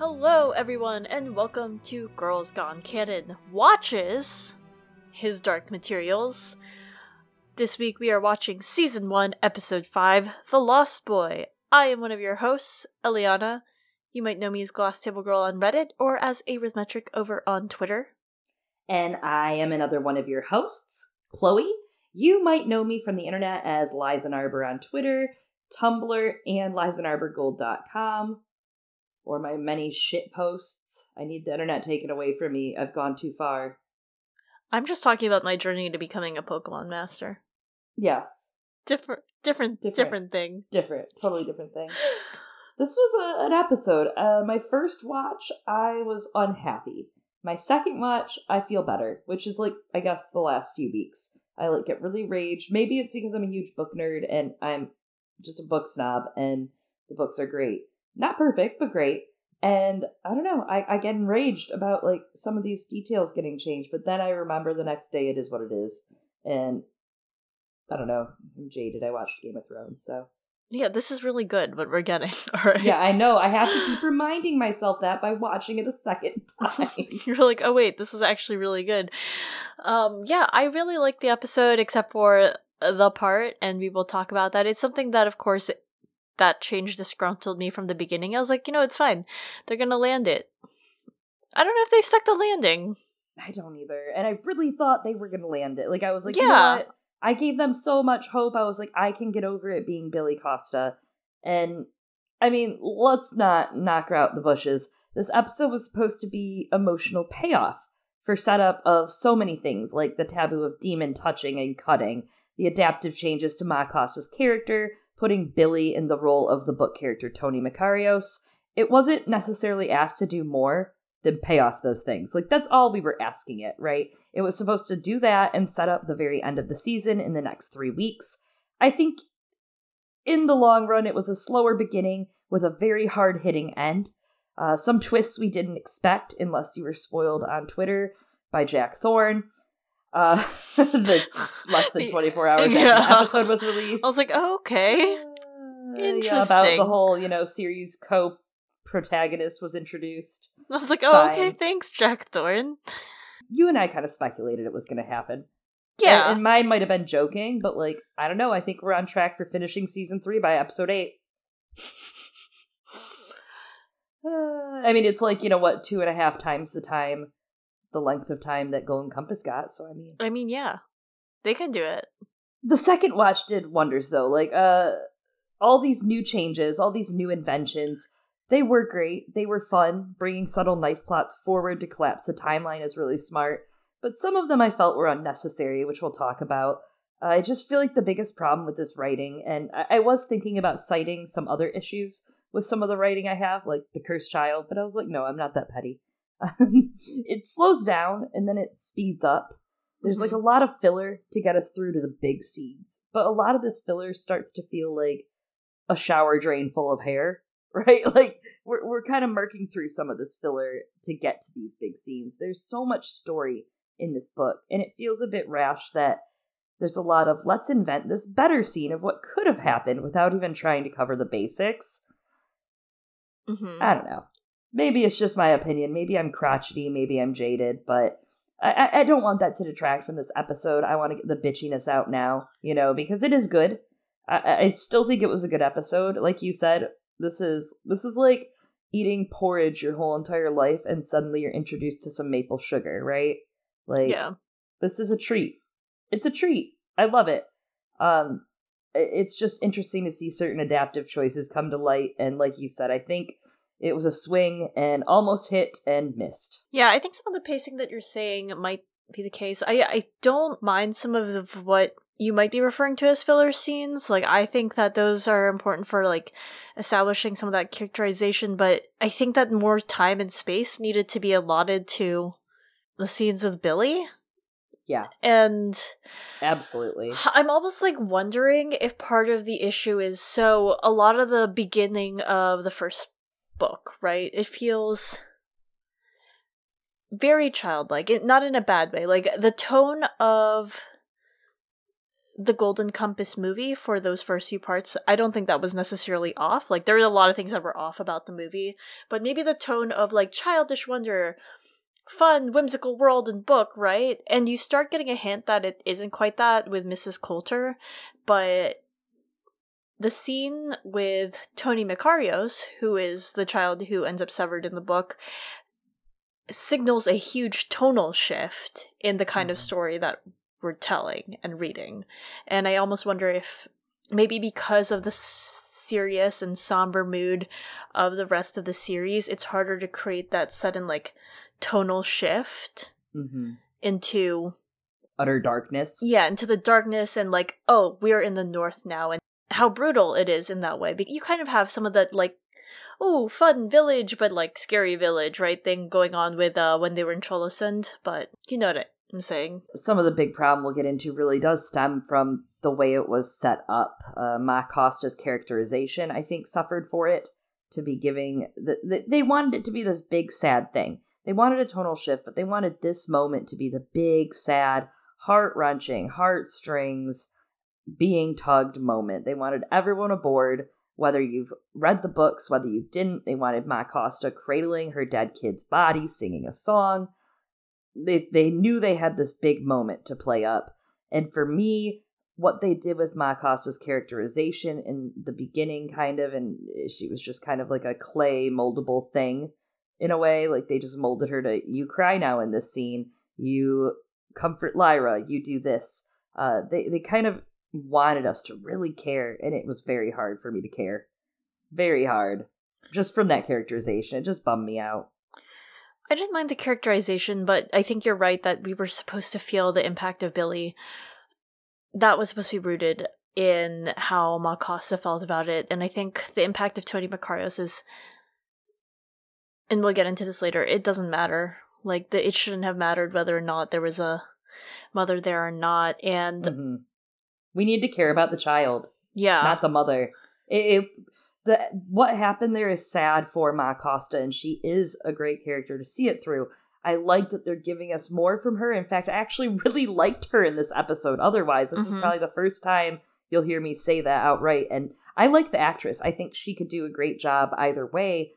Hello, everyone, and welcome to Girls Gone Canon Watches His Dark Materials. This week we are watching Season 1, Episode 5, The Lost Boy. I am one of your hosts, Eliana. You might know me as Glass Table Girl on Reddit or as Arithmetric over on Twitter. And I am another one of your hosts, Chloe. You might know me from the internet as Liza Arbor on Twitter, Tumblr, and LizaNarborGold.com or my many shit posts. I need the internet taken away from me. I've gone too far. I'm just talking about my journey to becoming a Pokemon master. Yes. Different, different, different, different thing. Different, totally different thing. this was a, an episode. Uh, my first watch, I was unhappy. My second watch, I feel better, which is like I guess the last few weeks. I like get really raged. Maybe it's because I'm a huge book nerd and I'm just a book snob, and the books are great not perfect, but great. And I don't know, I, I get enraged about like some of these details getting changed, but then I remember the next day it is what it is. And I don't know, I'm jaded. I watched Game of Thrones, so yeah, this is really good what we're getting. All right. Yeah, I know. I have to keep reminding myself that by watching it a second time. You're like, oh wait, this is actually really good. Um, yeah, I really like the episode, except for the part, and we will talk about that. It's something that, of course, that change disgruntled me from the beginning. I was like, you know, it's fine. They're gonna land it. I don't know if they stuck the landing. I don't either. And I really thought they were gonna land it. Like I was like, yeah. You know I gave them so much hope. I was like, I can get over it being Billy Costa. And I mean, let's not knock her out the bushes. This episode was supposed to be emotional payoff for setup of so many things, like the taboo of demon touching and cutting, the adaptive changes to Ma Costa's character, putting Billy in the role of the book character Tony Makarios, it wasn't necessarily asked to do more than pay off those things. Like that's all we were asking it, right? It was supposed to do that and set up the very end of the season in the next 3 weeks. I think in the long run it was a slower beginning with a very hard-hitting end. Uh, some twists we didn't expect unless you were spoiled on Twitter by Jack Thorne uh the less than 24 hours yeah. after the episode was released. I was like oh, okay. Uh, interesting yeah, about the whole you know series co protagonist was introduced. I was like it's oh fine. okay thanks jack thorne. You and i kind of speculated it was going to happen yeah. and, and mine might have been joking but like i don't know i think we're on track for finishing season three by episode eight. Uh, i mean it's like you know what two and a half times the time the length of time that Golden Compass got. So I mean, I mean, yeah, they can do it. The second watch did wonders, though. Like, uh, all these new changes, all these new inventions, they were great. They were fun. Bringing subtle knife plots forward to collapse the timeline is really smart. But some of them I felt were unnecessary, which we'll talk about. Uh, I just feel like the biggest problem with this writing, and I-, I was thinking about citing some other issues with some of the writing I have, like The Cursed Child, but I was like, no, I'm not that petty. it slows down and then it speeds up. There's mm-hmm. like a lot of filler to get us through to the big scenes, but a lot of this filler starts to feel like a shower drain full of hair, right? Like we're we're kind of murking through some of this filler to get to these big scenes. There's so much story in this book, and it feels a bit rash that there's a lot of let's invent this better scene of what could have happened without even trying to cover the basics. Mm-hmm. I don't know maybe it's just my opinion. Maybe I'm crotchety. Maybe I'm jaded, but I, I don't want that to detract from this episode. I want to get the bitchiness out now, you know, because it is good. I, I still think it was a good episode. Like you said, this is this is like eating porridge your whole entire life, and suddenly you're introduced to some maple sugar, right? Like, yeah, this is a treat. It's a treat. I love it. Um, it's just interesting to see certain adaptive choices come to light, and like you said, I think it was a swing and almost hit and missed. Yeah, I think some of the pacing that you're saying might be the case. I I don't mind some of the, what you might be referring to as filler scenes. Like I think that those are important for like establishing some of that characterization, but I think that more time and space needed to be allotted to the scenes with Billy. Yeah. And absolutely. I'm almost like wondering if part of the issue is so a lot of the beginning of the first book, right? It feels very childlike, it, not in a bad way. Like the tone of the Golden Compass movie for those first few parts, I don't think that was necessarily off. Like there were a lot of things that were off about the movie, but maybe the tone of like childish wonder, fun, whimsical world and book, right? And you start getting a hint that it isn't quite that with Mrs. Coulter, but the scene with Tony Makarios, who is the child who ends up severed in the book, signals a huge tonal shift in the kind of Mhm. story that we're telling and reading. And I almost wonder if maybe because of the serious and somber mood of the rest of the series, it's harder to create that sudden like tonal shift hmm into Utter darkness. yeah, into the darkness and like, oh, we're in the north now and how brutal it is in that way. But you kind of have some of that like oh, fun village, but like scary village, right? Thing going on with uh when they were in Trollesund, but you know what I'm saying. Some of the big problem we'll get into really does stem from the way it was set up. Uh, Ma Costa's characterization, I think, suffered for it to be giving. The, the, they wanted it to be this big sad thing. They wanted a tonal shift, but they wanted this moment to be the big sad, heart wrenching, heartstrings being tugged moment. They wanted everyone aboard, whether you've read the books, whether you didn't. They wanted Ma Costa cradling her dead kid's body, singing a song. They they knew they had this big moment to play up. And for me, what they did with Ma Costa's characterization in the beginning, kind of, and she was just kind of like a clay moldable thing in a way. Like they just molded her to, you cry now in this scene, you comfort Lyra, you do this. Uh, they, they kind of wanted us to really care, and it was very hard for me to care. Very hard. Just from that characterization. It just bummed me out. I didn't mind the characterization, but I think you're right that we were supposed to feel the impact of Billy. That was supposed to be rooted in how Ma Costa felt about it, and I think the impact of Tony Makarios is and we'll get into this later, it doesn't matter. Like the it shouldn't have mattered whether or not there was a mother there or not. And Mhm. We need to care about the child. yeah. not the mother. It, it the what happened there is sad for Ma Costa, and she is a great character to see it through. I like that they're giving us more from her. In fact, I actually really liked her in this episode. Otherwise, this is Mhm. probably the first time you'll hear me say that outright. And I like the actress. I think she could do a great job either way.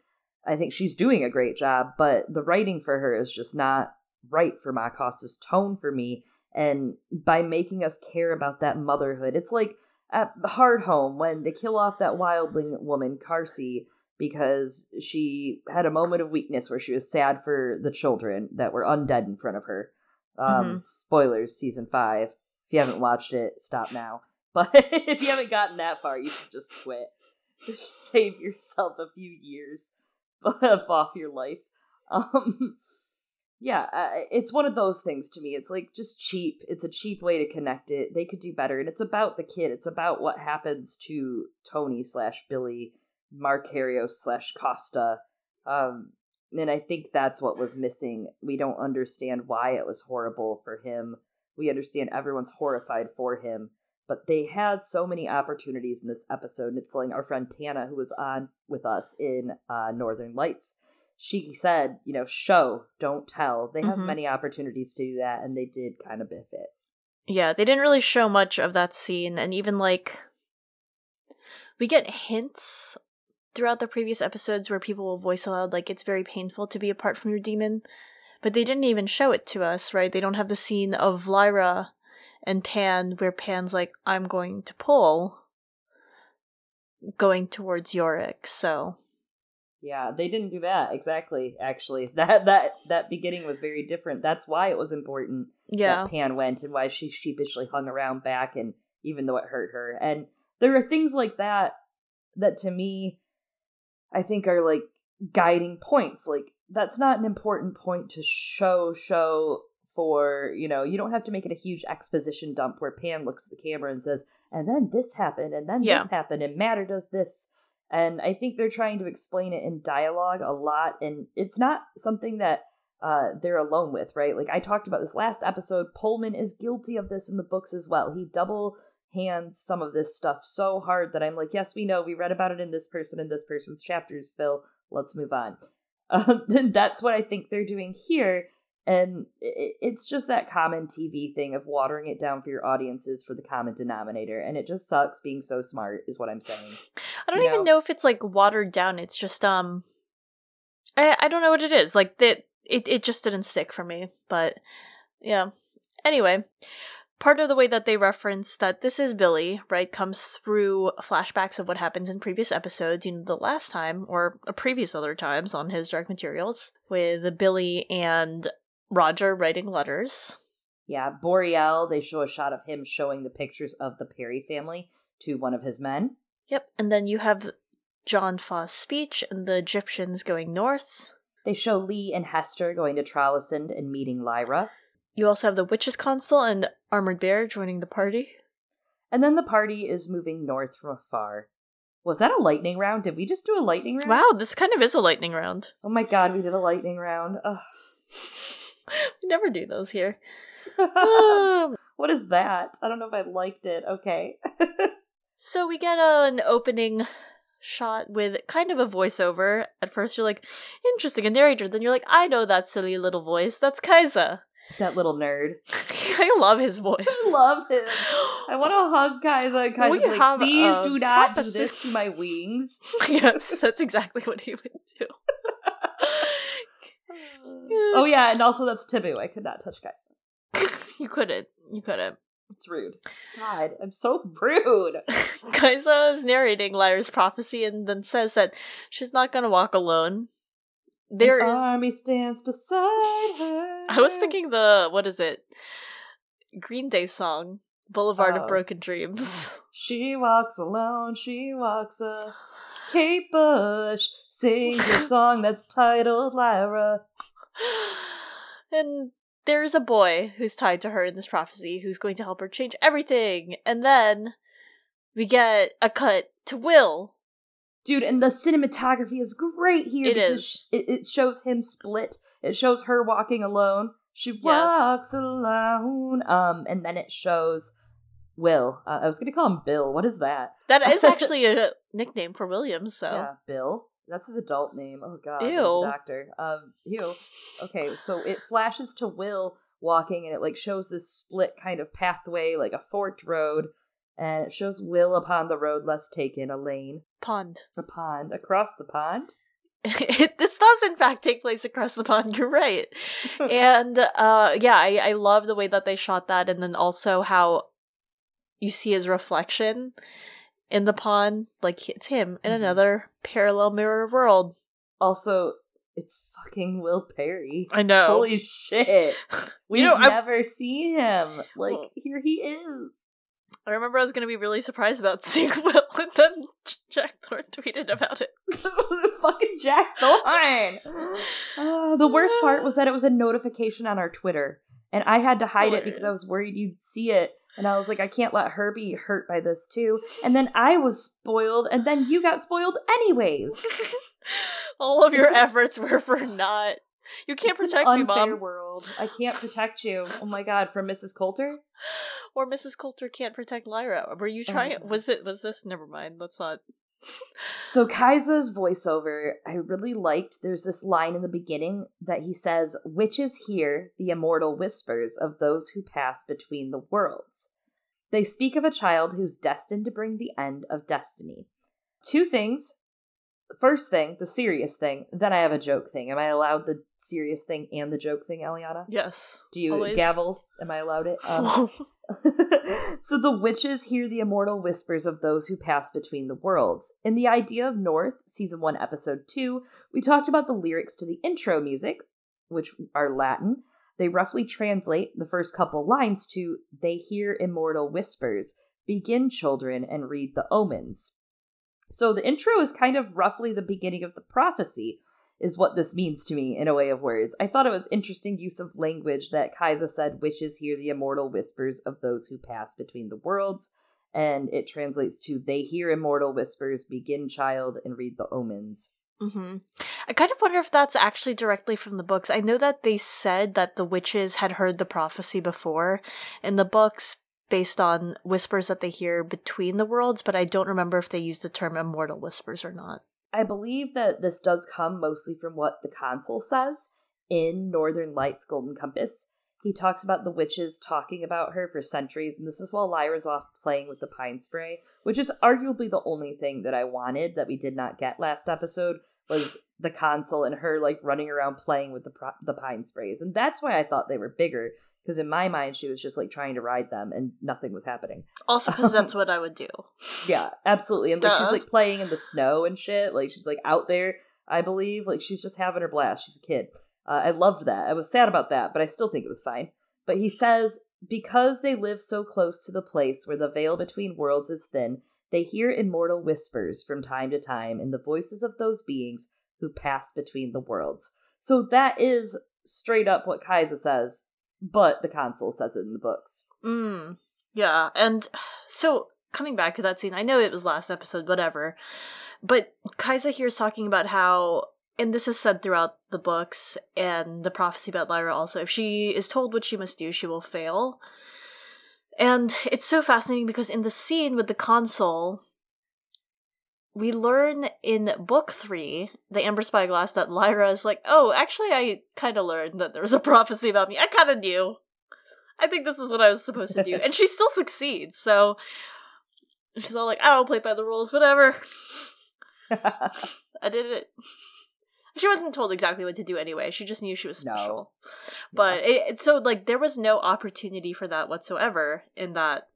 I think she's doing a great job, but the writing for her is just not right for Ma Costa's tone for me. And by making us care about that motherhood, it's like at Hardhome when they kill off that wildling woman, Karsi, because she had a moment of weakness where she was sad for the children that were undead in front of her. Um, Spoilers, season five. If you haven't watched it, stop now. But if you haven't gotten that far, you should just quit. Just save yourself a few years off your life. Um, yeah, uh, it's one of those things to me. It's like just cheap. It's a cheap way to connect it. They could do better, and it's about the kid. It's about what happens to Tony slash Billy, Makarios slash Costa. Um, and I think that's what was missing. We don't understand why it was horrible for him. We understand everyone's horrified for him, but they had so many opportunities in this episode. And it's like our friend Tana, who was on with us in uh, Northern Lights, she said, you know, show, don't tell. They have Mhm. many opportunities to do that, and they did kind of biff it. Yeah, they didn't really show much of that scene, and even like we get hints throughout the previous episodes where people will voice aloud like it's very painful to be apart from your demon, but they didn't even show it to us, right? They don't have the scene of Lyra and Pan where Pan's like, I'm going to pull going towards Iorek, so Yeah, they didn't do that exactly. Actually, that that that beginning was very different. That's why it was important yeah. that Pan went and why she sheepishly hung around back, and even though it hurt her, and there are things like that that to me, I think are like guiding points. Like that's not an important point to show show for you know you don't have to make it a huge exposition dump where Pan looks at the camera and says, and then this happened, and then Yeah. this happened, and Matter does this. And I think they're trying to explain it in dialogue a lot, and it's not something that uh, they're alone with, right? Like I talked about this last episode, Pullman is guilty of this in the books as well. He double hands some of this stuff so hard that I'm like, yes, we know, we read about it in this person and this person's chapters, Phil. Let's move on. Um, that's what I think they're doing here. And it's just that common TV thing of watering it down for your audiences for the common denominator. And it just sucks being so smart, is what I'm saying. I don't even know? know if it's like watered down. It's just um, I I don't know what it is. Like that, it it just didn't stick for me. But yeah. Anyway, part of the way that they reference that this is Billy, right, comes through flashbacks of what happens in previous episodes. You know, the last time or a previous other times on his Dark Materials with Billy and Roger writing letters. Yeah, Boreal, they show a shot of him showing the pictures of the Parry family to one of his men. Yep, and then you have John Faa's speech and the Gyptians going north. They show Lee and Hester going to Trollesund and meeting Lyra. You also have the Witches Council and Armored Bear joining the party. And then the party is moving north from afar. Was that a lightning round? Did we just do a lightning round? Wow, this kind of is a lightning round. Oh my god, we did a lightning round. Ugh. We never do those here. Um, what is that? I don't know if I liked it. Okay. so we get an opening shot with kind of a voiceover. At first, you're like, interesting, a narrator. Then you're like, I know that silly little voice. That's Kaisa. that little nerd. I love his voice. I love him. I want to hug Kaisa. And Kaisa's We like, please do not do this to my wings. yes, that's exactly what he would do. oh yeah, and also that's taboo. I could not touch Kaisa. you couldn't. You couldn't. It's rude. God, I'm so rude. Kaisa is narrating Lyra's prophecy and then says that she's not gonna walk alone. There An is. army stands beside her. I was thinking the what is it? Green Day song, Boulevard Oh. of Broken Dreams. She walks alone. She walks a Kate Bush sings a song that's titled Lyra. and there's a boy who's tied to her in this prophecy who's going to help her change everything. And then we get a cut to Will. Dude, and the cinematography is great here. It is. It, it shows him split. It shows her walking alone. She walks alone. Um, and then it shows Will. Uh, I was gonna call him Bill. What is that? That is actually a nickname for Williams, so. Yeah, Bill. That's his adult name. Oh god, Ew. doctor. Um, ew. Okay, so it flashes to Will walking, and it like shows this split kind of pathway, like a forked road, and it shows Will upon the road less taken, a lane, Pond. a pond across the pond. it, this does in fact take place across the pond you're right and uh yeah I, I love the way that they shot that and then also how you see his reflection in the pond like it's him in Mhm. another parallel mirror world Also, it's fucking Will Parry. i know Holy shit. We've know, I- never seen him. Like, Well- here he is. i remember i was gonna be really surprised about seeing will and then jack thorne tweeted about it fucking Jack Thorne. Uh, the worst part was that it was a notification on our Twitter, and I had to hide it because I was worried you'd see it. And I was like, I can't let her be hurt by this too. And then I was spoiled, and then you got spoiled anyways. all of your It's efforts were for not you can't protect me mom world. I can't protect you. Oh my god, from Mrs. Coulter. or Mrs. Coulter can't protect Lyra. Were you trying? Oh. Was it? Was this? Never mind. Let's not. So Kaisa's voiceover, I really liked. There's this line in the beginning that he says, "Witches hear the immortal whispers of those who pass between the worlds. They speak of a child who's destined to bring the end of destiny." Two things. First thing, the serious thing. Then I have a joke thing. Am I allowed the serious thing and the joke thing, Eliana? Yes. Do you always. gavel? Am I allowed it? Um, so the witches hear the immortal whispers of those who pass between the worlds. In the idea of North, season 1, episode 2, we talked about the lyrics to the intro music, which are Latin. They roughly translate the first couple lines to They hear immortal whispers, begin children, and read the omens. So the intro is kind of roughly the beginning of the prophecy, is what this means to me in a way of words. I thought it was interesting use of language that Kaisa said witches hear the immortal whispers of those who pass between the worlds, and it translates to they hear immortal whispers, begin child, and read the omens. hmm I kind of wonder if that's actually directly from the books. I know that they said that the witches had heard the prophecy before in the books based on whispers that they hear between the worlds, but I don't remember if they used the term immortal whispers or not. I believe that this does come mostly from what the consul says, in Northern Lights Golden Compass, he talks about the witches talking about her for centuries, and this is while Lyra's off playing with the pine spray, which is arguably the only thing that I wanted that we did not get last episode was the consul and her like running around playing with the pro- the pine sprays, and that's why I thought they were bigger because in my mind she was just like trying to ride them and nothing was happening. Also, because that's what I would do. Yeah, absolutely, and like she's like playing in the snow and shit. Like she's like out there, I believe. Like she's just having her blast. She's a kid. Uh, I loved that. I was sad about that, but I still think it was fine. But he says because they live so close to the place where the veil between worlds is thin, they hear immortal whispers from time to time in the voices of those beings who pass between the worlds. So that is straight up what Kaisa says, but the consul says it in the books. Mm, yeah, and so coming back to that scene, I know it was last episode, whatever, but Kaisa here is talking about how, and this is said throughout the books and the prophecy about Lyra also, if she is told what she must do, she will fail. And it's so fascinating because in the scene with the consul, we learn in book three, the Amber Spyglass, that Lyra is like, oh, actually, I kind of learned that there was a prophecy about me. I kind of knew. I think this is what I was supposed to do. and she still succeeds, so she's all like, I don't play by the rules, whatever. I did it. She wasn't told exactly what to do anyway. She just knew she was No. special. But it, it- so like there was no opportunity for that whatsoever in that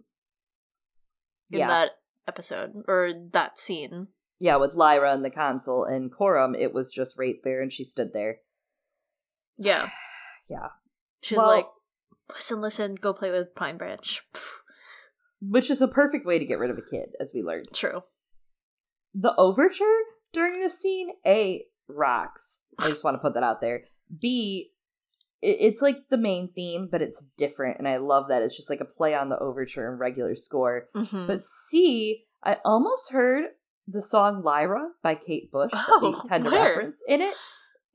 in Yeah. that episode or that scene. yeah, with Lyra and the consul and Coram, it was just right there and she stood there. Yeah. Yeah. She's Well- like, listen, listen, go play with Pine Branch. Which is a perfect way to get rid of a kid, as we learned. True. The overture during this scene, A, rocks. I just want to put that out there. B, it, it's like the main theme, but it's different, and I love that. It's just like a play on the overture and regular score. hmm But C, I almost heard the song Lyra by Kate Bush, Oh, they tend to where? reference in it.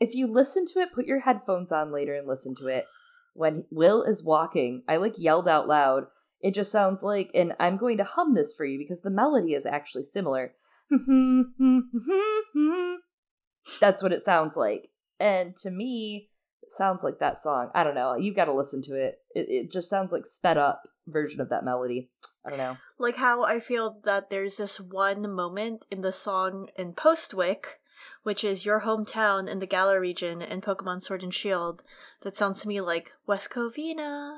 If you listen to it, put your headphones on later and listen to it. When Will is walking, I like yelled out loud. It just sounds like, and I'm going to hum this for you because the melody is actually similar. That's what it sounds like. And to me, it sounds like that song. I don't know. You've got to listen to it. it. It just sounds like sped up version of that melody. I don't know. Like how I feel that there's this one moment in the song in Postwick, which is your hometown in the Galar region in Pokemon Sword and Shield, that sounds to me like West Covina.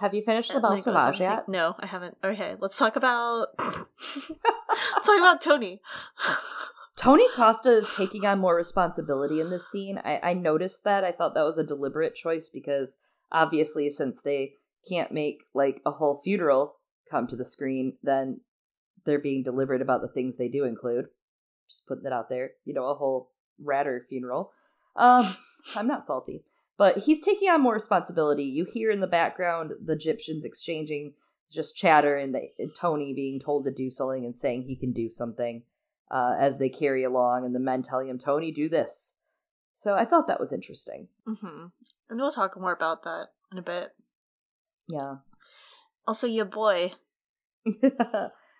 Have you finished the Belle then it goes on Sauvage yet? No, I haven't. Okay, let's talk about let's talk about Tony. Tony Costa is taking on more responsibility in this scene. I, I noticed that. I thought that was a deliberate choice because obviously, since they can't make like a whole funeral come to the screen, then they're being deliberate about the things they do include. Just putting that out there. You know, a whole ratter funeral. Um, I'm not salty. But he's taking on more responsibility. You hear in the background the Gyptians exchanging just chatter and, and Tony being told to do something and saying he can do something uh, as they carry along, and the men telling him, Tony, do this. So I thought that was interesting. hmm And we'll talk more about that in a bit. Yeah. Also, your boy.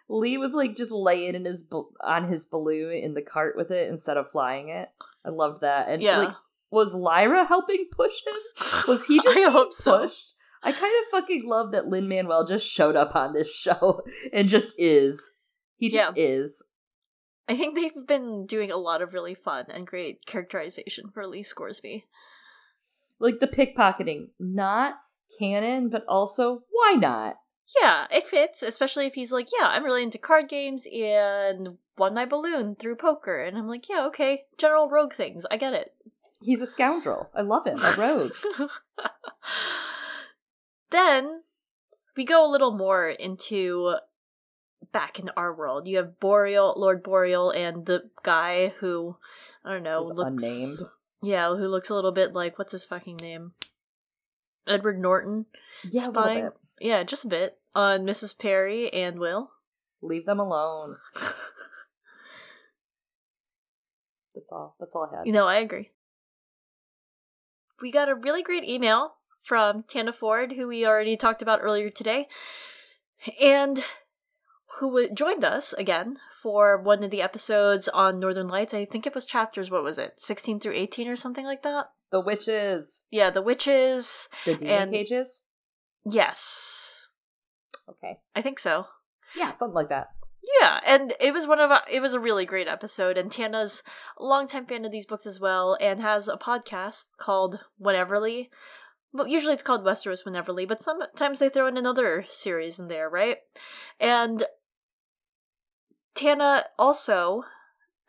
Lee was like just laying in his on his balloon in the cart with it instead of flying it. I loved that. And Yeah. like, was Lyra helping push him? Was he just I hope so. pushed? I kind of fucking love that Lin Manuel just showed up on this show and just is. He just is. I think they've been doing a lot of really fun and great characterization for Lee Scoresby. Like the pickpocketing, not canon, but also why not? Yeah, it fits, especially if he's like, yeah, I'm really into card games and won my balloon through poker. And I'm like, yeah, okay, general rogue things. I get it. He's a scoundrel. I love him. A rogue. then we go a little more into back in our world. You have Boreal, Lord Boreal, and the guy who I don't know Is looks unnamed. Yeah, who looks a little bit like what's his fucking name? Edward Norton. Yeah, spying. bit. Yeah, just a bit on Mrs. Parry and Will. Leave them alone. That's all. That's all I had. You know, I agree. We got a really great email from Tana Ford, who we already talked about earlier today, and who joined us again for one of the episodes on Northern Lights. I think it was chapters, what was it, 16 through 18 or something like that? The witches. Yeah, the witches. The demon And- cages? Yes, Okay. I think so. Yeah, something like that. Yeah, and it was one of our, it was a really great episode. And Tana's a longtime fan of these books as well, and has a podcast called Wheneverly. But usually it's called Westeros Wheneverly, but sometimes they throw in another series in there, right? And Tana also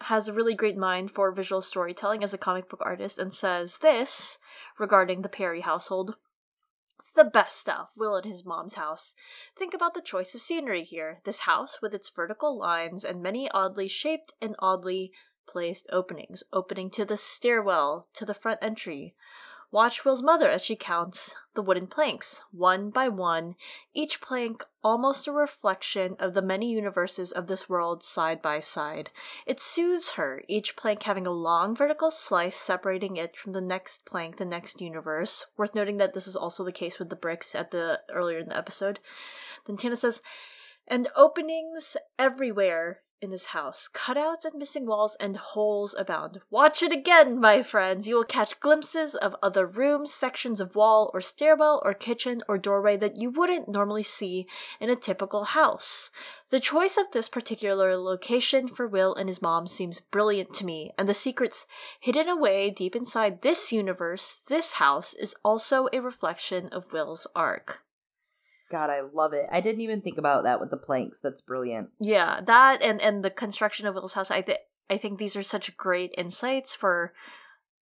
has a really great mind for visual storytelling as a comic book artist and says this regarding the Parry household. The best stuff, Will and his mom's house. Think about the choice of scenery here. This house, with its vertical lines and many oddly shaped and oddly placed openings, opening to the stairwell, to the front entry. Watch Will's mother as she counts the wooden planks, one by one, each plank almost a reflection of the many universes of this world side by side. It soothes her, each plank having a long vertical slice separating it from the next plank, the next universe. Worth noting that this is also the case with the bricks at the earlier in the episode. Then Tina says, and openings everywhere in this house, cutouts and missing walls and holes abound. Watch it again, my friends. You will catch glimpses of other rooms, sections of wall or stairwell or kitchen or doorway that you wouldn't normally see in a typical house. The choice of this particular location for Will and his mom seems brilliant to me, and the secrets hidden away deep inside this universe, this house, is also a reflection of Will's arc. God, I love it. I didn't even think about that with the planks. That's brilliant. Yeah, that and and the construction of Will's house. I think I think these are such great insights for,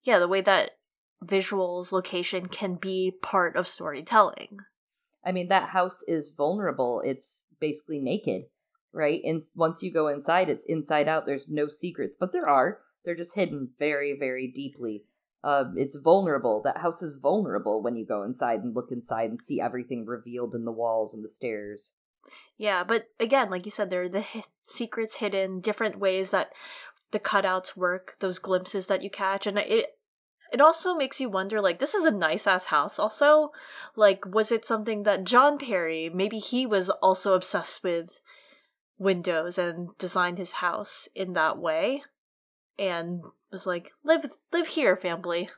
yeah, the way that visuals, location can be part of storytelling. I mean, that house is vulnerable. It's basically naked, right? And once you go inside, it's inside out. There's no secrets, but there are. They're just hidden very, very deeply. Um, it's vulnerable. That house is vulnerable when you go inside and look inside and see everything revealed in the walls and the stairs. Yeah, but again, like you said, there are the hi- secrets hidden, different ways that the cutouts work, those glimpses that you catch, and it it also makes you wonder like this is a nice ass house also like was it something that john parry maybe he was also obsessed with windows and designed his house in that way and was like live live here family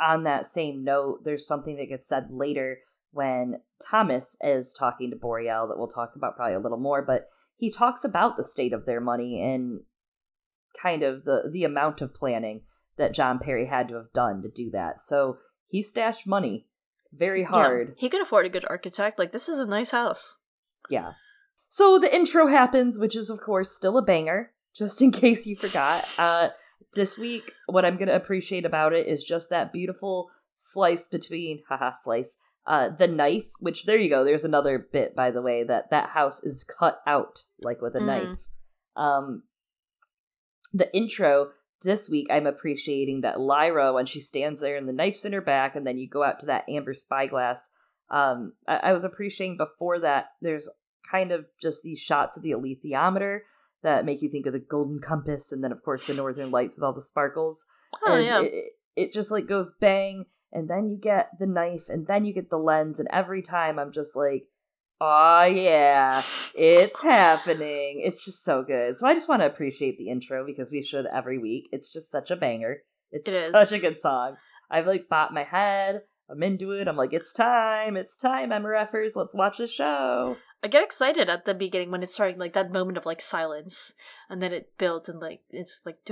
On that same note, there's something that gets said later when Thomas is talking to Boreal that we'll talk about probably a little more, but he talks about the state of their money and kind of the the amount of planning that John Parry had to have done to do that. So he stashed money very hard. Yeah, he could afford a good architect like this is a nice house Yeah. So the intro happens, which is of course still a banger, just in case you forgot. Uh this week what I'm going to appreciate about it is just that beautiful slice between haha slice uh the knife, which there you go, there's another bit by the way that that house is cut out like with a Mhm. knife. Um the intro this week I'm appreciating that Lyra when she stands there and the knife's in her back and then you go out to that amber spyglass um I, I was appreciating before that there's kind of just these shots of the alethiometer that make you think of the golden compass and then of course the northern lights with all the sparkles. Oh and yeah. it, it- just like goes bang and then you get the knife and then you get the lens and every time i'm just like oh yeah it's happening. It's just so good. So i just want to appreciate the intro because we should every week. It's just such a banger. It's It is. such a good song. I've like bopped my head i'm into it i'm like it's time it's time mrfers let's watch the show I get excited at the beginning when it's starting like that moment of like silence, and then it builds and like it's like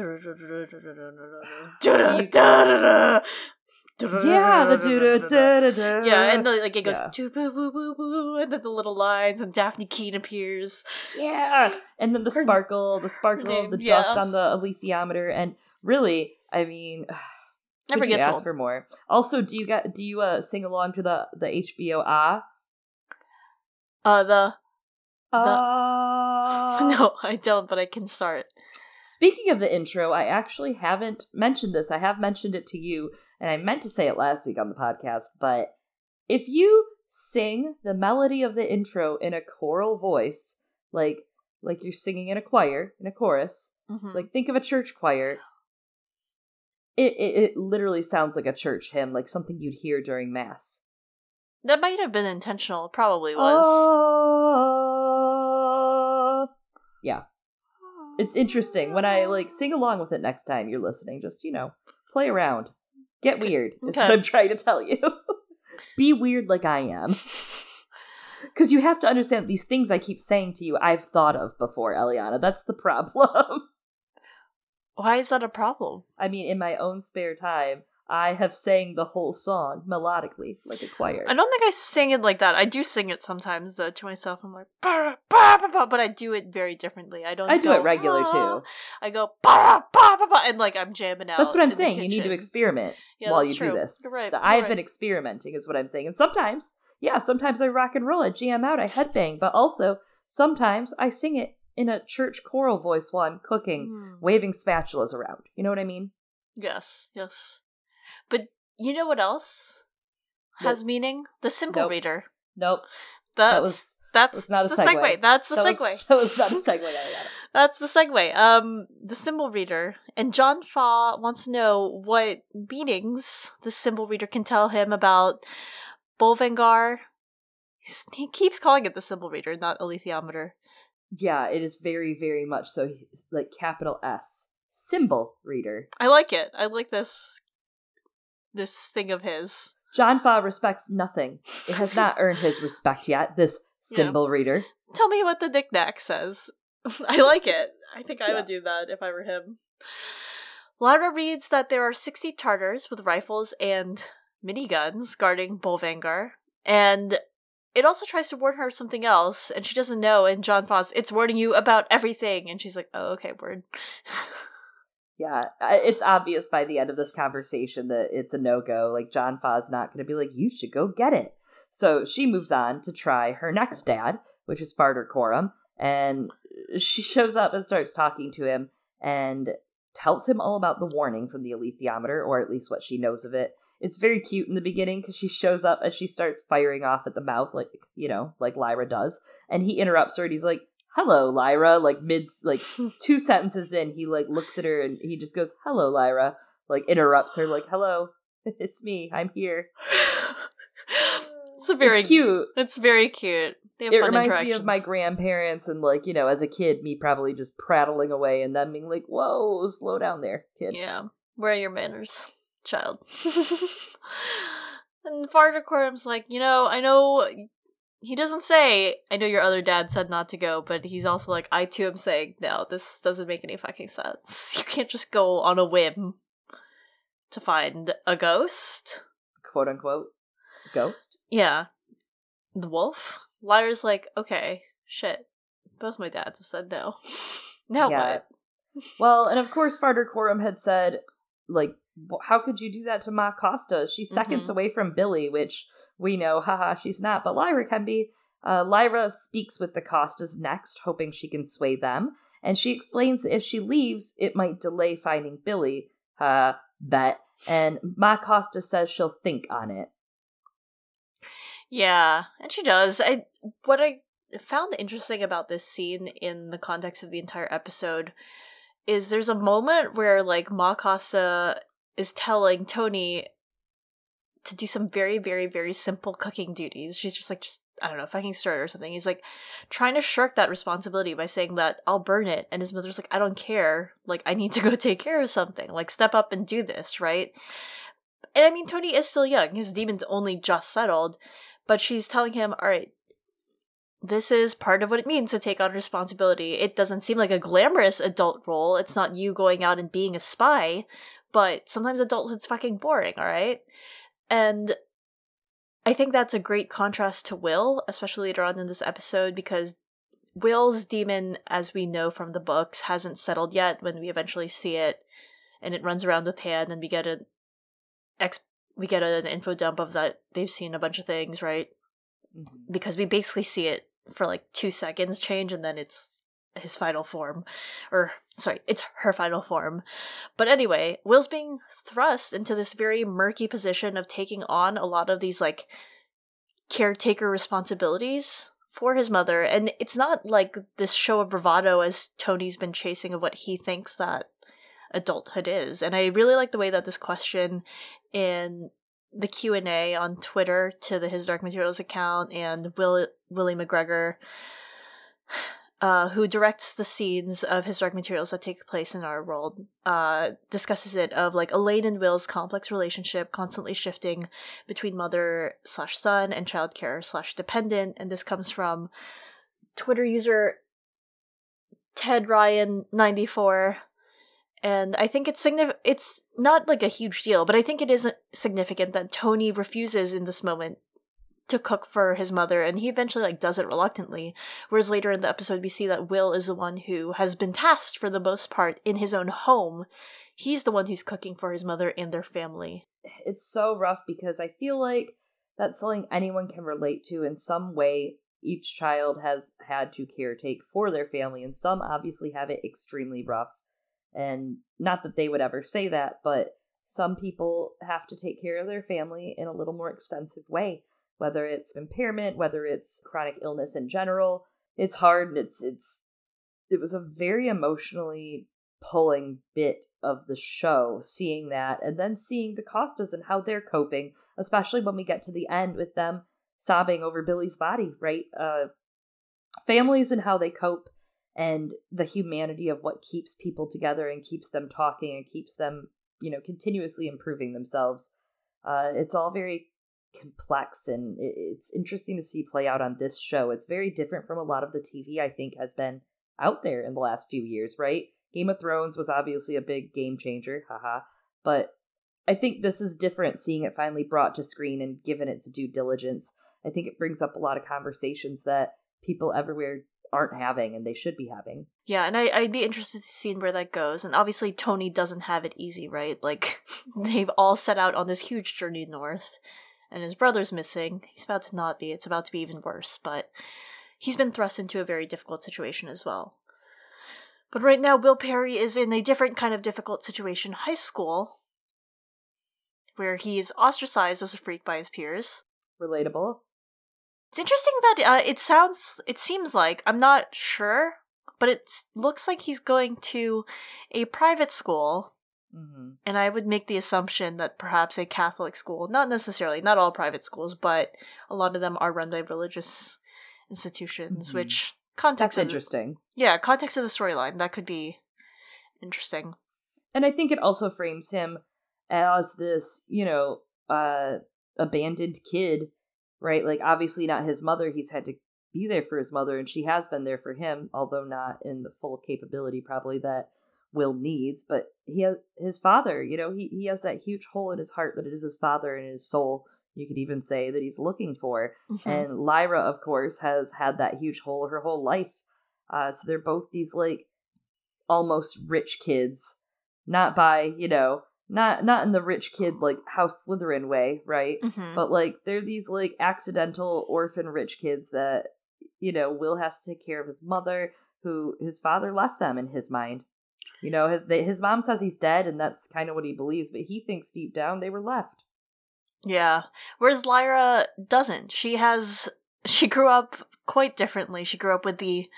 yeah the yeah, and then, like it goes Yeah. "Doo boo boo boo boo," and then the little lines and Dafne Keen appears. Yeah, and then the sparkle, the sparkle the dust on the alethiometer, and really, I mean, Never gets ask old. for more. Also, do you get do you uh sing along to the the HBO ah? Uh, the Ah. no, I don't, but I can start. Speaking of the intro, I actually haven't mentioned this. I have mentioned it to you, and I meant to say it last week on the podcast, but if you sing the melody of the intro in a choral voice, like like you're singing in a choir, in a chorus, Mhm. like think of a church choir. It, it it literally sounds like a church hymn, like something you'd hear during mass. that might have been intentional. Probably was. Ah. yeah, it's interesting when I like sing along with it next time you're listening. Just you know, play around. Get weird is Okay. what I'm trying to tell you. Be weird like I am. Because you have to understand these things I keep saying to you, I've thought of before, Eliana. That's the problem. Why is that a problem? I mean, in my own spare time, I have sang the whole song melodically, like a choir. I don't think I sing it like that. I do sing it sometimes though to myself. I'm like, "Ba, ba, ba, ba," but I do it very differently. I don't. I do go, it regular "Ah." too. I go and like I'm jamming out. That's what I'm saying. You need to experiment Yeah, while you do this. You're right. I've right. been experimenting, is what I'm saying. And sometimes, yeah, sometimes I rock and roll, I jam out, I headbang, but also sometimes I sing it in a church choral voice while I'm cooking, Mm. waving spatulas around. You know what I mean? Yes, yes. But you know what else has meaning? The symbol Nope. reader. Nope. That's That was that's not a the segue. That's the that segue. Was, that was not a segue. That's the segue. Um, the symbol reader, and John Faa wants to know what meanings the symbol reader can tell him about Bolvangar. He's- He keeps calling it the symbol reader, not alethiometer. Yeah, it is very, very much so. Like capital S symbol reader. I like it. I like this this thing of his. John Faa respects nothing. It has not earned his respect yet. This Yeah. symbol reader. Tell me what the knickknack says. I like it. I think I Yeah. would do that if I were him. Lyra reads that there are 60 Tartars with rifles and miniguns guarding Bolvangar, and it also tries to warn her of something else, and she doesn't know, and John Foss, it's warning you about everything, and she's like, oh, okay, word. Yeah, it's obvious by the end of this conversation that it's a no go. Like, John Faa's not going to be like, you should go get it. So she moves on to try her next dad, which is Farder Coram, and she shows up and starts talking to him and tells him all about the warning from the alethiometer, or at least what she knows of it. It's very cute in the beginning because she shows up and she starts firing off at the mouth, like, you know, like Lyra does. And he interrupts her and he's like, hello lyra like mid like two sentences in he like looks at her and he just goes hello lyra like interrupts her like hello it's me i'm here it's a very it's cute It's very cute. They have it reminds me of my grandparents and like you know as a kid me probably just prattling away and them being like whoa slow down there kid Yeah. Where are your manners, child? and Farder Coram's like, you know, I know he doesn't say, I know your other dad said not to go, but he's also like, I too am saying, no, this doesn't make any fucking sense. You can't just go on a whim to find a ghost. quote unquote ghost Yeah. The wolf? Lyra's like, okay, shit. Both my dads have said no. now Yeah. what? well and of course farder Coram had said like "Wh- how could you do that to ma costa she's seconds Mhm. away from billy which we know haha she's not but lyra can be uh, lyra speaks with the costas next hoping she can sway them and she explains that if she leaves it might delay finding billy uh bet and ma costa says she'll think on it Yeah, and she does. I what I found interesting about this scene in the context of the entire episode is there's a moment where like Ma Costa is telling Tony to do some very, very, very simple cooking duties. She's just like just I don't know, fucking stir it or something. He's like trying to shirk that responsibility by saying that I'll burn it, and his mother's like, I don't care. Like I need to go take care of something. Like step up and do this, right? And I mean, Tony is still young. His demon's only just settled, but she's telling him, all right, this is part of what it means to take on responsibility. It doesn't seem like a glamorous adult role. It's not you going out and being a spy, but sometimes adulthood's fucking boring, all right? And I think that's a great contrast to Will, especially later on in this episode, because Will's demon, as we know from the books, hasn't settled yet when we eventually see it, and it runs around with Pan, and we get an ex we get an info dump of that they've seen a bunch of things, right? Mm-hmm. Because we basically see it for like two seconds change, and then it's his final form, or sorry, it's her final form. But anyway, Will's being thrust into this very murky position of taking on a lot of these like caretaker responsibilities for his mother, and it's not like this show of bravado as Tony's been chasing of what he thinks that adulthood is. And I really like the way that this question in the Q&A on Twitter to the His Dark Materials account and Will Willie McGregor uh, who directs the scenes of His Dark Materials that take place in our world, uh, discusses it of like Elaine and Will's complex relationship, constantly shifting between mother slash son and child care slash dependent, and this comes from Twitter user Ted Ryan ninety four, and I think it's significant. It's not like a huge deal, but I think it is significant that Tony refuses in this moment to cook for his mother and he eventually like does it reluctantly. Whereas later in the episode we see that will is the one who has been tasked for the most part in his own home. He's the one who's cooking for his mother and their family. It's so rough because i feel like that's something anyone can relate to in some way. Each child has had to caretake for their family and some obviously have it extremely rough. And not that they would ever say that but some people have to take care of their family in a little more extensive way whether it's impairment, whether it's chronic illness in general. It's hard. and It's it's it was a very emotionally pulling bit of the show, seeing that, and then seeing the Costas and how they're coping, especially when we get to the end with them sobbing over Billy's body, right? Uh, families and how they cope, and the humanity of what keeps people together and keeps them talking and keeps them, you know, continuously improving themselves. Uh, it's all very complex and it's interesting to see play out on this show. It's very different from a lot of the TV I think has been out there in the last few years, right? Game of Thrones was obviously a big game changer, haha. But I think this is different seeing it finally brought to screen and given its due diligence. I think it brings up a lot of conversations that people everywhere aren't having and they should be having. Yeah, and I, I'd be interested to see where that goes. And obviously, Tony doesn't have it easy, right? Like, they've all set out on this huge journey north and his brother's missing. He's about to not be. It's about to be even worse, but he's been thrust into a very difficult situation as well. But right now, Will Parry is in a different kind of difficult situation high school, where he is ostracized as a freak by his peers. Relatable. It's interesting that uh, it sounds, it seems like, I'm not sure, but it looks like he's going to a private school Mm-hmm. And I would make the assumption that perhaps a Catholic school, not necessarily, not all private schools, but a lot of them are run by religious institutions, mm-hmm. which context That's interesting. The, yeah, context of the storyline that could be interesting. And I think it also frames him as this, you know, uh abandoned kid, right? Like obviously not his mother, he's had to be there for his mother and she has been there for him, although not in the full capability probably that Will needs, but he has his father, you know, he, he has that huge hole in his heart that it is his father and his soul, you could even say, that he's looking for. Mm-hmm. And Lyra, of course, has had that huge hole her whole life. Uh, so they're both these like almost rich kids, not by, you know, not not in the rich kid like House Slytherin way, right? Mm-hmm. But like they're these like accidental orphan rich kids that you know Will has to take care of his mother, who his father left them in his mind. You know, his his mom says he's dead, and that's kind of what he believes, but he thinks deep down they were left. Yeah. Whereas Lyra doesn't. She has she grew up quite differently. She grew up with the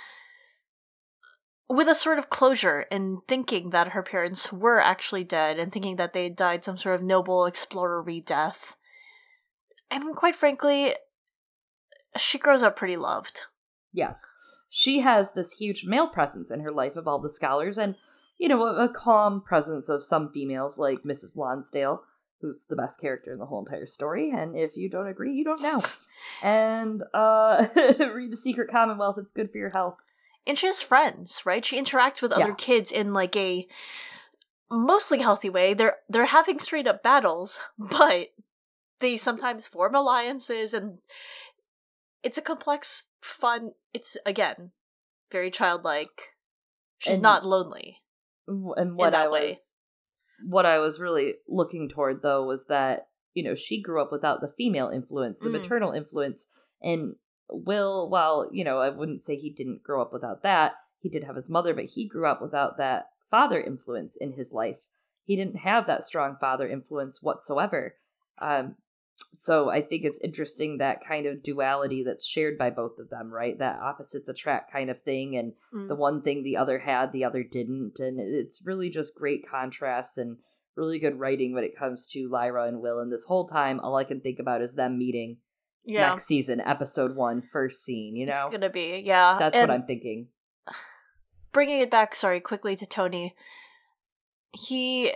with a sort of closure in thinking that her parents were actually dead and thinking that they died some sort of noble explorery death. And quite frankly, she grows up pretty loved. Yes. She has this huge male presence in her life of all the scholars, and you know, a, a calm presence of some females like Mrs. Lonsdale, who's the best character in the whole entire story. And if you don't agree, you don't know. and uh, read The Secret Commonwealth, it's good for your health. And she has friends, right? She interacts with other yeah. kids in like a mostly healthy way. They're they're having straight up battles, but they sometimes form alliances and it's a complex fun it's again very childlike she's and, not lonely and what I way. was what I was really looking toward though was that you know she grew up without the female influence, the mm. maternal influence, and Will, while you know I wouldn't say he didn't grow up without that, he did have his mother, but he grew up without that father influence in his life. He didn't have that strong father influence whatsoever. Um, so I think it's interesting that kind of duality that's shared by both of them, right? That opposites attract kind of thing, and mm. the one thing the other had, the other didn't, and it's really just great contrasts and really good writing when it comes to Lyra and Will. And this whole time, all I can think about is them meeting yeah. next season, episode one, first scene. You know, it's gonna be yeah. That's and what I'm thinking. bringing it back, sorry, quickly to Tony. He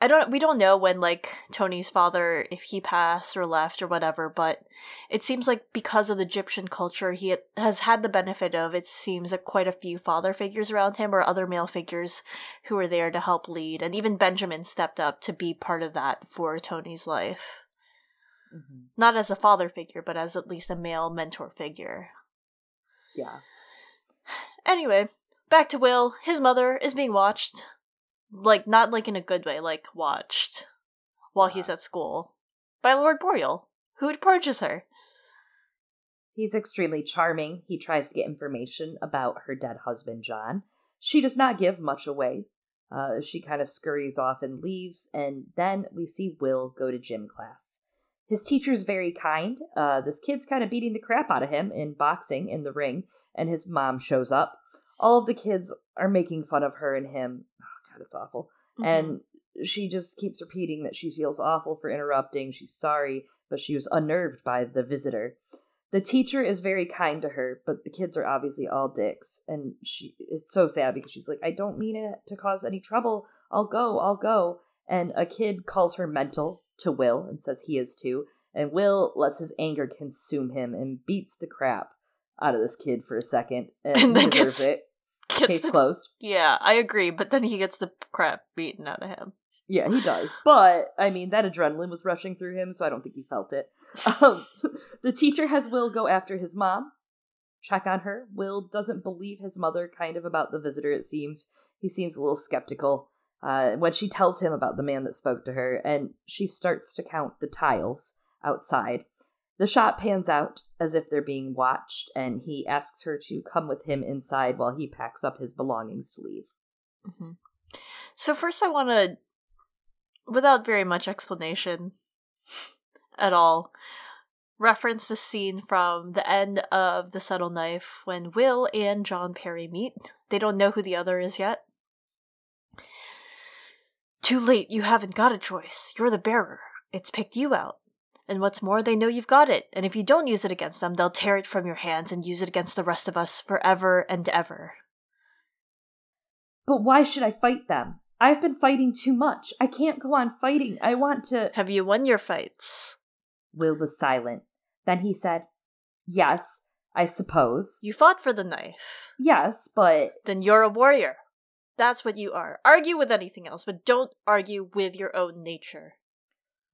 I don't we don't know when like Tony's father if he passed or left or whatever, but it seems like because of the Gyptian culture he has had the benefit of it seems like quite a few father figures around him or other male figures who were there to help lead and even Benjamin stepped up to be part of that for Tony's life. Mm-hmm. Not as a father figure, but as at least a male mentor figure. Yeah. Anyway, back to Will. His mother is being watched like not like in a good way, like watched while he's at school by Lord Boreal, who purges her. He's extremely charming. He tries to get information about her dead husband, John. She does not give much away. Uh, she kind of scurries off and leaves, and then we see Will go to gym class. His teacher's very kind. Uh, this kid's kind of beating the crap out of him in boxing in the ring, and his mom shows up. All of the kids are making fun of her and him. God, it's awful. Mm-hmm. And she just keeps repeating that she feels awful for interrupting. She's sorry, but she was unnerved by the visitor. The teacher is very kind to her, but the kids are obviously all dicks. And she it's so sad because she's like, I don't mean it to cause any trouble. I'll go, I'll go. And a kid calls her mental to Will and says he is too. And Will lets his anger consume him and beats the crap out of this kid for a second. And, and deserves gets, it. Case the, closed. Yeah, I agree, but then he gets the crap beaten out of him. Yeah, he does. But I mean, that adrenaline was rushing through him, so I don't think he felt it. Um, the teacher has Will go after his mom, check on her. Will doesn't believe his mother, kind of about the visitor. It seems he seems a little skeptical uh, when she tells him about the man that spoke to her, and she starts to count the tiles outside. The shot pans out as if they're being watched, and he asks her to come with him inside while he packs up his belongings to leave. Mm-hmm. So, first, I want to, without very much explanation at all, reference the scene from the end of The Subtle Knife when Will and John Parry meet. They don't know who the other is yet. Too late, you haven't got a choice. You're the bearer. It's picked you out. And what's more, they know you've got it, and if you don't use it against them, they'll tear it from your hands and use it against the rest of us forever and ever. But why should I fight them? I've been fighting too much. I can't go on fighting. I want to. Have you won your fights? Will was silent. Then he said, Yes, I suppose. You fought for the knife. Yes, but. Then you're a warrior. That's what you are. Argue with anything else, but don't argue with your own nature.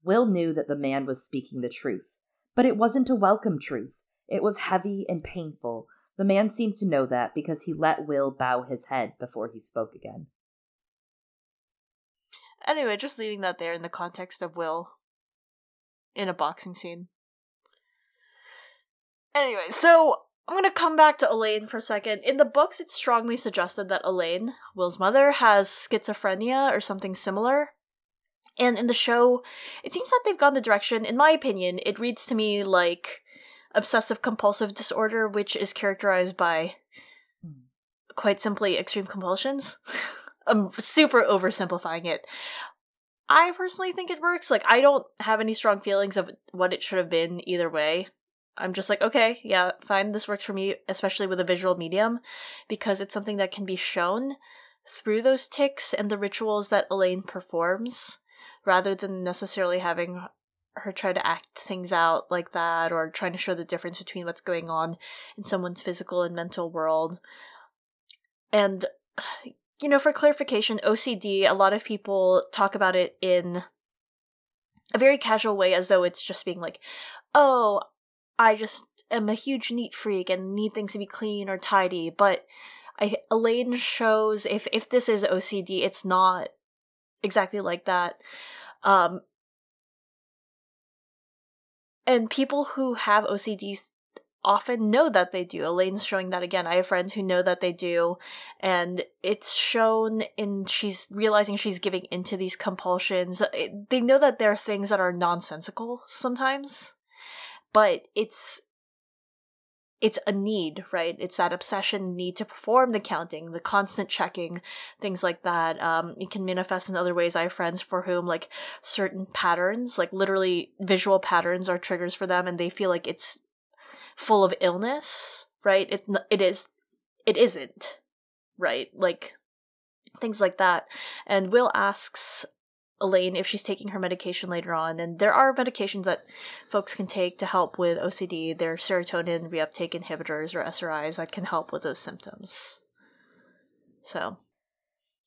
Will knew that the man was speaking the truth, but it wasn't a welcome truth. It was heavy and painful. The man seemed to know that because he let Will bow his head before he spoke again. Anyway, just leaving that there in the context of Will in a boxing scene. Anyway, so I'm gonna come back to Elaine for a second. In the books, it's strongly suggested that Elaine, Will's mother, has schizophrenia or something similar. And in the show, it seems that they've gone the direction, in my opinion, it reads to me like obsessive compulsive disorder, which is characterized by hmm. quite simply extreme compulsions. I'm super oversimplifying it. I personally think it works. Like, I don't have any strong feelings of what it should have been either way. I'm just like, okay, yeah, fine, this works for me, especially with a visual medium, because it's something that can be shown through those ticks and the rituals that Elaine performs rather than necessarily having her try to act things out like that or trying to show the difference between what's going on in someone's physical and mental world. And, you know, for clarification, OCD, a lot of people talk about it in a very casual way as though it's just being like, oh, I just am a huge neat freak and need things to be clean or tidy. But I, Elaine shows if if this is OCD, it's not exactly like that. Um, and people who have OCDs often know that they do. Elaine's showing that again. I have friends who know that they do, and it's shown in she's realizing she's giving into these compulsions. They know that there are things that are nonsensical sometimes, but it's it's a need, right? It's that obsession need to perform the counting, the constant checking, things like that. Um, it can manifest in other ways. I have friends for whom like certain patterns, like literally visual patterns, are triggers for them, and they feel like it's full of illness, right? It it is it isn't right like things like that and will asks elaine if she's taking her medication later on and there are medications that folks can take to help with ocd they're serotonin reuptake inhibitors or SSRIs that can help with those symptoms so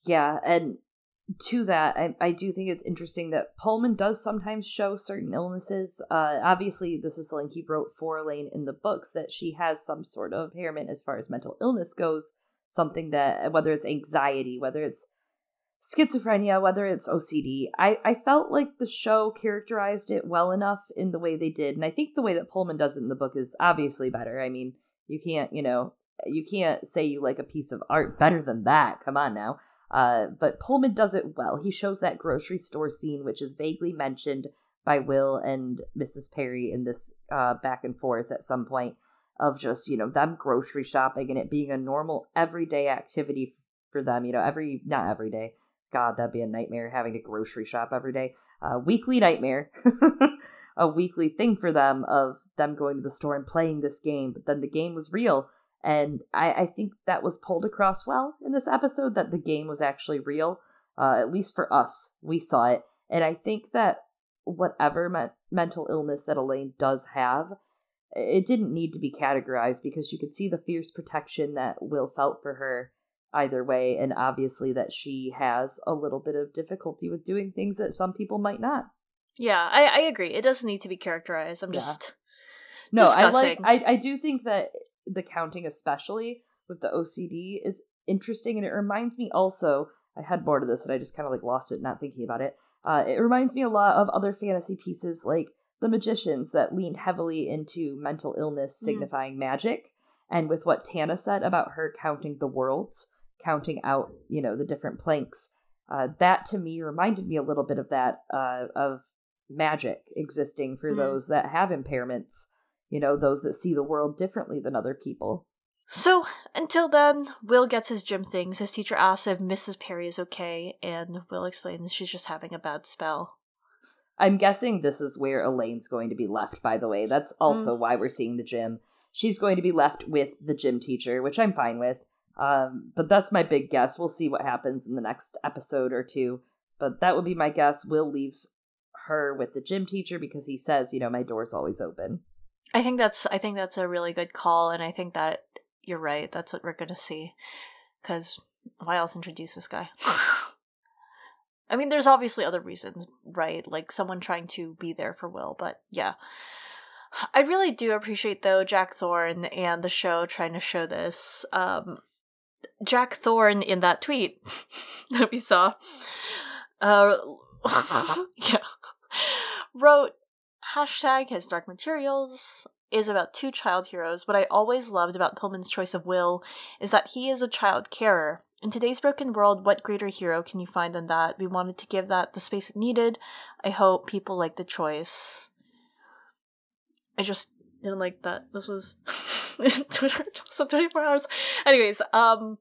yeah and to that, I, I do think it's interesting that Pullman does sometimes show certain illnesses. Uh, obviously, this is something he wrote for Elaine in the books that she has some sort of impairment as far as mental illness goes. Something that, whether it's anxiety, whether it's schizophrenia, whether it's OCD, I, I felt like the show characterized it well enough in the way they did. And I think the way that Pullman does it in the book is obviously better. I mean, you can't, you know, you can't say you like a piece of art better than that. Come on now. Uh, but Pullman does it well. He shows that grocery store scene, which is vaguely mentioned by Will and Mrs. Parry in this uh, back and forth at some point of just, you know, them grocery shopping and it being a normal everyday activity for them, you know, every, not every day. God, that'd be a nightmare having to grocery shop every day. Uh, weekly nightmare. a weekly thing for them of them going to the store and playing this game, but then the game was real and I, I think that was pulled across well in this episode that the game was actually real. Uh, at least for us, we saw it. And I think that whatever me- mental illness that Elaine does have, it didn't need to be categorized because you could see the fierce protection that Will felt for her either way, and obviously that she has a little bit of difficulty with doing things that some people might not. Yeah, I, I agree. It doesn't need to be characterized. I'm just no. Discussing. I like. I I do think that the counting especially with the OCD is interesting and it reminds me also I had more to this and I just kind of like lost it not thinking about it. Uh, it reminds me a lot of other fantasy pieces like The Magicians that leaned heavily into mental illness mm. signifying mm. magic and with what Tana said about her counting the worlds, counting out, you know, the different planks. Uh, that to me reminded me a little bit of that uh, of magic existing for mm. those that have impairments you know, those that see the world differently than other people. So, until then, Will gets his gym things. His teacher asks if Mrs. Parry is okay, and Will explains she's just having a bad spell. I'm guessing this is where Elaine's going to be left, by the way. That's also mm. why we're seeing the gym. She's going to be left with the gym teacher, which I'm fine with. Um, but that's my big guess. We'll see what happens in the next episode or two. But that would be my guess. Will leaves her with the gym teacher because he says, you know, my door's always open. I think that's I think that's a really good call, and I think that you're right. That's what we're gonna see. Because why else introduce this guy? I mean, there's obviously other reasons, right? Like someone trying to be there for Will, but yeah. I really do appreciate though Jack Thorne and the show trying to show this. Um, Jack Thorne in that tweet that we saw, uh, yeah, wrote hashtag his dark materials is about two child heroes. What I always loved about Pullman's choice of Will is that he is a child carer. In today's broken world, what greater hero can you find than that? We wanted to give that the space it needed. I hope people like the choice. I just didn't like that. This was Twitter so 24 hours. Anyways, um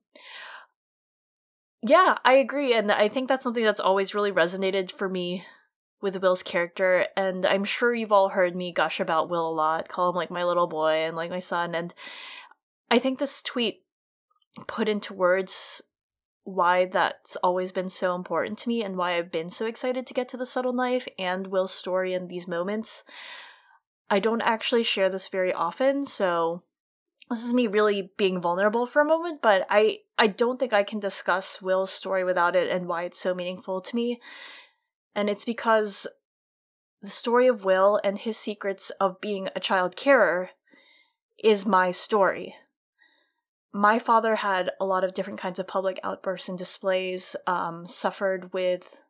yeah, I agree and I think that's something that's always really resonated for me with Will's character, and I'm sure you've all heard me gush about Will a lot, call him like my little boy and like my son, and I think this tweet put into words why that's always been so important to me and why I've been so excited to get to the subtle knife and Will's story in these moments. I don't actually share this very often, so this is me really being vulnerable for a moment, but I I don't think I can discuss Will's story without it and why it's so meaningful to me. And it's because the story of Will and his secrets of being a child carer is my story. My father had a lot of different kinds of public outbursts and displays, um, suffered with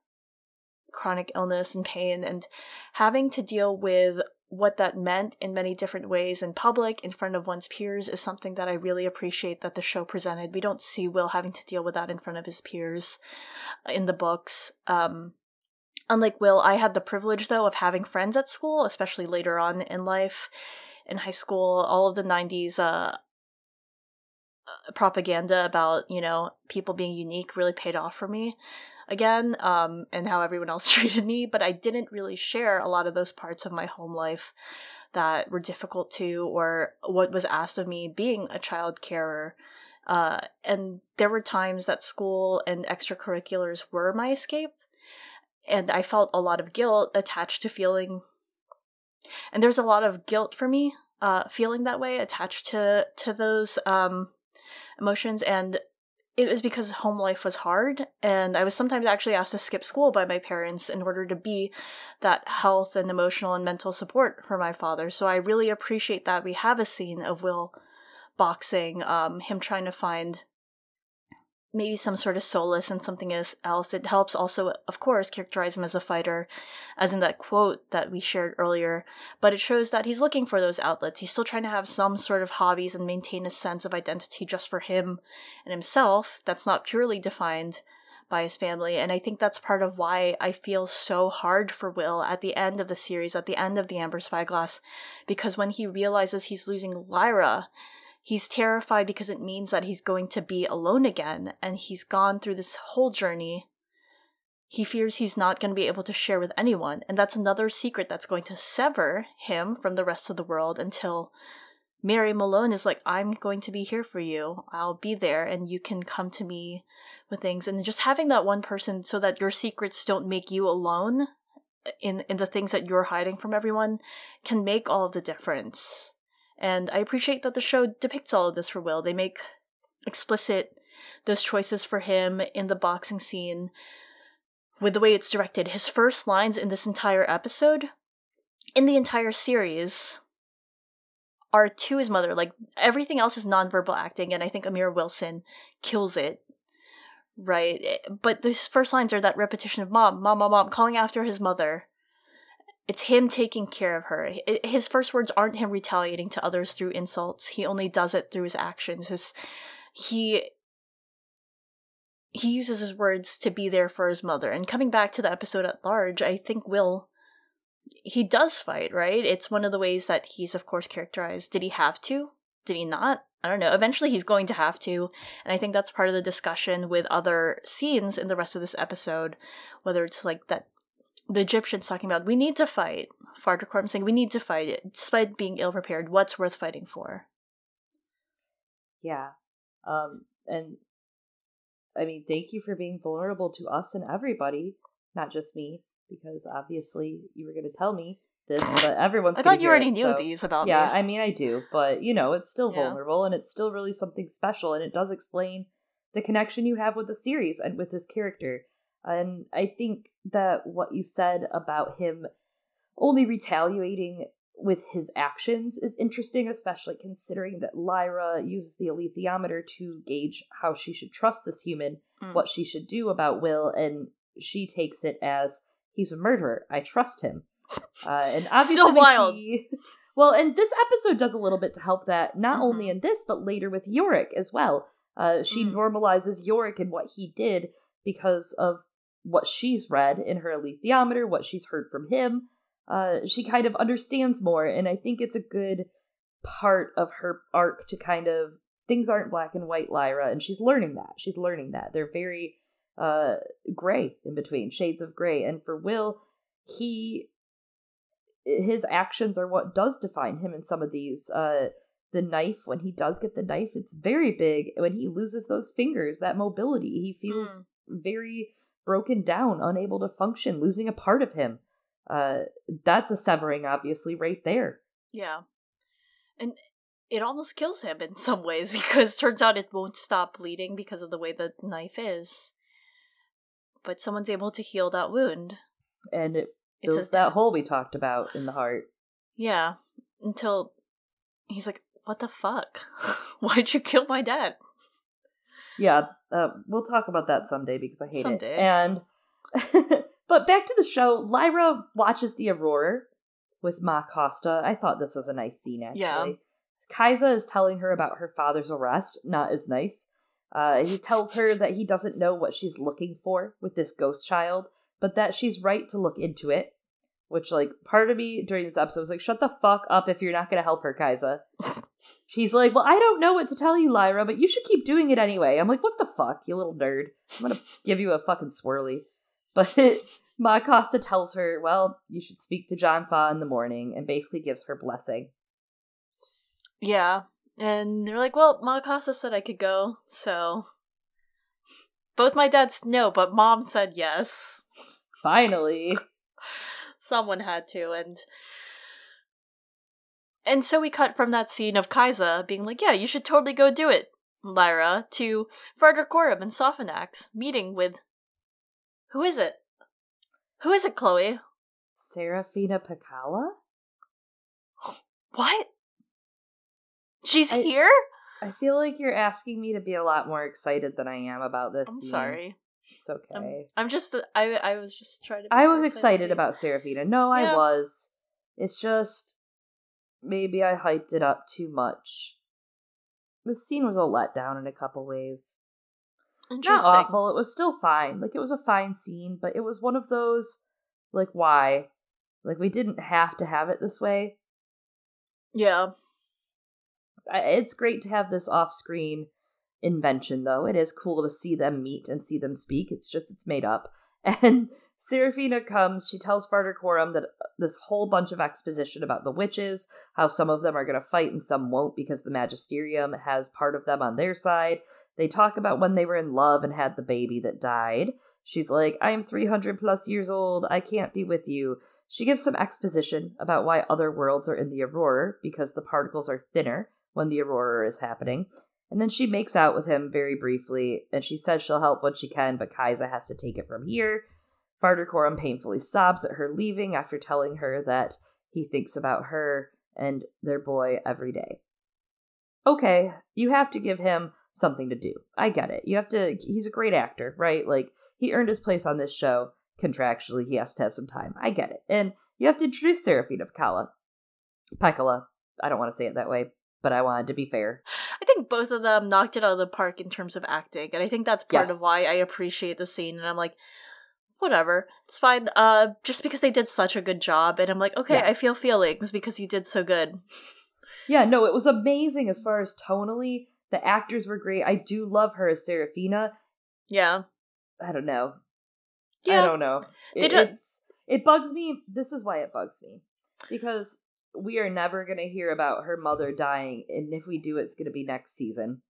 chronic illness and pain, and having to deal with what that meant in many different ways in public, in front of one's peers, is something that I really appreciate that the show presented. We don't see Will having to deal with that in front of his peers in the books. Um, Unlike Will, I had the privilege, though, of having friends at school, especially later on in life. In high school, all of the 90s uh, uh, propaganda about, you know, people being unique really paid off for me again, um, and how everyone else treated me. But I didn't really share a lot of those parts of my home life that were difficult to, or what was asked of me being a child carer Uh, and there were times that school and extracurriculars were my escape. And I felt a lot of guilt attached to feeling. And there's a lot of guilt for me uh, feeling that way attached to to those um, emotions. And it was because home life was hard and i was sometimes actually asked to skip school by my parents in order to be that health and emotional and mental support for my father. So i really appreciate that we have a scene of will boxing um, him trying to find maybe some sort of solace in something else. It helps also, of course, characterize him as a fighter, as in that quote that we shared earlier. But it shows that he's looking for those outlets. He's still trying to have some sort of hobbies and maintain a sense of identity just for him and himself that's not purely defined by his family. And I think that's part of why I feel so hard for Will at the end of the series, at the end of The Amber Spyglass, because when he realizes he's losing Lyra, He's terrified because it means that he's going to be alone again, and he's gone through this whole journey. He fears he's not going to be able to share with anyone, and that's another secret that's going to sever him from the rest of the world until Mary Malone is like, I'm going to be here for you. I'll be there, and you can come to me with things. And just having that one person so that your secrets don't make you alone in, in the things that you're hiding from everyone can make all the difference. And I appreciate that the show depicts all of this for Will. They make explicit those choices for him in the boxing scene with the way it's directed. His first lines in this entire episode, in the entire series, are to his mother. Like everything else is nonverbal acting, and I think Amir Wilson kills it. Right? But those first lines are that repetition of mom, mom, mom, mom, calling after his mother it's him taking care of her. His first words aren't him retaliating to others through insults. He only does it through his actions. His he he uses his words to be there for his mother. And coming back to the episode at large, I think Will he does fight, right? It's one of the ways that he's of course characterized. Did he have to? Did he not? I don't know. Eventually he's going to have to. And I think that's part of the discussion with other scenes in the rest of this episode, whether it's like that the Gyptians talking about we need to fight. Farder saying we need to fight it, despite being ill prepared. What's worth fighting for? Yeah, um, and I mean, thank you for being vulnerable to us and everybody, not just me, because obviously you were going to tell me this, but everyone's. I thought you already it, knew so. these about yeah, me. Yeah, I mean, I do, but you know, it's still yeah. vulnerable, and it's still really something special, and it does explain the connection you have with the series and with this character. And I think that what you said about him only retaliating with his actions is interesting, especially considering that Lyra uses the alethiometer to gauge how she should trust this human, mm. what she should do about Will, and she takes it as he's a murderer. I trust him. Uh, and obviously, wild. See, well, and this episode does a little bit to help that, not mm-hmm. only in this, but later with Iorek as well. Uh, she mm. normalizes Iorek and what he did because of what she's read in her alethiometer, what she's heard from him. Uh, she kind of understands more, and I think it's a good part of her arc to kind of things aren't black and white, Lyra, and she's learning that. She's learning that they're very uh gray in between, shades of gray. And for Will, he his actions are what does define him in some of these. Uh, the knife when he does get the knife, it's very big. When he loses those fingers, that mobility, he feels mm. very broken down, unable to function, losing a part of him. Uh, that's a severing, obviously, right there. Yeah. And it almost kills him in some ways because turns out it won't stop bleeding because of the way the knife is. But someone's able to heal that wound. And it fills that hole we talked about in the heart. Yeah. Until he's like, what the fuck? Why'd you kill my dad? Yeah, uh, we'll talk about that someday because I hate someday. it. And but back to the show, Lyra watches the Aurora with Ma Costa. I thought this was a nice scene actually. Yeah. Kaisa is telling her about her father's arrest, not as nice. Uh, he tells her that he doesn't know what she's looking for with this ghost child, but that she's right to look into it. Which, like, part of me during this episode was like, shut the fuck up if you're not gonna help her, Kaisa. She's like, well, I don't know what to tell you, Lyra, but you should keep doing it anyway. I'm like, what the fuck, you little nerd. I'm gonna give you a fucking swirly. But Ma Costa tells her, well, you should speak to John Faa in the morning and basically gives her blessing. Yeah. And they're like, well, Ma Costa said I could go, so. Both my dads no, but mom said yes. Finally. Someone had to, and. And so we cut from that scene of Kaisa being like, yeah, you should totally go do it, Lyra, to Farder Coram and Sophonax meeting with. Who is it? Who is it, Chloe? Serafina Pekkala? What? She's I- here? I feel like you're asking me to be a lot more excited than I am about this. I'm scene. sorry. It's okay. I'm just I I was just trying to. be I was excited for about Serafina. No, Yeah. I was. It's just maybe I hyped it up too much. The scene was a letdown in a couple ways. you. Not awful. It was still fine. Like it was a fine scene, but it was one of those like why? Like we didn't have to have it this way. Yeah. It's great to have this off-screen invention though. It is cool to see them meet and see them speak. It's just it's made up. And Serafina comes, she tells Farder Coram that uh, this whole bunch of exposition about the witches, how some of them are going to fight and some won't because the Magisterium has part of them on their side. They talk about when they were in love and had the baby that died. She's like, I'm 300 plus years old. I can't be with you. She gives some exposition about why other worlds are in the Aurora because the particles are thinner when the Aurora is happening. And then she makes out with him very briefly, and she says she'll help when she can, but Kaisa has to take it from here. Farder Coram painfully sobs at her leaving after telling her that he thinks about her and their boy every day. Okay, you have to give him something to do. I get it. You have to, he's a great actor, right? Like, he earned his place on this show. Contractually, he has to have some time. I get it. And you have to introduce Serafina Pekala. Pekala. I don't want to say it that way, but I wanted to be fair. I think both of them knocked it out of the park in terms of acting, and I think that's part of why I appreciate the scene. And I'm like, whatever, it's fine. Uh, just because they did such a good job, and I'm like, okay, I feel feelings because you did so good. Yeah, no, it was amazing as far as tonally. The actors were great. I do love her as Serafina. Yeah, I don't know. yeah. I don't know. It, it's it bugs me. This is why it bugs me because we are never going to hear about her mother dying, and if we do, it's going to be next season.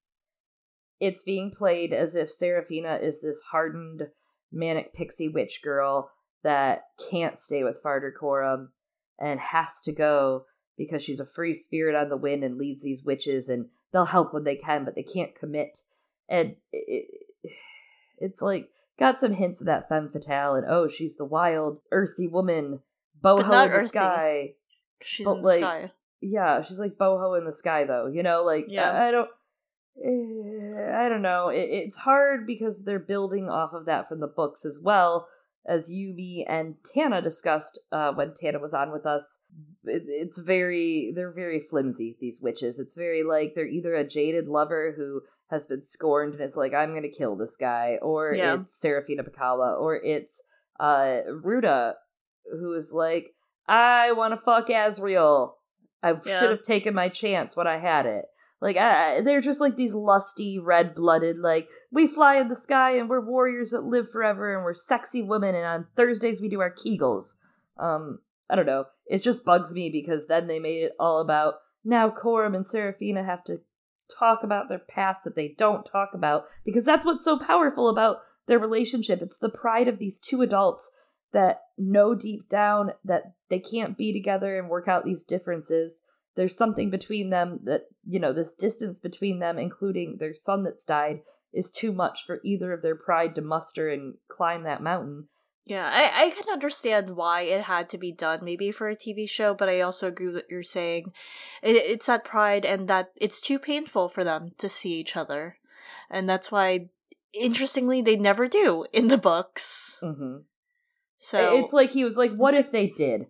It's being played as if Serafina is this hardened manic pixie witch girl that can't stay with Farder Coram and has to go because she's a free spirit on the wind and leads these witches, and they'll help when they can, but they can't commit. And it, it's like got some hints of that femme fatale, and oh, she's the wild, earthy woman, boho in the earthy. sky. She's but, in the like, sky. Yeah, she's like boho in the sky, though. You know, like Yeah. I, I don't. Eh, I don't know. It, it's hard because they're building off of that from the books as well, as Yumi and Tana discussed uh, when Tana was on with us. It, it's very, they're very flimsy. These witches. It's very like they're either a jaded lover who has been scorned and is like, I'm gonna kill this guy, or Yeah. it's Serafina Picala, or it's uh Ruta, who is like, I want to fuck Asriel. I Yeah. should have taken my chance when I had it. Like they're just like these lusty, red-blooded. Like we fly in the sky and we're warriors that live forever and we're sexy women. And on Thursdays we do our Kegels. Um, I don't know. It just bugs me because then they made it all about now Coram and Serafina have to talk about their past that they don't talk about because that's what's so powerful about their relationship. It's the pride of these two adults that know deep down that they can't be together and work out these differences. There's something between them that, you know, this distance between them, including their son that's died, is too much for either of their pride to muster and climb that mountain. Yeah, I, I can understand why it had to be done, maybe for a TV show, but I also agree with what you're saying. It, it's that pride and that it's too painful for them to see each other. And that's why, interestingly, they never do in the books. Mm-hmm. So it's like he was like, "What if they did?"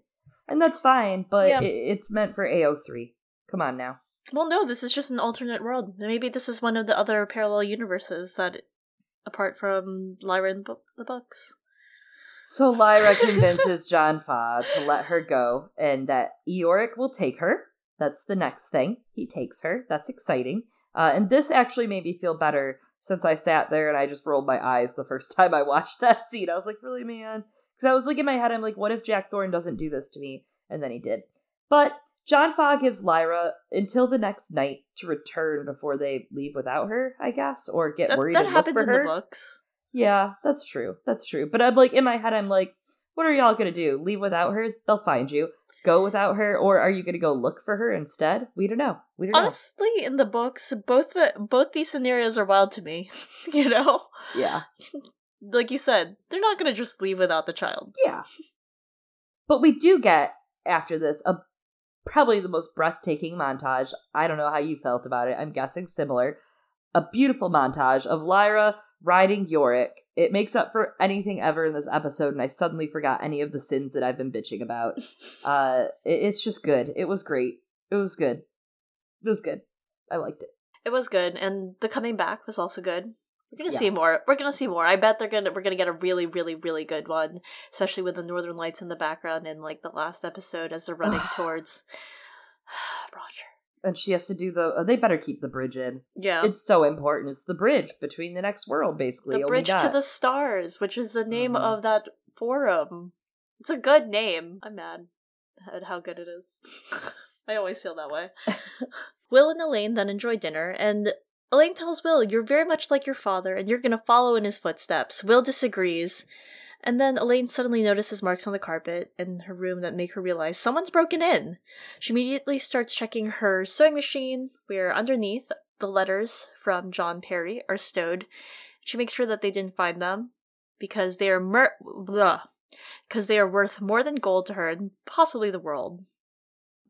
And that's fine, but Yeah. it, it's meant for AO3. Come on now. well, no, this is just an alternate world. Maybe this is one of the other parallel universes that, apart from Lyra and bu- the books. So Lyra convinces John Faa to let her go and that Iorek will take her. That's the next thing. He takes her. That's exciting. Uh, and this actually made me feel better since I sat there and I just rolled my eyes the first time I watched that scene. I was like, really, man? Because I was like in my head, I'm like, what if Jack Thorne doesn't do this to me? And then he did. But John Faa gives Lyra until the next night to return before they leave without her, I guess, or get worried that and happens look for in her. the books. Yeah, that's true. That's true. But I'm like in my head, I'm like, what are y'all gonna do? Leave without her? They'll find you. Go without her, or are you gonna go look for her instead? We don't know. We don't Honestly, in the books, both the both these scenarios are wild to me. you know, know. Yeah, like you said, they're not gonna just leave without the child. yeah. But we do get after this a probably the most breathtaking montage. I don't know how you felt about it. I'm guessing similar. A beautiful montage of Lyra riding Iorek. It makes up for anything ever in this episode, and I suddenly forgot any of the sins that I've been bitching about. Uh, it- it's just good. It was great. It was good. It was good. I liked it. It was good, and the coming back was also good. We're gonna Yeah. see more. We're gonna see more. I bet they're gonna we're gonna get a really, really, really good one, especially with the Northern Lights in the background in like the last episode as they're running towards Roger. And she has to do the. uh, they better keep the bridge in. Yeah, It's so important. It's the bridge between the next world, basically. the Bridge to the Stars, which is the name Mhm. of that forum. It's a good name. I'm mad at how good it is. I always feel that way. Will and Elaine then enjoy dinner, and Elaine tells Will, You're very much like your father, and you're gonna follow in his footsteps. Will disagrees, and then Elaine suddenly notices marks on the carpet in her room that make her realize someone's broken in. She immediately starts checking her sewing machine, where underneath the letters from John Parry are stowed. She makes sure that they didn't find them because they are mer- because they are worth more than gold to her and possibly the world.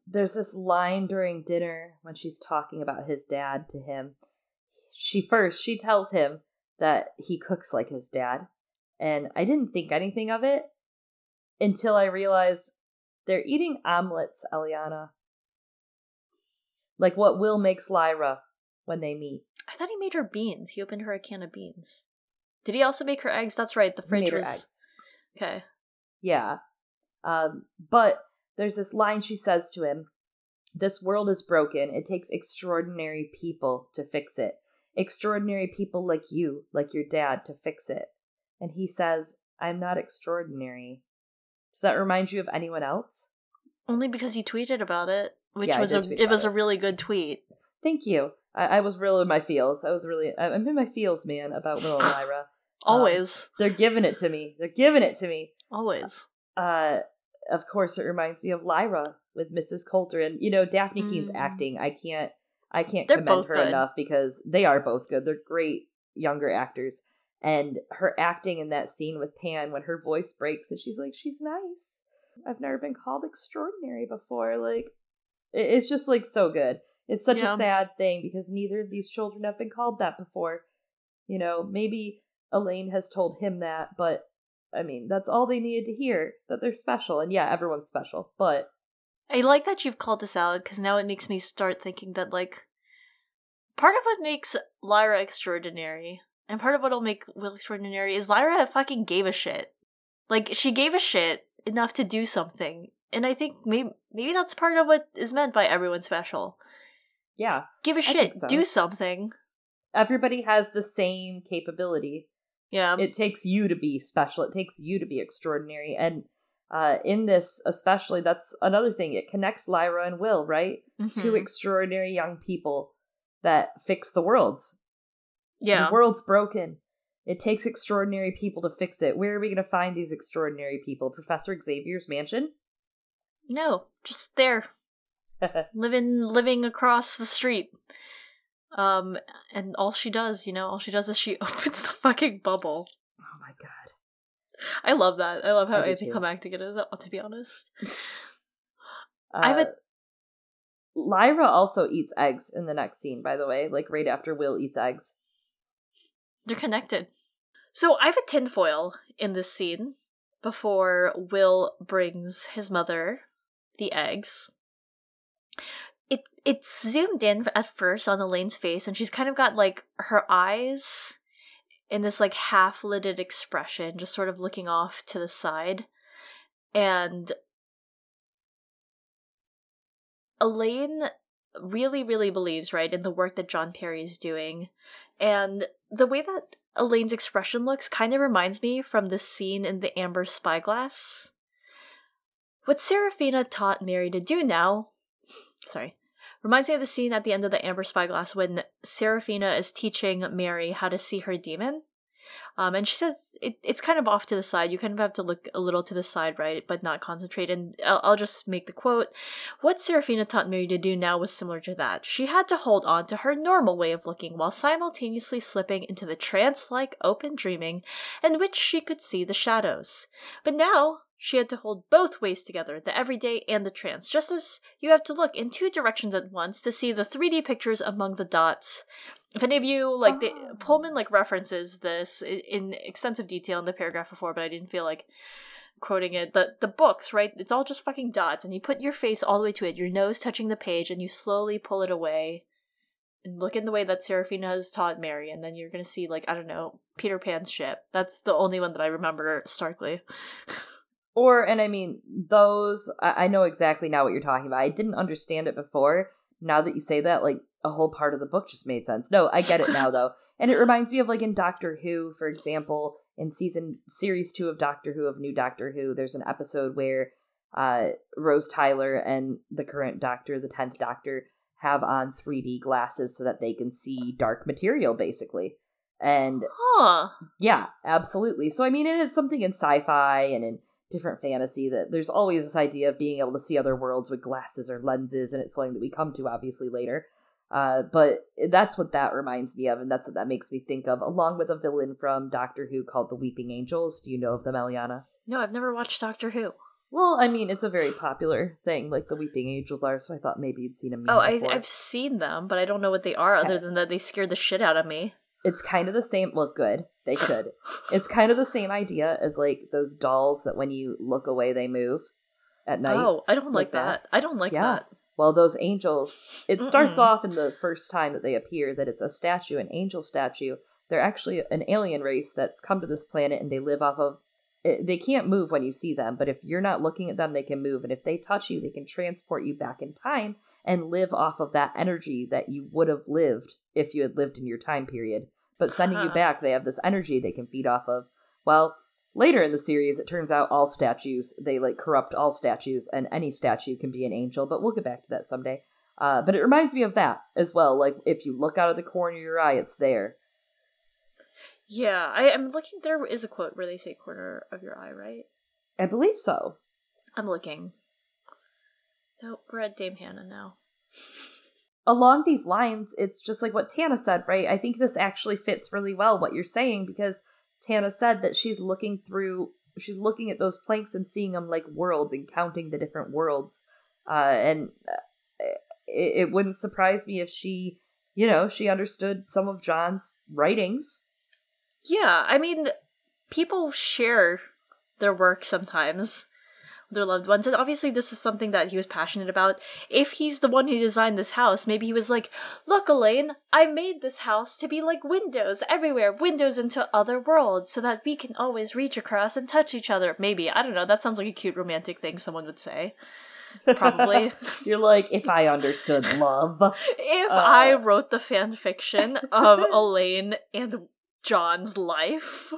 There's this line during dinner when she's talking about his dad to him. She first she tells him that he cooks like his dad, and I didn't think anything of it until I realized they're eating omelets, Eliana. Like what Will makes Lyra when they meet. I thought he made her beans. He opened her a can of beans. Did he also make her eggs? That's right. The He fridge was eggs. okay. Yeah. Um, but there's this line she says to him This world is broken. It takes extraordinary people to fix it. Extraordinary people like you, like your dad, to fix it. And he says, I'm not extraordinary. Does that remind you of anyone else? Only because you tweeted about it, which Yeah, was a it was a really good tweet. Thank you. I, I was real in my feels. I was really, I'm in my feels, man, about Will and Lyra. Always, They're giving it to me. They're giving it to me. always. uh of course it reminds me of Lyra with Mrs. Coulter and you know Dafne Keen's Mm. acting I can't I can't They're commend her good. enough because they are both good they're great younger actors and her acting in that scene with Pan when her voice breaks and she's like she's nice I've never been called extraordinary before like it's just like so good it's such Yeah. a sad thing because neither of these children have been called that before you know maybe Elaine has told him that but I mean, that's all they needed to hear that they're special. And yeah, everyone's special, but I like that you've called this out because now it makes me start thinking that like part of what makes Lyra extraordinary and part of what'll make Will extraordinary is Lyra fucking gave a shit. Like she gave a shit enough to do something, and I think maybe maybe that's part of what is meant by everyone special. yeah, Give a shit, so. do something. everybody has the same capability. Yeah, It takes you to be special. It takes you to be extraordinary. And uh, in this, especially, that's another thing. It connects Lyra and Will, right? Two Mhm. extraordinary young people that fix the world. yeah. The world's broken. It takes extraordinary people to fix it. Where are we going to find these extraordinary people? Professor Xavier's mansion? No, just there, living living across the street. Um, and all she does, you know, all she does is she opens the fucking bubble. I love that. I love how I anticlimactic it is. To be honest, Uh, I have a- Lyra also eats eggs in the next scene, by the way, like right after Will eats eggs. they're connected. So I have a tinfoil in this scene before Will brings his mother the eggs. It it's zoomed in at first on Elaine's face, and she's kind of got like her eyes in this like half lidded expression, just sort of looking off to the side. And Elaine really, really believes, right, in the work that John Parry is doing. And the way that Elaine's expression looks kind of reminds me from the scene in the Amber Spyglass. What Serafina taught Mary to do now, sorry. Reminds me of the scene at the end of the Amber Spyglass when Serafina is teaching Mary how to see her daemon. Um, and she says it, it's kind of off to the side. You kind of have to look a little to the side, right? But not concentrate. And I'll, I'll just make the quote. What Serafina taught Mary to do now was similar to that. She had to hold on to her normal way of looking while simultaneously slipping into the trance like open dreaming in which she could see the shadows. But now she had to hold both ways together, the everyday and the trance, just as you have to look in two directions at once to see the 3D pictures among the dots. If any of you like, the, Oh. Pullman like references this in, in extensive detail in the paragraph before, but I didn't feel like quoting it. The the books, right? It's all just fucking dots, and you put your face all the way to it, your nose touching the page, and you slowly pull it away. And look in the way that Serafina has taught Mary, and then you're gonna see like I don't know Peter Pan's ship. That's the only one that I remember starkly. Or, and I mean, those, I, I know exactly now what you're talking about. I didn't understand it before. Now that you say that, like, a whole part of the book just made sense. No, I get it now, though. And it reminds me of, like, in Doctor Who, for example, in season, series two of Doctor Who, of New Doctor Who, there's an episode where uh, Rose Tyler and the current Doctor, the 10th Doctor, have on 3D glasses so that they can see dark material, basically. And Huh. yeah, absolutely. So I mean, it is something in sci-fi and in different fantasy that there's always this idea of being able to see other worlds with glasses or lenses, and it's something that we come to obviously later. Uh, but that's what that reminds me of, and that's what that makes me think of, along with a villain from Doctor Who called the Weeping Angels. Do you know of them, Eliana? No, I've never watched Doctor Who. Well, I mean, it's a very popular thing, like the Weeping Angels are. So I thought maybe you'd seen them. Oh, I. I've seen them, but I don't know what they are, other than that they scared the shit out of me. It's kind of the same well good they could it's kind of the same idea as like those dolls that when you look away they move at night oh, I don't like like, that. that. I don't like Yeah. that. well those angels it starts Mm-mm. off in the first time that they appear that it's a statue an angel statue they're actually an alien race that's come to this planet and they live off of it- they can't move when you see them but if you're not looking at them they can move and if they touch you they can transport you back in time and live off of that energy that you would have lived if you had lived in your time period but sending you back they have this energy they can feed off of well later in the series it turns out all statues they like corrupt all statues and any statue can be an angel but we'll get back to that someday uh, but it reminds me of that as well like if you look out of the corner of your eye it's there Yeah, I am looking. There is a quote where they say "corner of your eye," right? i believe so I'm looking. No, we're at Dame Hannah now. along these lines, it's just like what Tana said, right? I think this actually fits really well what you're saying because Tana said that she's looking through, she's looking at those planks and seeing them like worlds and counting the different worlds. Uh, and uh, it, it wouldn't surprise me if she, you know, she understood some of John's writings. Yeah, I mean, people share their work sometimes their loved ones, and obviously, this is something that he was passionate about. If he's the one who designed this house, maybe he was like, Look, Elaine, I made this house to be like windows everywhere, windows into other worlds, so that we can always reach across and touch each other. Maybe. I don't know. That sounds like a cute romantic thing someone would say. Probably. You're like, if I understood love. if Uh, I wrote the fan fiction of Elaine and John's life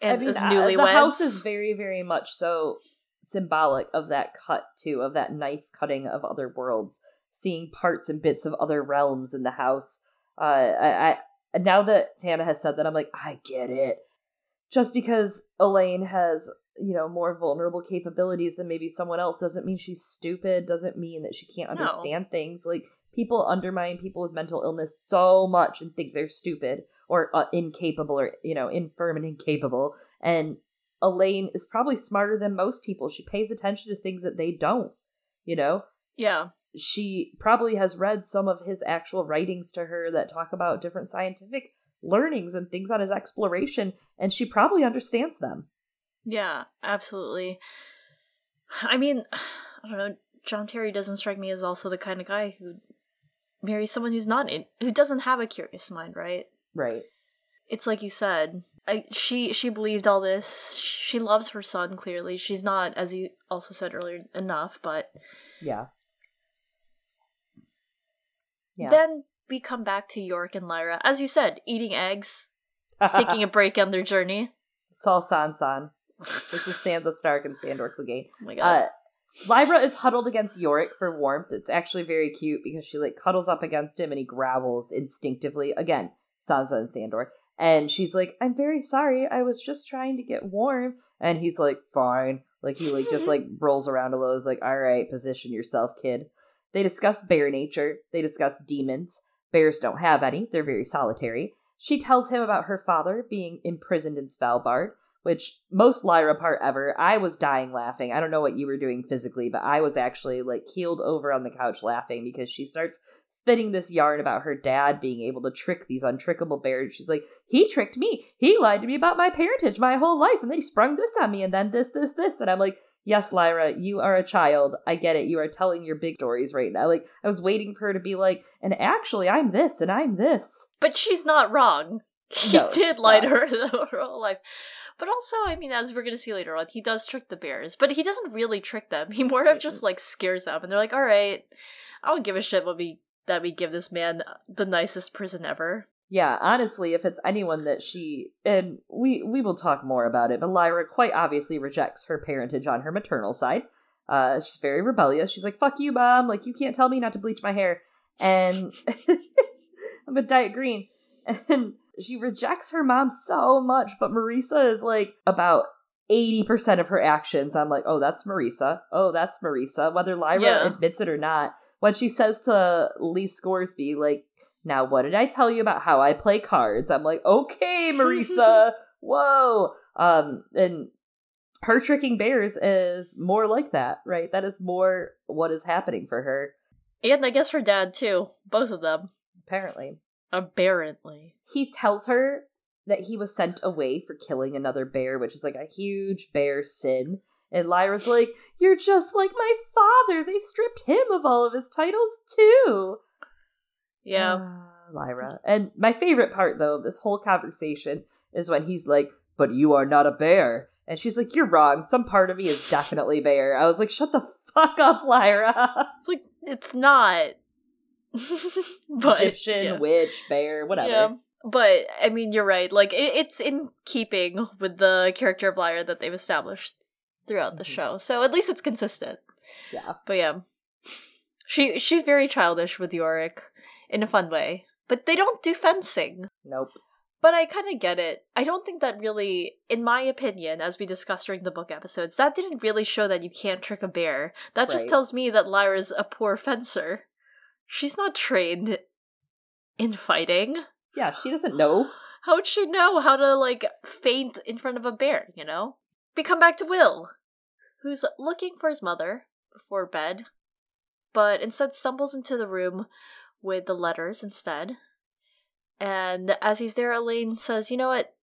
and his uh, newlyweds. The house is very, very much so symbolic of that cut too, of that knife cutting of other worlds, seeing parts and bits of other realms in the house. Uh, I, I now that Tana has said that, I'm like, I get it. Just because Elaine has, you know, more vulnerable capabilities than maybe someone else doesn't mean she's stupid. Doesn't mean that she can't No. understand things. Like people undermine people with mental illness so much and think they're stupid or uh, incapable or you know infirm and incapable and elaine is probably smarter than most people she pays attention to things that they don't you know yeah. she probably has read some of his actual writings to her that talk about different scientific learnings and things on his exploration and she probably understands them Yeah, absolutely. I mean, I don't know. John Parry doesn't strike me as also the kind of guy who marries someone who's not in, who doesn't have a curious mind, right? right It's like you said. I, she she believed all this. She loves her son. Clearly, she's not, as you also said earlier, enough. But yeah yeah then we come back to Iorek and Lyra, as you said, eating eggs, taking a break on their journey. it's all san san this is sansa stark and sandor clegane Oh my god. Uh, Lyra is huddled against Iorek for warmth. It's actually very cute because she like cuddles up against him and he growls instinctively. Again, Sansa and Sandor. And she's like, I'm very sorry. I was just trying to get warm. And he's like, fine. Like he like just like rolls around a little. Is like, all right, position yourself, kid. They discuss bear nature. They discuss daemons. Bears don't have any. They're very solitary. She tells him about her father being imprisoned in Svalbard which most Lyra part ever. I was dying laughing. I don't know what you were doing physically, but I was actually like keeled over on the couch laughing because she starts spinning this yarn about her dad being able to trick these untrickable bears. She's like, he tricked me. He lied to me about my parentage my whole life, and then he sprung this on me, and then this, this, this. And I'm like, yes, Lyra, you are a child. I get it. You are telling your big stories right now. Like, I was waiting for her to be like, and actually, I'm this, and I'm this. But she's not wrong. He no, did lie to her her whole life. But also, I mean, as we're gonna see later on, he does trick the bears, but he doesn't really trick them. He more of just like scares them, and they're like, "All right, I don't give a shit what we that we give this man the nicest prison ever." Yeah, honestly, if it's anyone that she and we we will talk more about it, but Lyra quite obviously rejects her parentage on her maternal side. Uh, she's very rebellious. She's like, "Fuck you, mom! Like you can't tell me not to bleach my hair." And I'm a diet green, and she rejects her mom so much, but Marisa is like about 80% of her actions. I'm like, oh, that's Marisa. Oh, that's Marisa. Whether Lyra yeah. admits it or not. When she says to Lee Scoresby, like, now what did I tell you about how I play cards? I'm like, okay, Marisa. Whoa. Um, and her tricking bears is more like that, right? That is more what is happening for her. And I guess her dad too. Both of them. Apparently. Apparently. He tells her that he was sent away for killing another bear, which is like a huge bear sin. And Lyra's like, You're just like my father. They stripped him of all of his titles, too. Yeah. Uh, Lyra. And my favorite part, though, this whole conversation is when he's like, But you are not a bear. And she's like, You're wrong. Some part of me is definitely bear. I was like, Shut the fuck up, Lyra. It's like, it's not. but, Gyptian, yeah. witch, bear, whatever. Yeah. But I mean, you're right. Like it, it's in keeping with the character of Lyra that they've established throughout the mm-hmm. show. So at least it's consistent. Yeah. But yeah, she she's very childish with Iorek in a fun way. But they don't do fencing. Nope. But I kind of get it. I don't think that really, in my opinion, as we discussed during the book episodes, that didn't really show that you can't trick a bear. That right. just tells me that Lyra's a poor fencer. She's not trained in fighting. Yeah, she doesn't know. How'd she know how to, like, feint in front of a bear, you know? We come back to Will, who's looking for his mother before bed, but instead stumbles into the room with the letters instead. And as he's there, Elaine says, You know what?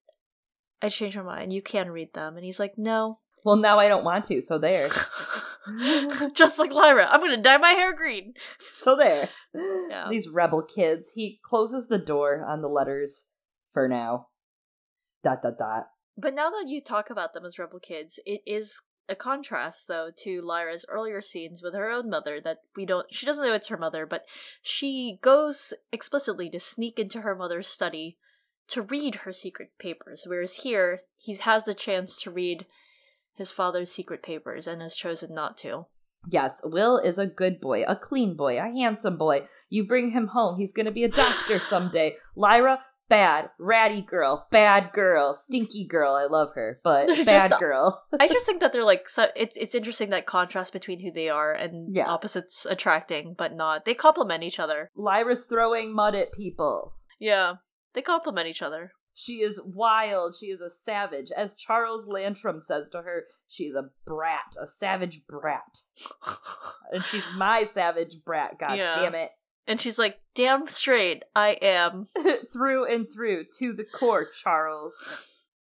I changed my mind. You can read them. And he's like, No. Well, now I don't want to, so there. Just like Lyra, I'm gonna dye my hair green. So there. Yeah. These rebel kids. He closes the door on the letters for now. Dot dot dot. But now that you talk about them as rebel kids, it is a contrast though to Lyra's earlier scenes with her own mother that we don't she doesn't know it's her mother, but she goes explicitly to sneak into her mother's study to read her secret papers, whereas here he has the chance to read his father's secret papers and has chosen not to. Yes, Will is a good boy, a clean boy, a handsome boy. You bring him home, he's going to be a doctor someday. Lyra, bad, ratty girl, bad girl, stinky girl. I love her, but bad just, girl. I just think that they're like so. It's it's interesting that contrast between who they are and yeah. opposites attracting, but not. They complement each other. Lyra's throwing mud at people. Yeah, they complement each other. She is wild. She is a savage. As Charles Latrom says to her, she's a brat, a savage brat. and she's my savage brat, god yeah. damn it. And she's like, damn straight, I am. through and through, to the core, Charles.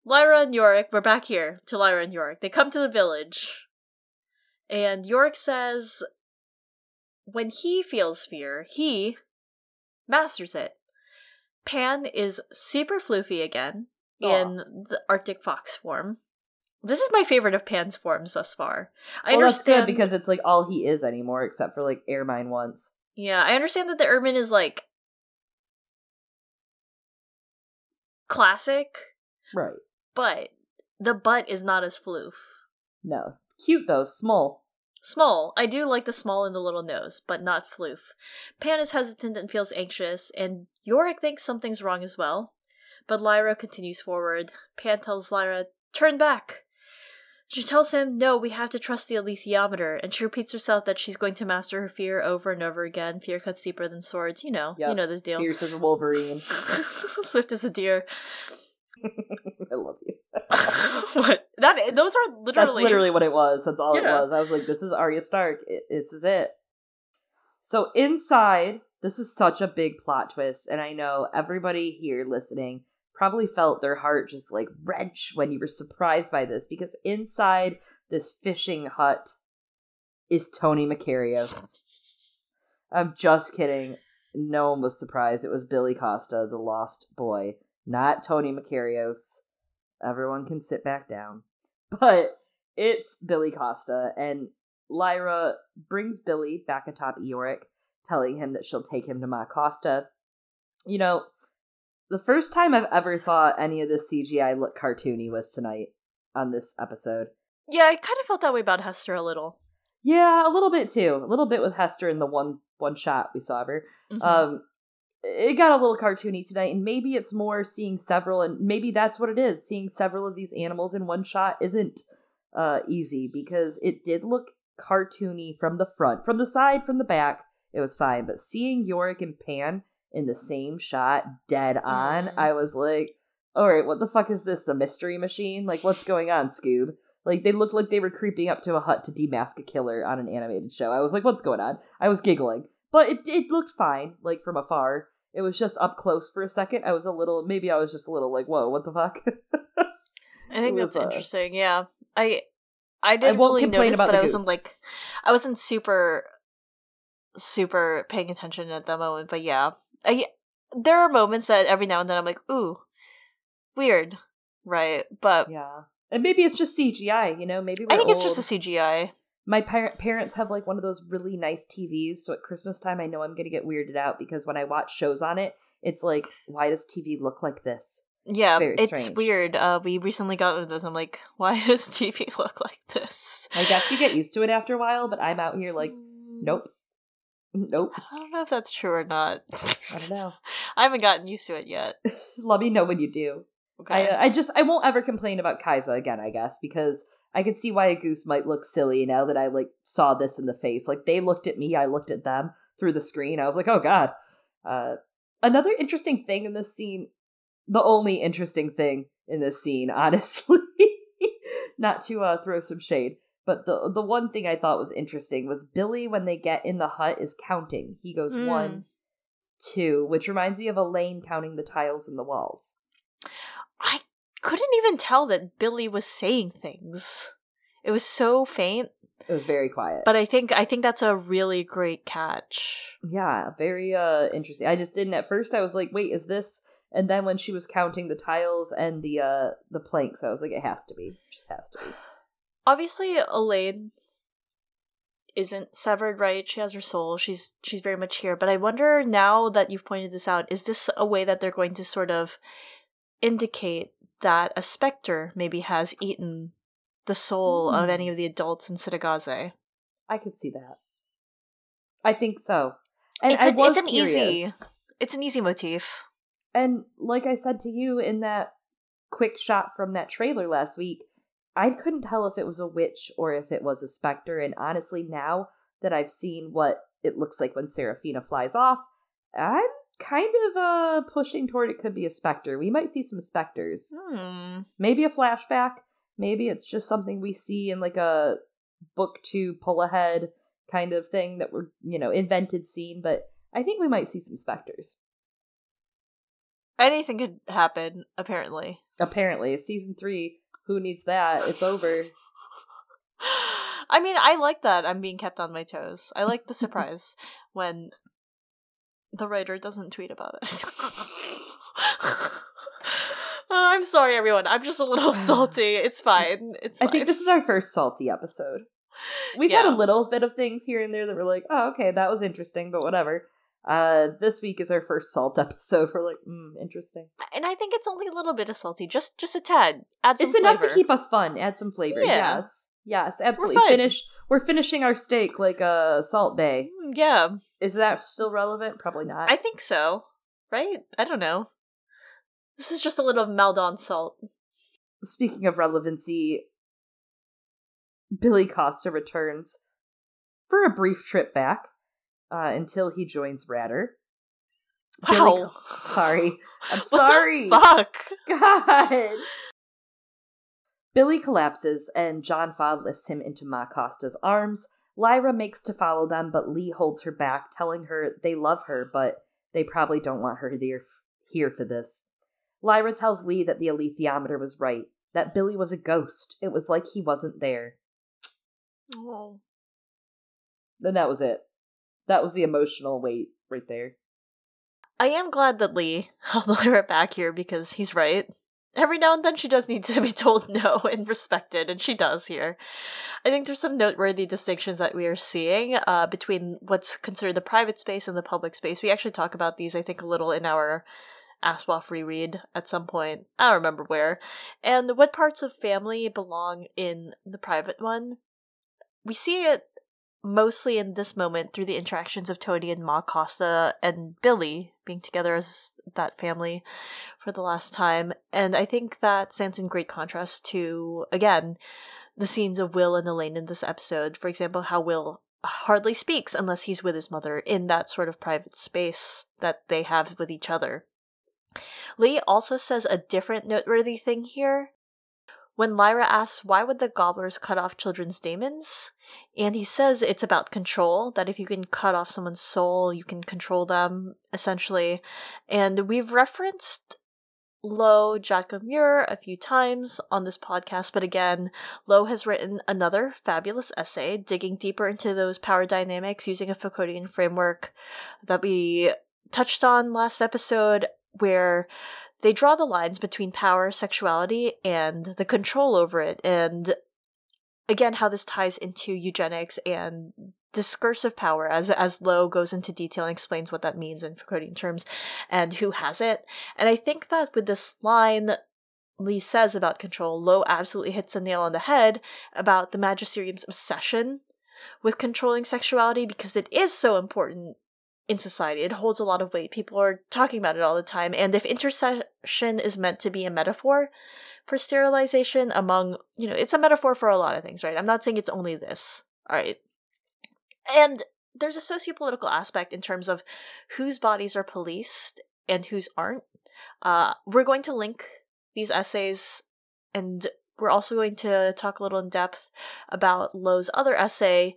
Lyra and Iorek, we're back here to Lyra and Iorek. They come to the village. And Iorek says when he feels fear, he masters it. Pan is super floofy again Aww. in the Arctic fox form. This is my favorite of Pan's forms thus far. I well, understand because it's like all he is anymore, except for like Ermine once. Yeah, I understand that the Ermine is like classic, right? But the butt is not as floof. No, cute though, small. Small. I do like the small and the little nose, but not floof. Pan is hesitant and feels anxious, and Iorek thinks something's wrong as well. But Lyra continues forward. Pan tells Lyra, Turn back! She tells him, No, we have to trust the alethiometer, and she repeats herself that she's going to master her fear over and over again. Fear cuts deeper than swords. You know, you know this deal. Fierce as a Wolverine. Swift as a deer. I love you. what? That those are That's literally literally what it was. That's all Yeah. it was. I was like, this is Arya Stark. It, this is it. So inside, this is such a big plot twist, and I know everybody here listening probably felt their heart just like wrench when you were surprised by this because inside this fishing hut is Tony Makarios. I'm just kidding. No one was surprised. It was Billy Costa, the lost boy, not Tony Makarios. Everyone can sit back down. But it's Billy Costa, and Lyra brings Billy back atop Iorek, telling him that she'll take him to Ma Costa. You know, the first time I've ever thought any of this CGI looked cartoony was tonight on this episode. Yeah, I kind of felt that way about Hester a little. Yeah, a little bit too. A little bit with Hester in the one one shot we saw of her. Mhm. Um, it got a little cartoony tonight, and maybe it's more seeing several, and maybe that's what it is. Seeing several of these animals in one shot isn't uh, easy because it did look cartoony from the front, from the side, from the back. It was fine, but seeing Iorek and Pan in the same shot, dead on, Mm. I was like, "All right, what the fuck is this? The mystery machine? Like, what's going on, Scoob?" Like they looked like they were creeping up to a hut to demask a killer on an animated show. I was like, "What's going on?" I was giggling, but it it looked fine, like from afar. It was just up close for a second. I was a little, maybe I was just a little like, "Whoa, what the fuck?" I think it that's uh, interesting. Yeah, I I didn't won't really notice, but I wasn't goose. like I wasn't super super paying attention at that moment. But yeah, I there are moments that every now and then I'm like, ooh, weird, right? But yeah, and maybe it's just CGI. You know, maybe I think it's just a CGI. My par- parents have like one of those really nice TVs, so at Christmas time, I know I'm gonna get weirded out because when I watch shows on it, it's like, why does TV look like this? Yeah, very it's weird. Uh, we recently got into this. I'm like, why does TV look like this? I guess you get used to it after a while, but I'm out here like, Mm, nope, nope. I don't know if that's true or not. I don't know. I haven't gotten used to it yet. Let me know when you do. Okay. I, I just I won't ever complain about Kaisa again. I guess because I could see why a goose might look silly now that I like saw this in the face. Like they looked at me, I looked at them through the screen. I was like, oh god. Uh, another interesting thing in this scene, the only interesting thing in this scene, honestly, not to uh, throw some shade, but the the one thing I thought was interesting was Billy when they get in the hut is counting. He goes Mm. one, two, which reminds me of Elaine counting the tiles in the walls. Couldn't even tell that Billy was saying things. It was so faint, It was very quiet. but I think I think that's a really great catch. yeah, very uh interesting. I just didn't at first I was like, wait, is this and then when she was counting the tiles and the uh the planks, I was like, it has to be. It just has to be. Obviously, Elaine isn't severed, right? She has her soul. She's she's very much here. But I wonder now that you've pointed this out, is this a way that they're going to sort of indicate that a specter maybe has eaten the soul of Hmm. any of the adults in Cittàgazze? I could see that. I think so. And It I was it's an easy- It's an easy motif. And like I said to you in that quick shot from that trailer last week, I couldn't tell if it was a witch or if it was a specter. And honestly, now that I've seen what it looks like when Serafina flies off, I'm kind of uh pushing toward it could be a specter. We might see some specters. Hmm. Maybe a flashback. Maybe it's just something we see in like a book to pull ahead kind of thing that we're, you know, invented scene, but I think we might see some specters. Anything could happen, apparently. Apparently, season three, who needs that? It's over. I mean, I like that I'm being kept on my toes. I like the surprise when the writer doesn't tweet about it. Uh, I'm sorry, everyone. I'm just a little salty. It's fine. It's I think this is our first salty episode. We've Yeah. had a little bit of things here and there that were like, oh, okay, that was interesting, but whatever. Uh, this week is our first salt episode. We're like, mm, interesting. and I think it's only a little bit of salty, just just a tad. Add some It's enough to keep us fun. Add some flavor. Yeah. Yes. Yes, absolutely. fine. Finish. We're finishing our steak like a uh, Salt Bae. Mm, Yeah, Is that still relevant? Probably not. I think so. Right? I don't know. This is just a little Maldon salt. Speaking of relevancy, Billy Costa returns for a brief trip back uh, until he joins Ratter. Billy- Wow. Sorry, I'm sorry. fuck. God. Billy collapses and John Faa lifts him into Ma Costa's arms. Lyra makes to follow them, but Lee holds her back, telling her they love her, but they probably don't want her there, here for this. Lyra tells Lee that the alethiometer was right, that Billy was a ghost. It was like he wasn't there. Oh. Then that was it. That was the emotional weight right there. I am glad that Lee held Lyra back here because he's right. Every now and then she does need to be told no and respected, and she does here. I think there's some noteworthy distinctions that we are seeing uh, between what's considered the private space and the public space. We actually talk about these, I think, a little in our ASOIAF reread at some point. I don't remember where. And what parts of family belong in the private one. We see it mostly in this moment through the interactions of Tony and Ma Costa and Billy being together as that family for the last time. And I think that stands in great contrast to, again, the scenes of Will and Elaine in this episode. For example, how Will hardly speaks unless he's with his mother in that sort of private space that they have with each other. Lee also says a different noteworthy thing here. When Lyra asks why would the gobblers cut off children's daemons, and he says it's about control, that if you can cut off someone's soul, you can control them, essentially. And we've referenced Lo Jacques-Muir a few times on this podcast, but again, Lo has written another fabulous essay digging deeper into those power dynamics using a Foucauldian framework that we touched on last episode, where they draw the lines between power, sexuality, and the control over it, and again, how this ties into eugenics and discursive power as as Lowe goes into detail and explains what that means in Foucauldian terms and who has it. And I think that with this line Lee says about control, Lowe absolutely hits the nail on the head about the magisterium's obsession with controlling sexuality because it is so important in society. It holds a lot of weight. People are talking about it all the time. And if intercision is meant to be a metaphor for sterilization among, you know, it's a metaphor for a lot of things, right? I'm not saying it's only this. All right. And there's a sociopolitical aspect in terms of whose bodies are policed and whose aren't. Uh, we're going to link these essays and we're also going to talk a little in depth about Lowe's other essay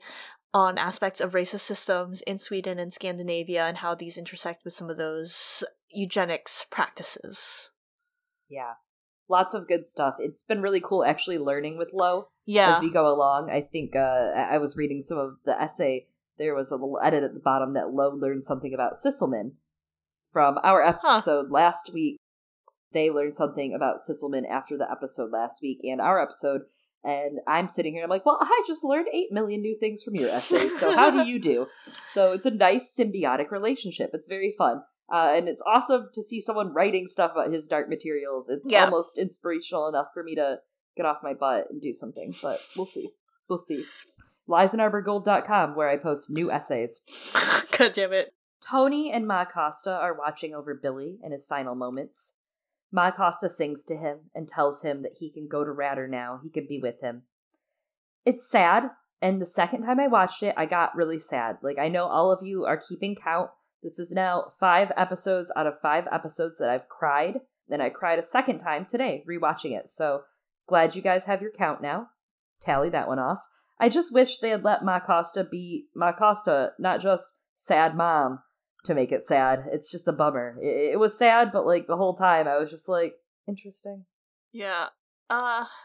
on aspects of racist systems in Sweden and Scandinavia and how these intersect with some of those eugenics practices. Yeah. Lots of good stuff. It's been really cool actually learning with Lowe Yeah. as we go along. I think uh, I was reading some of the essay. There was a little edit at the bottom that Lowe learned something about Sysselman from our episode last week. They learned something about Sysselman after the episode last week and our episode. And I'm sitting here, I'm like, well, I just learned 8 million new things from your essay. So how do you do? So it's a nice symbiotic relationship. It's very fun. Uh, and it's awesome to see someone writing stuff about his dark materials. It's Yeah. almost inspirational enough for me to get off my butt and do something, but we'll see. We'll see. LiesandArborGold.com, where I post new essays. God damn it. Tony and Ma Costa are watching over Billy in his final moments. Ma Costa sings to him and tells him that he can go to Ratter now. He can be with him. It's sad, and the second time I watched it, I got really sad. Like, I know all of you are keeping count. This is now five episodes out of five episodes that I've cried. Then I cried a second time today, rewatching it. So glad you guys have your count now. Tally that one off. I just wish they had let Ma Costa be Ma Costa, not just sad mom to make it sad. It's just a bummer. It, it was sad, but like the whole time I was just like, interesting. Yeah. Uh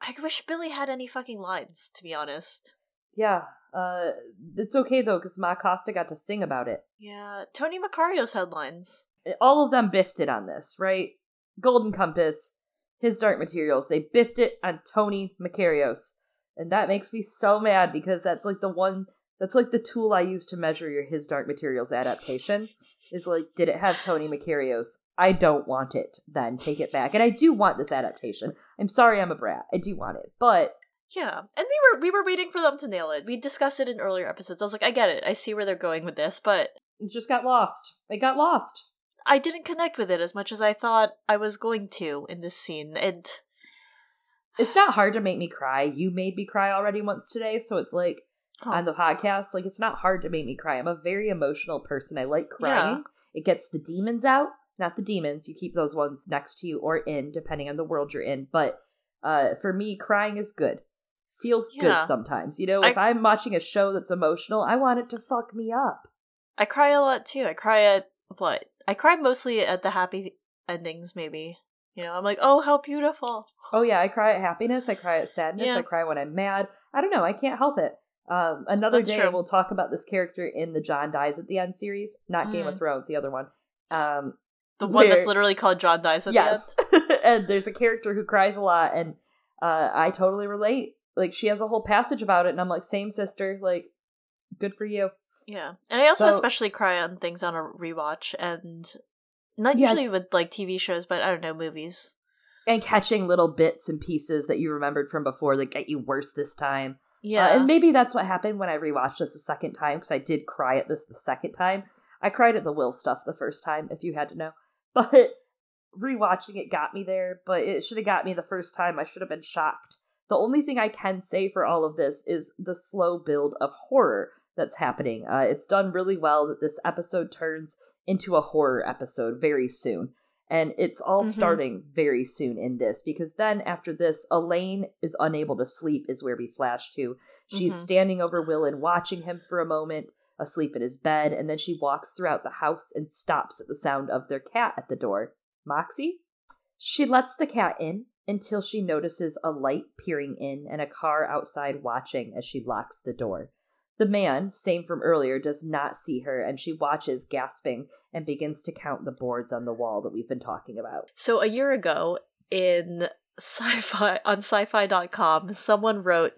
I wish Billy had any fucking lines, to be honest. Yeah, uh, it's okay though because Ma Costa got to sing about it. Yeah, Tony Makarios headlines. All of them biffed it on this, right? Golden Compass, his Dark Materials, they biffed it on Tony Makarios. And that makes me so mad because that's like the one That's like the tool I use to measure your His Dark Materials adaptation. Is like, did it have Tony Makarios? I don't want it. Then take it back. And I do want this adaptation. I'm sorry, I'm a brat. I do want it, but Yeah, and we were we were waiting for them to nail it. We discussed it in earlier episodes. I was like, I get it. I see where they're going with this, but it just got lost. It got lost. I didn't connect with it as much as I thought I was going to in this scene. And It's not hard to make me cry. You made me cry already once today, so it's like On the podcast, like it's not hard to make me cry. I'm a very emotional person. I like crying. It gets the demons out, not the demons. You keep those ones next to you or in, depending on the world you're in. But uh, for me, crying is good. Feels Yeah. good sometimes. You know, I- if I'm watching a show that's emotional, I want it to fuck me up. I cry a lot too. I cry at what? I cry mostly at the happy endings, maybe. You know, I'm like, oh, how beautiful. Oh yeah, I cry at happiness. I cry at sadness. Yeah. I cry when I'm mad. I don't know. I can't help it. Um, another That's day true. we'll talk about this character in the John dies at the end series, not Game of Mm. Thrones, the other one. Um, The one that's literally called John Dies at the End. yes, and there's a character who cries a lot, and uh, I totally relate. Like she has a whole passage about it, and I'm like, same sister. Like, good for you. Yeah. And I also So- especially cry on things on a rewatch and not Yeah. usually with like TV shows, but I don't know, movies. And catching little bits and pieces that you remembered from before that get you worse this time. Yeah. Uh, and maybe that's what happened when I rewatched this a second time because I did cry at this the second time. I cried at the Will stuff the first time, if you had to know. But rewatching it got me there, but it should have got me the first time. I should have been shocked. The only thing I can say for all of this is the slow build of horror that's happening. Uh, it's done really well that this episode turns into a horror episode very soon. And it's all Mhm. starting very soon in this because then after this, Elaine is unable to sleep, is where we flash to. She's Mhm. standing over Will and watching him for a moment, asleep in his bed, and then she walks throughout the house and stops at the sound of their cat at the door. Moxie? She lets the cat in until she notices a light peering in and a car outside watching as she locks the door. The man, same from earlier, does not see her and she watches, gasping, and begins to count the boards on the wall that we've been talking about. So a year ago in sci-fi on sci-fi.com someone wrote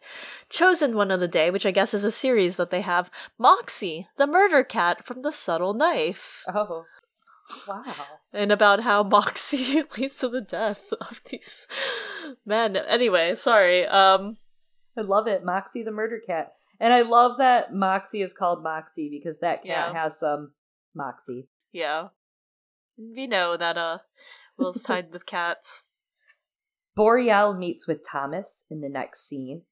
chosen one of the day which i guess is a series that they have moxie the murder cat from the subtle knife Oh. Wow. and about how moxie leads to the death of these men anyway sorry um I love it. Moxie the murder cat. And I love that Moxie is called Moxie because that cat Yeah. has some Moxie. yeah we know that uh will's tied with cats Boreal meets with Thomas in the next scene.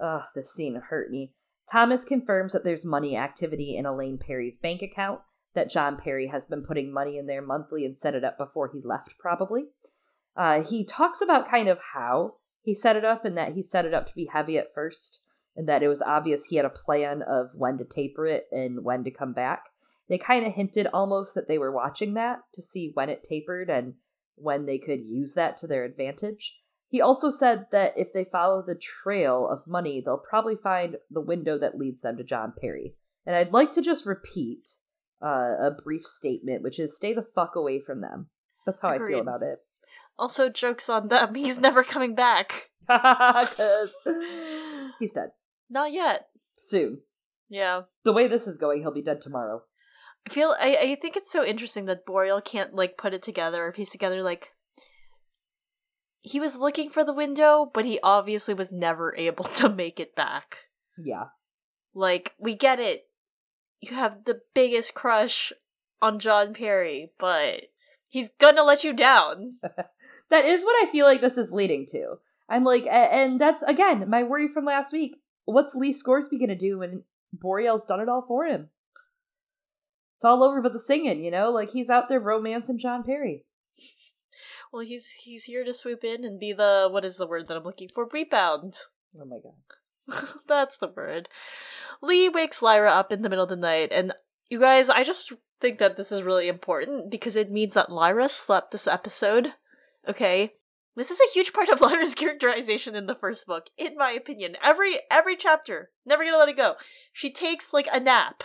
Ugh, this scene hurt me. Thomas confirms that there's money activity in Elaine Parry's bank account, that John Parry has been putting money in there monthly and set it up before he left, probably. Uh, he talks about kind of how he set it up and that he set it up to be heavy at first, and that it was obvious he had a plan of when to taper it and when to come back. They kind of hinted almost that they were watching that to see when it tapered and when they could use that to their advantage. He also said that if they follow the trail of money, they'll probably find the window that leads them to John Parry. And I'd like to just repeat uh, a brief statement, which is stay the fuck away from them. That's how I feel about it. also jokes on them he's never coming back Because he's dead. Not yet Soon. yeah The way this is going, he'll be dead tomorrow. I feel I, I think it's so interesting that Boreal can't like put it together or piece together like he was looking for the window, but he obviously was never able to make it back. Yeah. Like, we get it. You have the biggest crush on John Parry, but he's gonna let you down. That is what I feel like this is leading to. I'm like, and that's again my worry from last week. What's Lee Scoresby gonna do when Boreal's done it all for him? It's all over but the singing, you know? Like he's out there romancing John Parry. Well, he's he's here to swoop in and be the what is the word that I'm looking for? Rebound. Oh my god. That's the word. Lee wakes Lyra up in the middle of the night, and you guys, I just think that this is really important because it means that Lyra slept this episode. Okay? This is a huge part of Lyra's characterization in the first book, in my opinion. Every every chapter, never gonna let it go. She takes like a nap.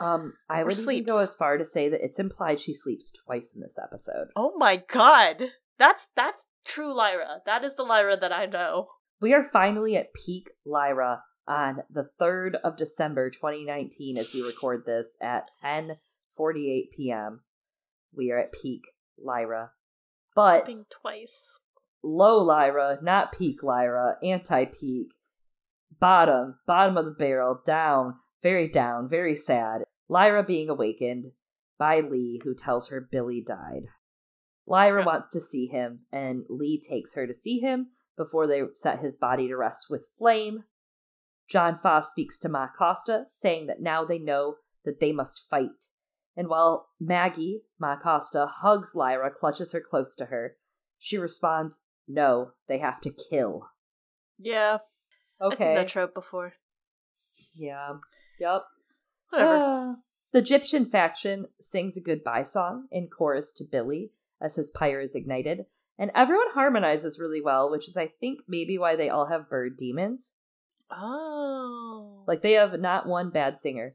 Um, I would even sleeps. go as far to say that it's implied she sleeps twice in this episode. Oh my god. That's that's true Lyra. That is the Lyra that I know. We are finally at peak Lyra on the 3rd of December 2019 as we record this at 10:48 p.m. We are at peak Lyra. But Sleeping twice. Low Lyra, not peak Lyra, anti-peak, bottom, bottom of the barrel, down, very down, very sad. Lyra being awakened by Lee, who tells her Billy died. Lyra wants to see him, and Lee takes her to see him before they set his body to rest with Flame. John Faa speaks to Ma Costa, saying that now they know that they must fight. And while Maggie, Ma Costa, hugs Lyra, clutches her close to her, she responds, No, they have to kill. Yeah. I've seen Okay. that trope before. Yeah. Yep. Whatever. Ah. the Gyptian faction sings a goodbye song in chorus to Billy as his pyre is ignited, and everyone harmonizes really well, which is, I think, maybe why they all have bird daemons. oh. Like, they have not one bad singer.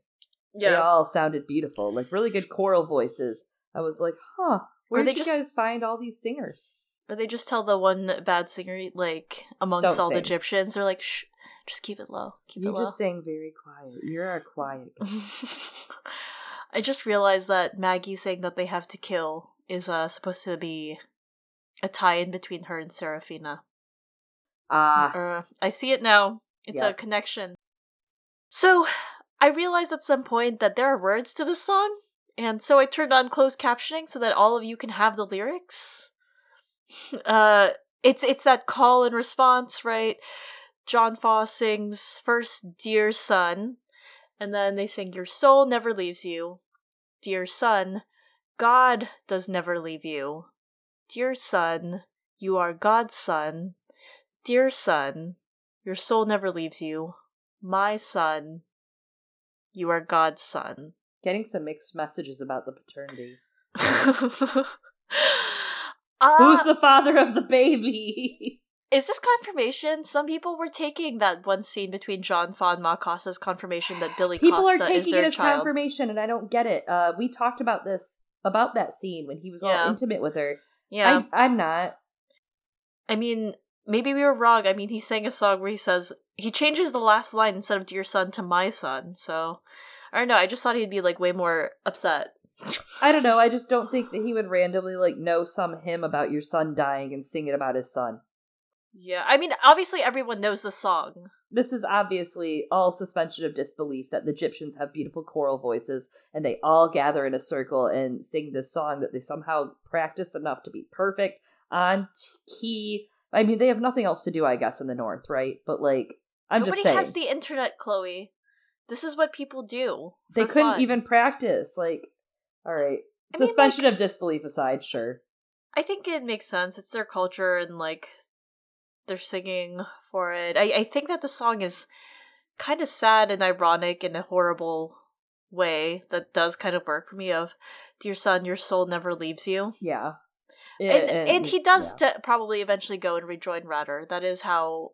Yeah. They all sounded beautiful, like really good choral voices. I was like, huh, where did you just- guys find all these singers? Or they just tell the one bad singer, like, amongst Don't all the sing. Gyptians, they're like, shh, just keep it low. Keep You it low. just sang very quiet. You're a quiet. I just realized that Maggie saying that they have to kill is uh, supposed to be a tie-in between her and Serafina. Ah, Uh, I see it now. It's Yeah. a connection. So, I realized at some point that there are words to this song, and so I turned on closed captioning so that all of you can have the lyrics. Uh, it's it's that call and response, right? John Faa sings first "Dear Son," and then they sing "Your soul never leaves you." Dear son, God does never leave you. Dear son, you are God's son. Dear son, your soul never leaves you. My son, you are God's son. getting some mixed messages about the paternity. uh, Who's the father of the baby? is this confirmation? Some people were taking that one scene between John Faa and Ma Costa's confirmation that Billy Costa is their child. People are Costa is taking their it as child. confirmation, and I don't get it. Uh, we talked about this about that scene when he was Yeah. all intimate with her. yeah. I, I'm not. I mean, maybe we were wrong. I mean, he sang a song where he says he changes the last line instead of "dear son" to "my son." So I don't know. I just thought he'd be like way more upset. I don't know. I just don't think that he would randomly like know some hymn about your son dying and sing it about his son. Yeah, I mean, obviously everyone knows the song. This is obviously all suspension of disbelief that the Gyptians have beautiful choral voices and they all gather in a circle and sing this song that they somehow practice enough to be perfect on key. I mean, they have nothing else to do, I guess, in the north, right? But like, I'm Nobody just saying, has the internet, Chloe. This is what people do. they couldn't fun. even practice. Like, all right, I mean, suspension of disbelief aside, sure. I think it makes sense. It's their culture and like they're singing for it. I, I think that the song is kind of sad and ironic in a horrible way that does kind of work for me of dear son your soul never leaves you Yeah, and, and, he does yeah. t- probably eventually go and rejoin Ratter. That is how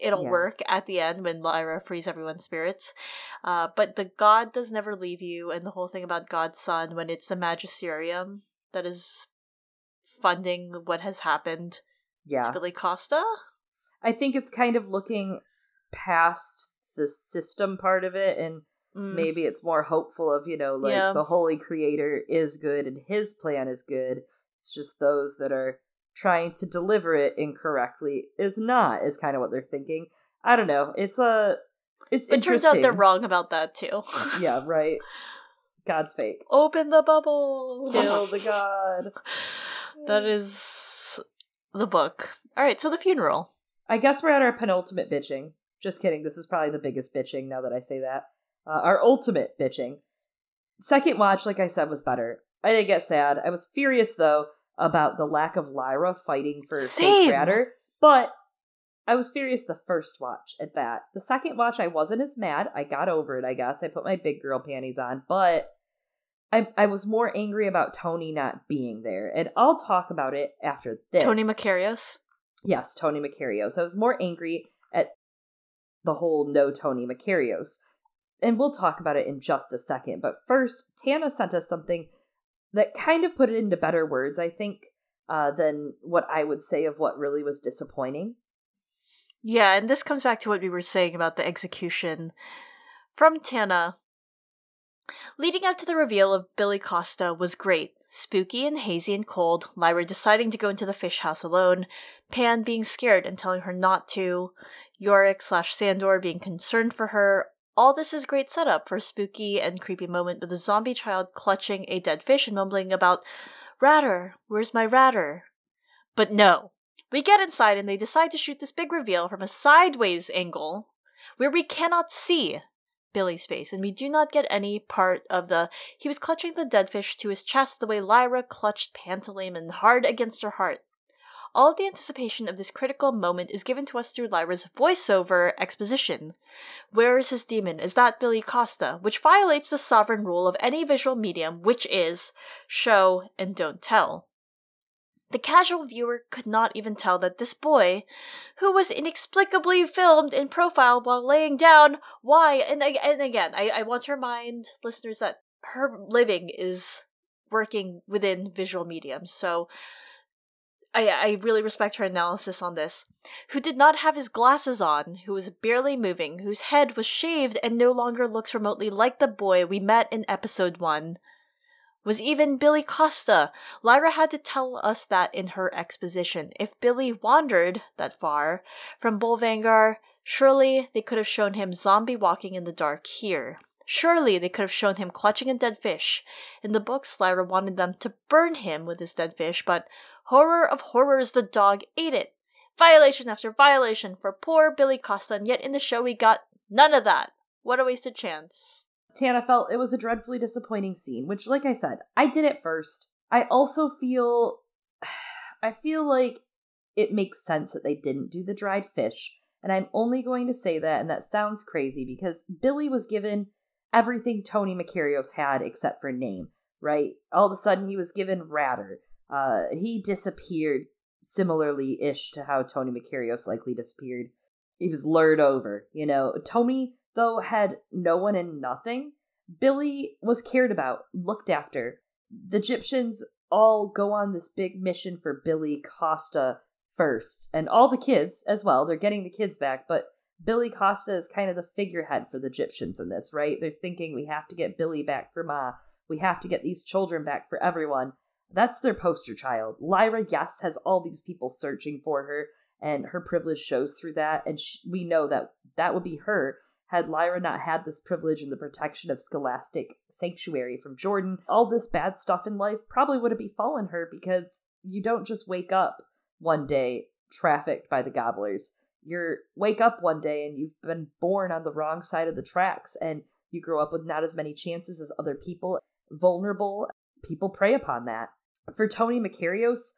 it'll Yeah. work at the end when Lyra frees everyone's spirits. Uh, but the God does never leave you, and the whole thing about God's son when it's the Magisterium that is funding what has happened yeah. to Billy Costa. I think it's kind of looking past the system part of it and Mm. maybe it's more hopeful of, you know, like Yeah. the holy creator is good and his plan is good. It's just those that are trying to deliver it incorrectly is not is kind of what they're thinking. I don't know. It's a it's It turns out they're wrong about that too. Yeah, right. God's fake. Open the bubble. Kill the god. that is the book. All right, so the funeral. I guess we're at our penultimate bitching. Just kidding. This is probably the biggest bitching now that I say that. Uh, our ultimate bitching. Second watch, like I said, was better. I didn't get sad. I was furious, though, about the lack of Lyra fighting for Same. Fake Ratter. But I was furious the first watch at that. The second watch, I wasn't as mad. I got over it, I guess. I put my big girl panties on. But I, I was more angry about Tony not being there. And I'll talk about it after this. Tony Makarios. Yes, Tony Makarios. I was more angry at the whole no Tony Makarios. And we'll talk about it in just a second. But first, Tana sent us something that kind of put it into better words, I think, uh, than what I would say of what really was disappointing. Yeah, and this comes back to what we were saying about the execution from Tana. Leading up to the reveal of Billy Costa was great. Spooky and hazy and cold, Lyra deciding to go into the fish house alone, Pan being scared and telling her not to, Iorek slash Sandor being concerned for her. All this is great setup for a spooky and creepy moment with a zombie child clutching a dead fish and mumbling about, Ratter, where's my ratter? But no. We get inside and they decide to shoot this big reveal from a sideways angle where we cannot see Billy's face, and we do not get any part of the he was clutching the dead fish to his chest the way Lyra clutched Pantalaimon hard against her heart. All the anticipation of this critical moment is given to us through Lyra's voiceover exposition. Where is his daemon? Is that Billy Costa? Which violates the sovereign rule of any visual medium, which is show and don't tell. The casual viewer could not even tell that this boy, who was inexplicably filmed in profile while laying down, why? And, and again, I, I want to remind listeners that her living is working within visual mediums, so I, I really respect her analysis on this. Who did not have his glasses on, who was barely moving, whose head was shaved and no longer looks remotely like the boy we met in episode 1 was even Billy Costa. Lyra had to tell us that in her exposition. If Billy wandered that far from Bolvangar, surely they could have shown him zombie walking in the dark here. Surely they could have shown him clutching a dead fish. In the books, Lyra wanted them to burn him with his dead fish, but horror of horrors, the dog ate it. Violation after violation for poor Billy Costa, and yet in the show we got none of that. What a wasted chance. Tana felt it was a dreadfully disappointing scene, which, like I said, I did it first. I also feel. I feel like it makes sense that they didn't do the dried fish. And I'm only going to say that, and that sounds crazy because Billy was given everything Tony Makarios had except for name, right? All of a sudden he was given Ratter. Uh, he disappeared similarly ish to how Tony Makarios likely disappeared. He was lured over, you know. Tony though had no one and nothing, Billy was cared about, looked after. The Gyptians all go on this big mission for Billy Costa first, and all the kids as well. They're getting the kids back, but Billy Costa is kind of the figurehead for the Gyptians in this, right? They're thinking we have to get Billy back for Ma. We have to get these children back for everyone. That's their poster child. Lyra, yes, has all these people searching for her, and her privilege shows through that. And she, we know that that would be her had Lyra not had this privilege and the protection of scholastic sanctuary from Jordan, all this bad stuff in life probably would have befallen her because you don't just wake up one day trafficked by the gobblers. You wake up one day and you've been born on the wrong side of the tracks and you grow up with not as many chances as other people. Vulnerable people prey upon that. For Tony Makarios,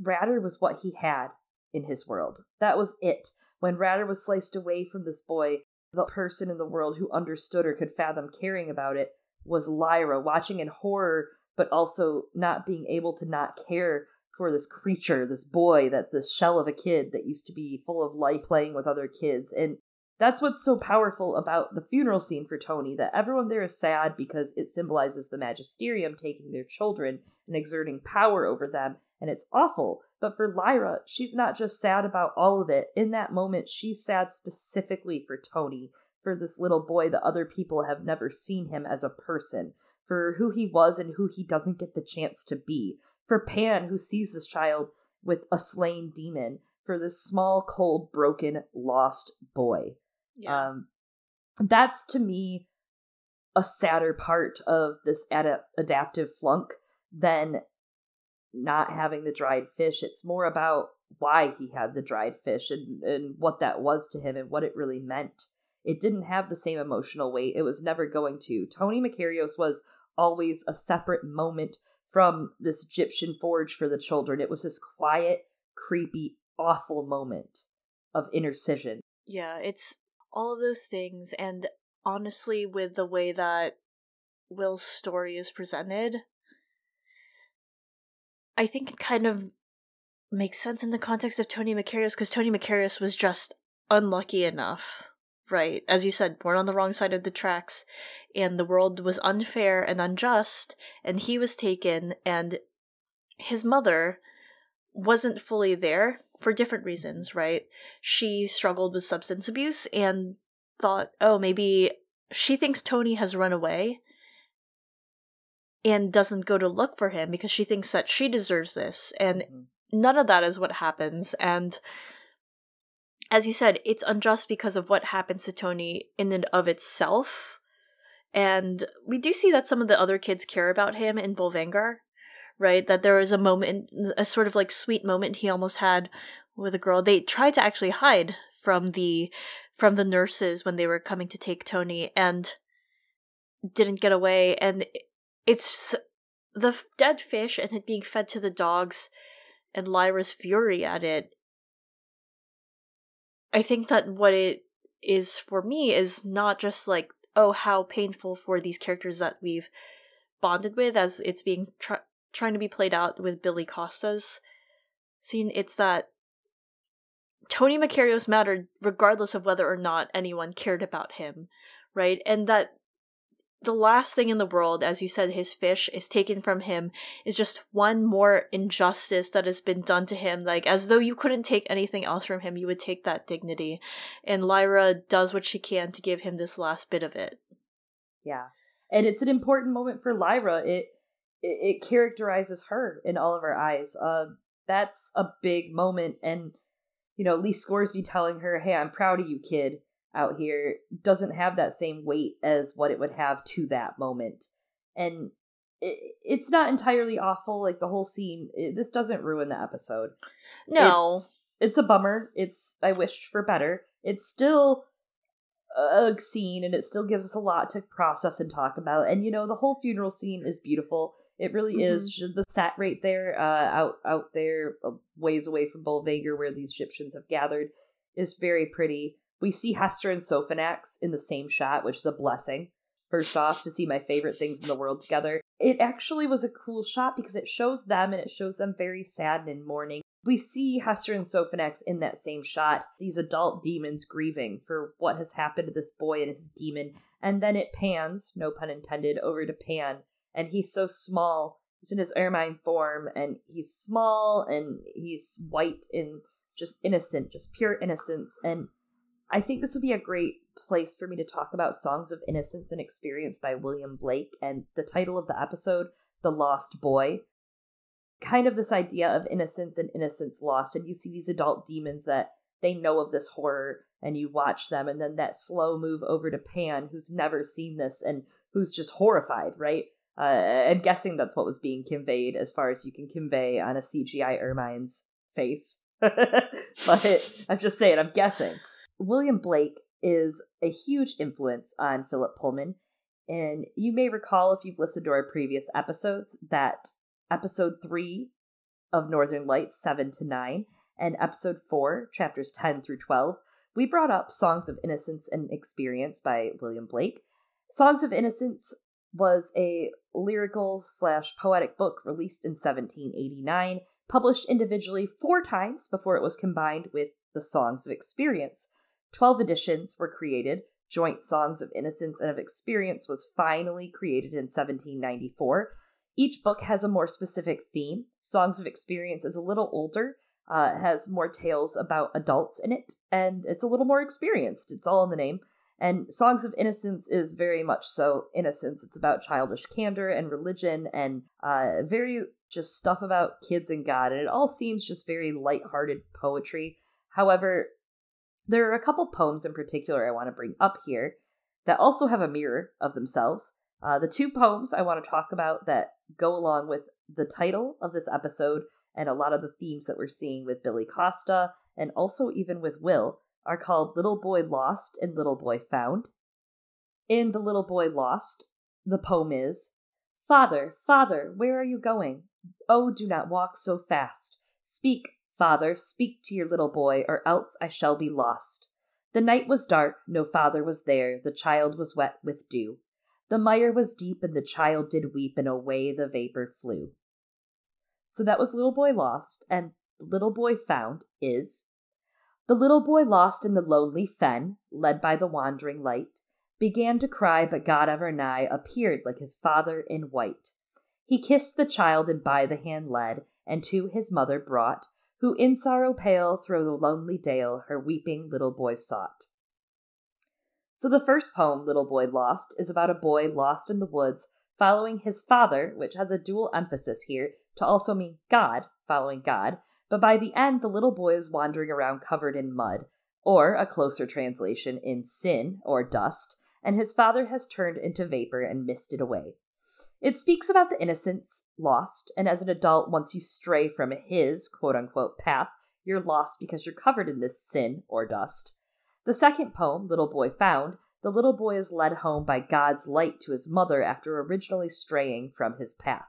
Ratter was what he had in his world. That was it. When Ratter was sliced away from this boy, the person in the world who understood or could fathom caring about it was Lyra, watching in horror, but also not being able to not care for this creature, this boy, that this shell of a kid that used to be full of life playing with other kids. And that's what's so powerful about the funeral scene for Tony, that everyone there is sad because it symbolizes the magisterium taking their children and exerting power over them. And it's awful. But for Lyra, she's not just sad about all of it. In that moment, she's sad specifically for Tony, for this little boy that other people have never seen him as a person, for who he was and who he doesn't get the chance to be, for Pan, who sees this child with a slain daemon, for this small, cold, broken, lost boy. Yeah. Um, that's to me a sadder part of this ad- adaptive flunk than not having the dried fish. It's more about why he had the dried fish and, and what that was to him and what it really meant. It didn't have the same emotional weight. It was never going to. Tony Makarios was always a separate moment from this Gyptian forge for the children. It was this quiet, creepy, awful moment of intercision. Yeah, it's all of those things. And honestly, with the way that Will's story is presented, I think it kind of makes sense in the context of Tony Makarios because Tony Makarios was just unlucky enough, right? As you said, born on the wrong side of the tracks, and the world was unfair and unjust, and he was taken, and his mother wasn't fully there for different reasons, right? She struggled with substance abuse and thought, oh, maybe she thinks Tony has run away and doesn't go to look for him because she thinks that she deserves this. And mm-hmm. none of that is what happens. And as you said, it's unjust because of what happens to Tony in and of itself. And we do see that some of the other kids care about him in Bolvangar, right? That there was a moment, a sort of like sweet moment he almost had with a girl. They tried to actually hide from the from the nurses when they were coming to take Tony and didn't get away. And it's the dead fish and it being fed to the dogs and Lyra's fury at it. I think that what it is for me is not just like, oh, how painful for these characters that we've bonded with as it's being tr- trying to be played out with Billy Costa's scene. It's that Tony Makarios mattered regardless of whether or not anyone cared about him, right? And that the last thing in the world, as you said, his fish is taken from him, is just one more injustice that has been done to him. Like, as though you couldn't take anything else from him, you would take that dignity. And Lyra does what she can to give him this last bit of it. Yeah. And it's an important moment for Lyra. It it, it characterizes her in all of our eyes. Uh, that's a big moment. And you know, Lee Scoresby telling her, "Hey, I'm proud of you, kid." Out here doesn't have that same weight as what it would have to that moment, and it, it's not entirely awful. Like the whole scene, it, this doesn't ruin the episode. No, it's, it's a bummer. It's I wished for better. It's still a scene, and it still gives us a lot to process and talk about. And you know, the whole funeral scene is beautiful. It really mm-hmm. is. The set right there, uh, out out there, ways away from Bolvangar, where these Gyptians have gathered, is very pretty. We see Hester and Sophonax in the same shot, which is a blessing. First off, to see my favorite things in the world together. It actually was a cool shot because it shows them and it shows them very sad and in mourning. We see Hester and Sophonax in that same shot, these adult daemons grieving for what has happened to this boy and his daemon. And then it pans, no pun intended, over to Pan and he's so small. He's in his ermine form, and he's small, and he's white and just innocent, just pure innocence. And I think this would be a great place for me to talk about Songs of Innocence and Experience by William Blake, and the title of the episode, The Lost Boy. Kind of this idea of innocence and innocence lost, and you see these adult daemons that they know of this horror and you watch them and then that slow move over to pan who's never seen this and who's just horrified right uh, I'm guessing that's what was being conveyed as far as you can convey on a CGI Ermine's face. but I'm just saying, I'm guessing. William Blake is a huge influence on Philip Pullman. And you may recall, if you've listened to our previous episodes, that episode 3 of Northern Lights 7 to 9 and episode 4, chapters 10 through 12, we brought up Songs of Innocence and Experience by William Blake. Songs of Innocence was a lyrical slash poetic book released in 1789, published individually four times before it was combined with the Songs of Experience. Twelve editions were created. Joint Songs of Innocence and of Experience was finally created in 1794. Each book has a more specific theme. Songs of Experience is a little older, uh, has more tales about adults in it, and it's a little more experienced. It's all in the name. And Songs of Innocence is very much so innocence. It's about childish candor and religion and uh, very just stuff about kids and God. And it all seems just very light-hearted poetry. However, there are a couple poems in particular I want to bring up here that also have a mirror of themselves. Uh, the two poems I want to talk about that go along with the title of this episode and a lot of the themes that we're seeing with Billy Costa and also even with Will are called Little Boy Lost and Little Boy Found. In The Little Boy Lost, the poem is Father, father, where are you going? Oh, do not walk so fast. Speak, father, speak to your little boy, or else I shall be lost. The night was dark, no father was there, the child was wet with dew. The mire was deep, and the child did weep, and away the vapor flew. So that was Little Boy Lost, and Little Boy Found is the little boy lost in the lonely fen, led by the wandering light, began to cry, but God ever nigh appeared like his father in white. He kissed the child and by the hand led, and to his mother brought, who in sorrow pale thro' the lonely dale her weeping little boy sought. So the first poem, Little Boy Lost, is about a boy lost in the woods following his father, which has a dual emphasis here to also mean God, following God, but by the end the little boy is wandering around covered in mud, or a closer translation in sin or dust, and his father has turned into vapor and misted away. It speaks about the innocence lost, and as an adult, once you stray from his quote unquote path, you're lost because you're covered in this sin or dust. The second poem, Little Boy Found, the little boy is led home by God's light to his mother after originally straying from his path.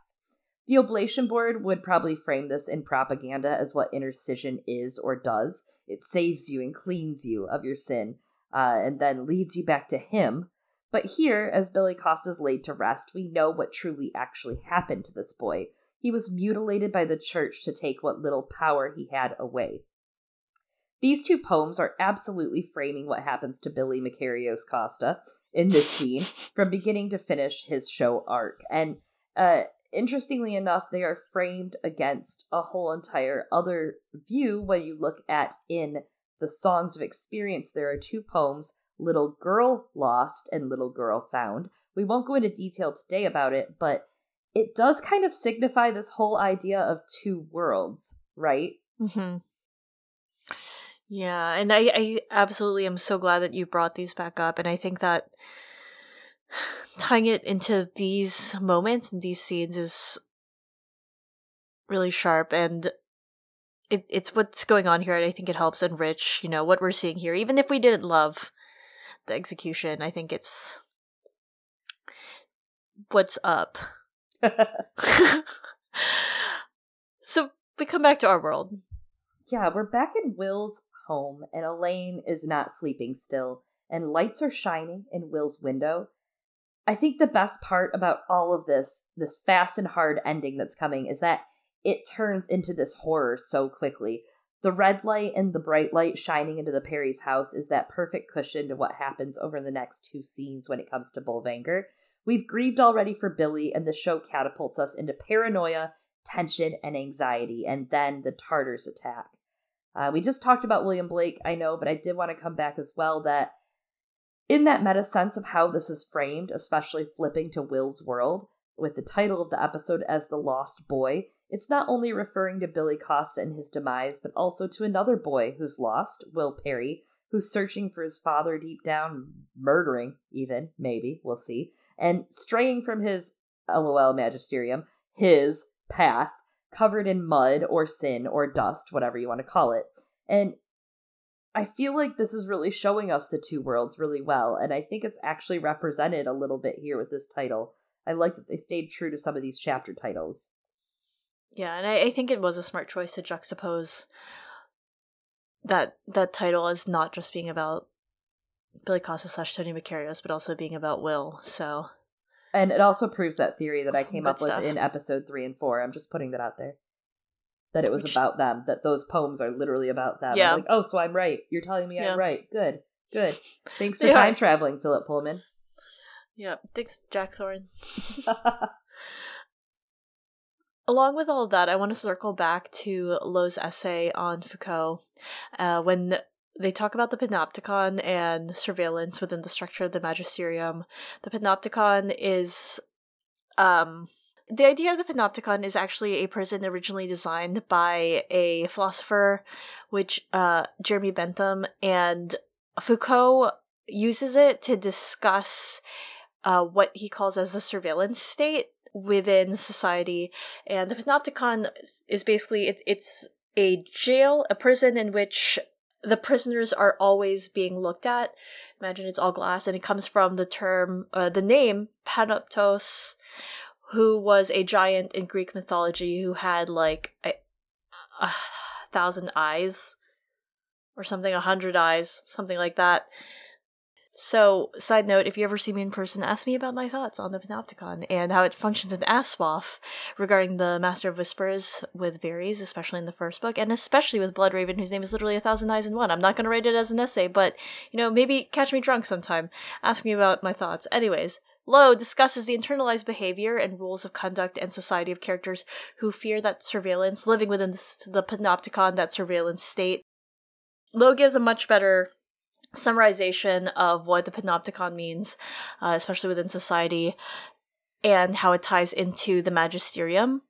The oblation board would probably frame this in propaganda as what intercision is or does. It saves you and cleans you of your sin, uh, and then leads you back to Him. But here, as Billy Costa's laid to rest, we know what truly actually happened to this boy. He was mutilated by the church to take what little power he had away. These two poems are absolutely framing what happens to Billy Makarios Costa in this scene from beginning to finish his show arc. And uh, interestingly enough, they are framed against a whole entire other view when you look at in the Songs of Experience. There are two poems, Little Girl Lost and Little Girl Found. We won't go into detail today about it, but it does kind of signify this whole idea of two worlds, right? Mm-hmm. Yeah, and I, I absolutely am so glad that you brought these back up, and I think that tying it into these moments and these scenes is really sharp and it, it's what's going on here and i think it helps enrich you know what we're seeing here even if we didn't love the execution i think it's what's up. So we come back to our world. Yeah we're back in will's home and elaine is not sleeping still and lights are shining in will's window. I think the best part about all of this, this fast and hard ending that's coming, is that it turns into this horror so quickly. The red light and the bright light shining into the Parry's house is that perfect cushion to what happens over the next two scenes when it comes to Bolvangar. We've grieved already for Billy, and the show catapults us into paranoia, tension, and anxiety, and then the Tartars attack. Uh, we just talked about William Blake, I know, but I did want to come back as well that in that meta sense of how this is framed, especially flipping to Will's world, with the title of the episode as The Lost Boy, it's not only referring to Billy Costa and his demise, but also to another boy who's lost, Will Parry, who's searching for his father deep down, murdering, even, maybe, we'll see, and straying from his LOL magisterium, his path, covered in mud or sin or dust, whatever you want to call it. And I feel like this is really showing us the two worlds really well, and I think it's actually represented a little bit here with this title. I like that they stayed true to some of these chapter titles. Yeah, and I, I think it was a smart choice to juxtapose that that title as not just being about Billy Costa slash Tony Makarios, but also being about Will. So, and it also proves that theory that I came up stuff. with in episode three and four. I'm just putting that out there that it was Which, about them, that those poems are literally about them. Yeah. Like, oh, so I'm right. You're telling me yeah. I'm right. Good. Good. Thanks for time traveling, Philip Pullman. Yeah. Thanks, Jack Thorne. Along with all of that, I want to circle back to Lowe's essay on Foucault uh, when they talk about the panopticon and surveillance within the structure of the magisterium. The panopticon is um the idea of the panopticon is actually a prison originally designed by a philosopher, which uh, Jeremy Bentham, and Foucault uses it to discuss uh, what he calls as the surveillance state within society. And the panopticon is basically it's it's a jail, a prison in which the prisoners are always being looked at. Imagine it's all glass, and it comes from the term, uh, the name panoptos, who was a giant in Greek mythology who had like a, a thousand eyes or something, a hundred eyes, something like that. So, side note, if you ever see me in person, ask me about my thoughts on the Panopticon and how it functions in ASOIAF regarding the Master of Whispers with Varys, especially in the first book, and especially with Bloodraven, whose name is literally a thousand eyes in one. I'm not going to write it as an essay, but, you know, maybe catch me drunk sometime. Ask me about my thoughts. Anyways, Lo discusses the internalized behavior and rules of conduct and society of characters who fear that surveillance, living within the, the panopticon, that surveillance state. Lo gives a much better summarization of what the panopticon means, uh, especially within society, and how it ties into the magisterium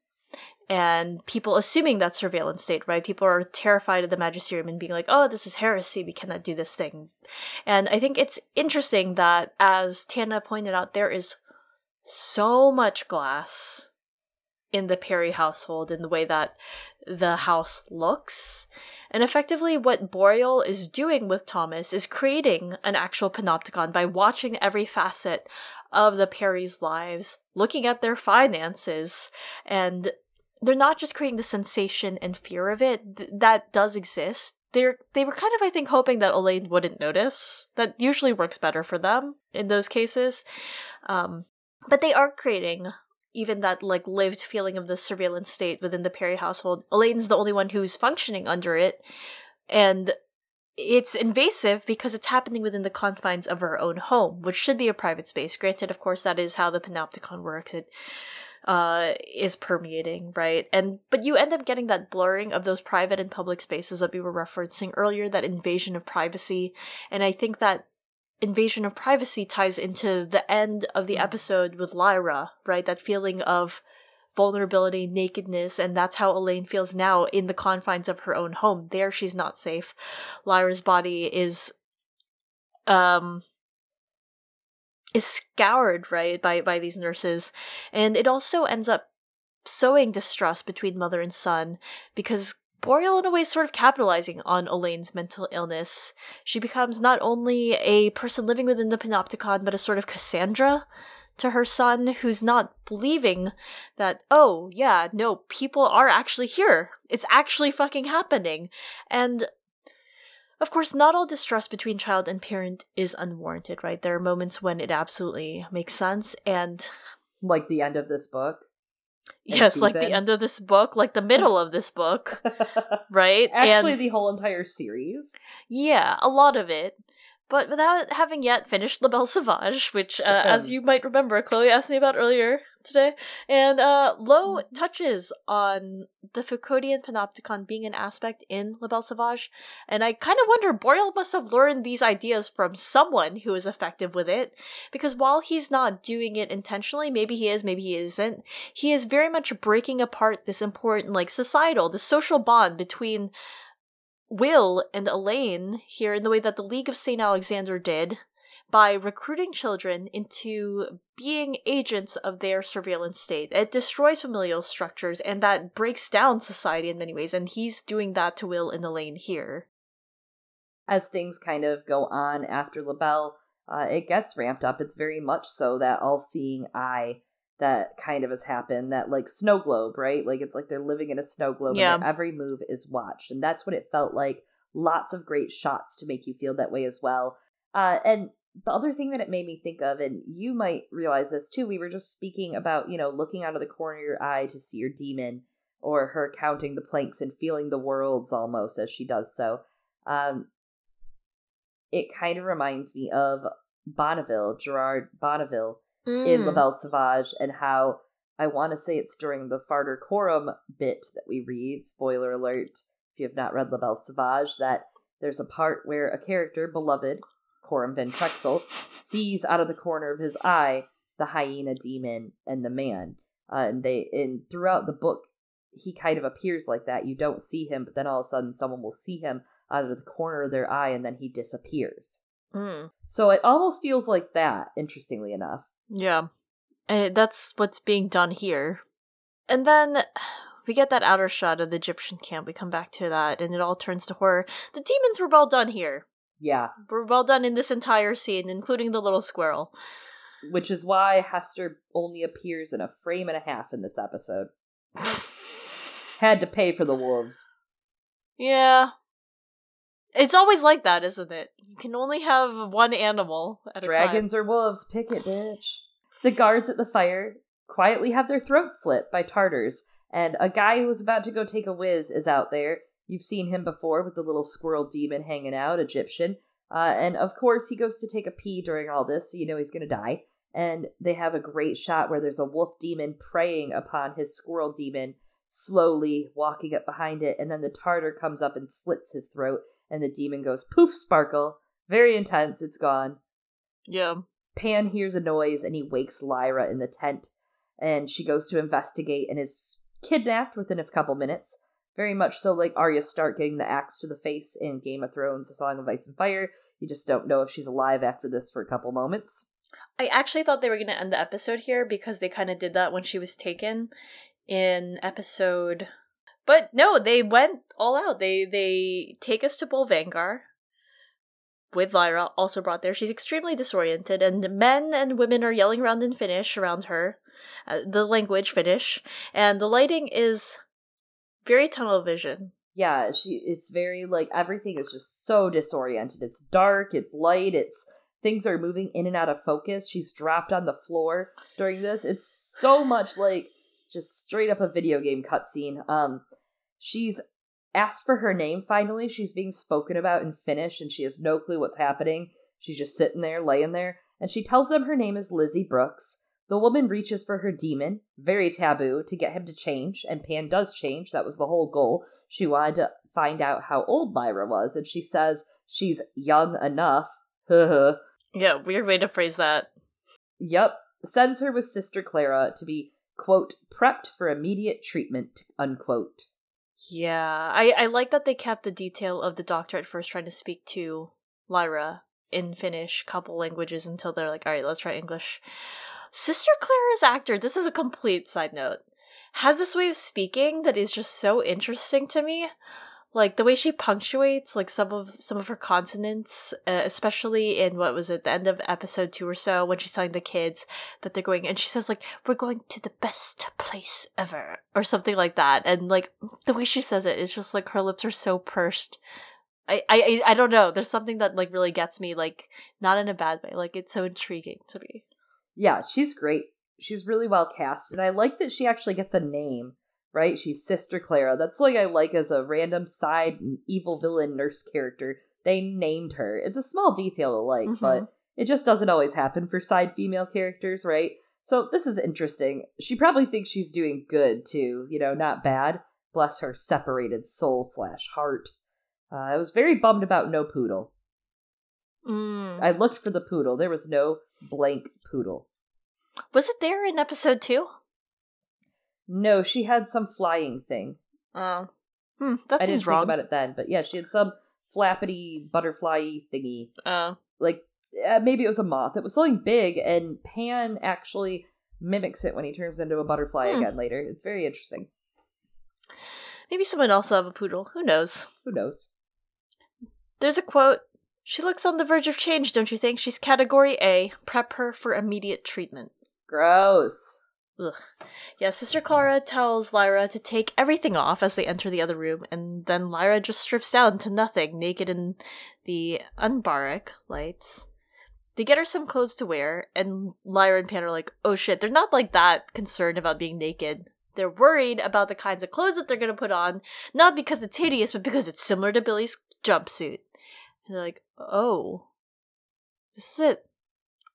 and people assuming that surveillance state, right? People are terrified of the magisterium and being like, oh, this is heresy, we cannot do this thing. And I think it's interesting that, as Tana pointed out, there is so much glass in the Parry household in the way that the house looks. And effectively, what Boreal is doing with Thomas is creating an actual panopticon by watching every facet of the Parry's lives, looking at their finances, and they're not just creating the sensation and fear of it th- that does exist. They're they were kind of I think hoping that elaine wouldn't notice. That usually works better for them in those cases. Um, but they are creating even that like lived feeling of the surveillance state within the Parry household. Elaine's the only one who's functioning under it, and it's invasive because it's happening within the confines of her own home, which should be a private space. Granted, of course, that is how the panopticon works. It uh, is permeating, right? And but you end up getting that blurring of those private and public spaces that we were referencing earlier, that invasion of privacy. And I think that invasion of privacy ties into the end of the episode with Lyra, right? That feeling of vulnerability, nakedness, and that's how Elaine feels now in the confines of her own home. There she's not safe. Lyra's body is um is scoured right by by these nurses and it also ends up sowing distrust between mother and son because Boreal, in a way, sort of capitalizing on Elaine's mental illness. She becomes not only a person living within the Panopticon, but a sort of Cassandra to her son who's not believing that, oh, yeah, no, people are actually here. It's actually fucking happening. And of course, not all distrust between child and parent is unwarranted, right? There are moments when it absolutely makes sense, and like the end of this book. Yes, like the end of this book, like the middle of this book, right? Actually, and, the whole entire series. Yeah, a lot of it. But without having yet finished La Belle Sauvage, which, uh, as you might remember, Chloe asked me about earlier today, and uh, Lo mm-hmm. touches on the Foucauldian panopticon being an aspect in La Belle Sauvage, and I kind of wonder Boreal must have learned these ideas from someone who is effective with it, because while he's not doing it intentionally, maybe he is, maybe he isn't, he is very much breaking apart this important, like, societal, the social bond between Will and Elaine here in the way that the League of St. Alexander did by recruiting children into being agents of their surveillance state. It destroys familial structures and that breaks down society in many ways, and he's doing that to Will and Elaine here. As things kind of go on after La Belle, uh, it gets ramped up. It's very much so that all seeing eye that kind of has happened that like snow globe right like it's like they're living in a snow globe yeah. and every move is watched and that's what it felt like lots of great shots to make you feel that way as well uh, and the other thing that it made me think of and you might realize this too we were just speaking about you know looking out of the corner of your eye to see your daemon or her counting the planks and feeling the worlds almost as she does so um, it kind of reminds me of bonneville gerard bonneville mm. in La Belle Sauvage and how I want to say it's during the Farder Coram bit that we read, spoiler alert, if you have not read La Belle Sauvage, that there's a part where a character, beloved, Coram Van Texel, sees out of the corner of his eye the hyena daemon and the man. Uh, and they and throughout the book he kind of appears like that. You don't see him, but then all of a sudden someone will see him out of the corner of their eye and then he disappears. Mm. So it almost feels like that, interestingly enough. Yeah. And that's what's being done here. And then we get that outer shot of the Gyptian camp. We come back to that, and it all turns to horror. The daemons were well done here. Yeah. We're well done in this entire scene, including the little squirrel. Which is why Hester only appears in a frame and a half in this episode. Had to pay for the wolves. Yeah. It's always like that, isn't it? You can only have one animal at Dragons a time. Dragons or wolves, pick it, bitch. The guards at the fire quietly have their throats slit by Tartars, and a guy who was about to go take a whiz is out there. You've seen him before with the little squirrel daemon hanging out, Gyptian. Uh, and of course, he goes to take a pee during all this, so you know he's gonna die. and they have a great shot where there's a wolf daemon preying upon his squirrel daemon, slowly walking up behind it, and then the tartar comes up and slits his throat, and the demon goes poof sparkle. Very intense, it's gone. Yeah. Pan hears a noise and he wakes Lyra in the tent, and she goes to investigate and is kidnapped within a couple minutes. Very much so like Arya Stark getting the axe to the face in Game of Thrones, A Song of Ice and Fire. You just don't know if she's alive after this for a couple moments. I actually thought they were going to end the episode here because they kind of did that when she was taken in episode. But no, they went all out. They they take us to Bolvangar with Lyra, also brought there. She's extremely disoriented, and men and women are yelling around in Finnish around her, uh, the language Finnish, and the lighting is very tunnel vision. Yeah, she. It's very like everything is just so disoriented. It's dark. It's light. It's things are moving in and out of focus. She's dropped on the floor during this. It's so much like just straight up a video game cutscene. Um, she's asked for her name finally. She's being spoken about in Finnish and she has no clue what's happening. She's just sitting there, laying there, and she tells them her name is Lizzie Brooks. The woman reaches for her daemon, very taboo, to get him to change, and Pan does change. That was the whole goal. She wanted to find out how old Lyra was, and she says she's young enough. yeah, weird way to phrase that. Yep. Sends her with Sister Clara to be, quote, prepped for immediate treatment, unquote. Yeah, I, I like that they kept the detail of the doctor at first trying to speak to Lyra in Finnish, couple languages until they're like, all right, let's try English. Sister Clara's actor, this is a complete side note, has this way of speaking that is just so interesting to me like the way she punctuates like some of some of her consonants uh, especially in what was it the end of episode 2 or so when she's telling the kids that they're going and she says like we're going to the best place ever or something like that and like the way she says it is just like her lips are so pursed I, I I don't know. There's something that like really gets me, like not in a bad way. Like it's so intriguing to me. Yeah, she's great. She's really well cast, and I like that she actually gets a name right? She's Sister Clara. That's like I like as a random side evil villain nurse character. They named her. It's a small detail to like, mm-hmm. but it just doesn't always happen for side female characters, right? So this is interesting. She probably thinks she's doing good too, you know, not bad. Bless her separated soul slash heart. Uh, I was very bummed about no poodle. Mm. I looked for the poodle. There was no blank poodle. Was it there in episode two? No, she had some flying thing. Oh, hmm, that I seems didn't wrong. think about it then, but yeah, she had some flappity butterfly thingy. Oh, like uh, maybe it was a moth. It was something big, and Pan actually mimics it when he turns into a butterfly hmm. again later. It's very interesting. Maybe someone else will have a poodle. Who knows? Who knows? There's a quote. She looks on the verge of change, don't you think? She's category A. Prep her for immediate treatment. Gross. Ugh. Yeah, Sister Clara tells Lyra to take everything off as they enter the other room, and then Lyra just strips down to nothing, naked in the Anbaric lights. They get her some clothes to wear, and Lyra and Pan are like, oh shit, they're not like that concerned about being naked. They're worried about the kinds of clothes that they're gonna put on, not because it's hideous, but because it's similar to Billy's jumpsuit. And they're like, oh, this is it.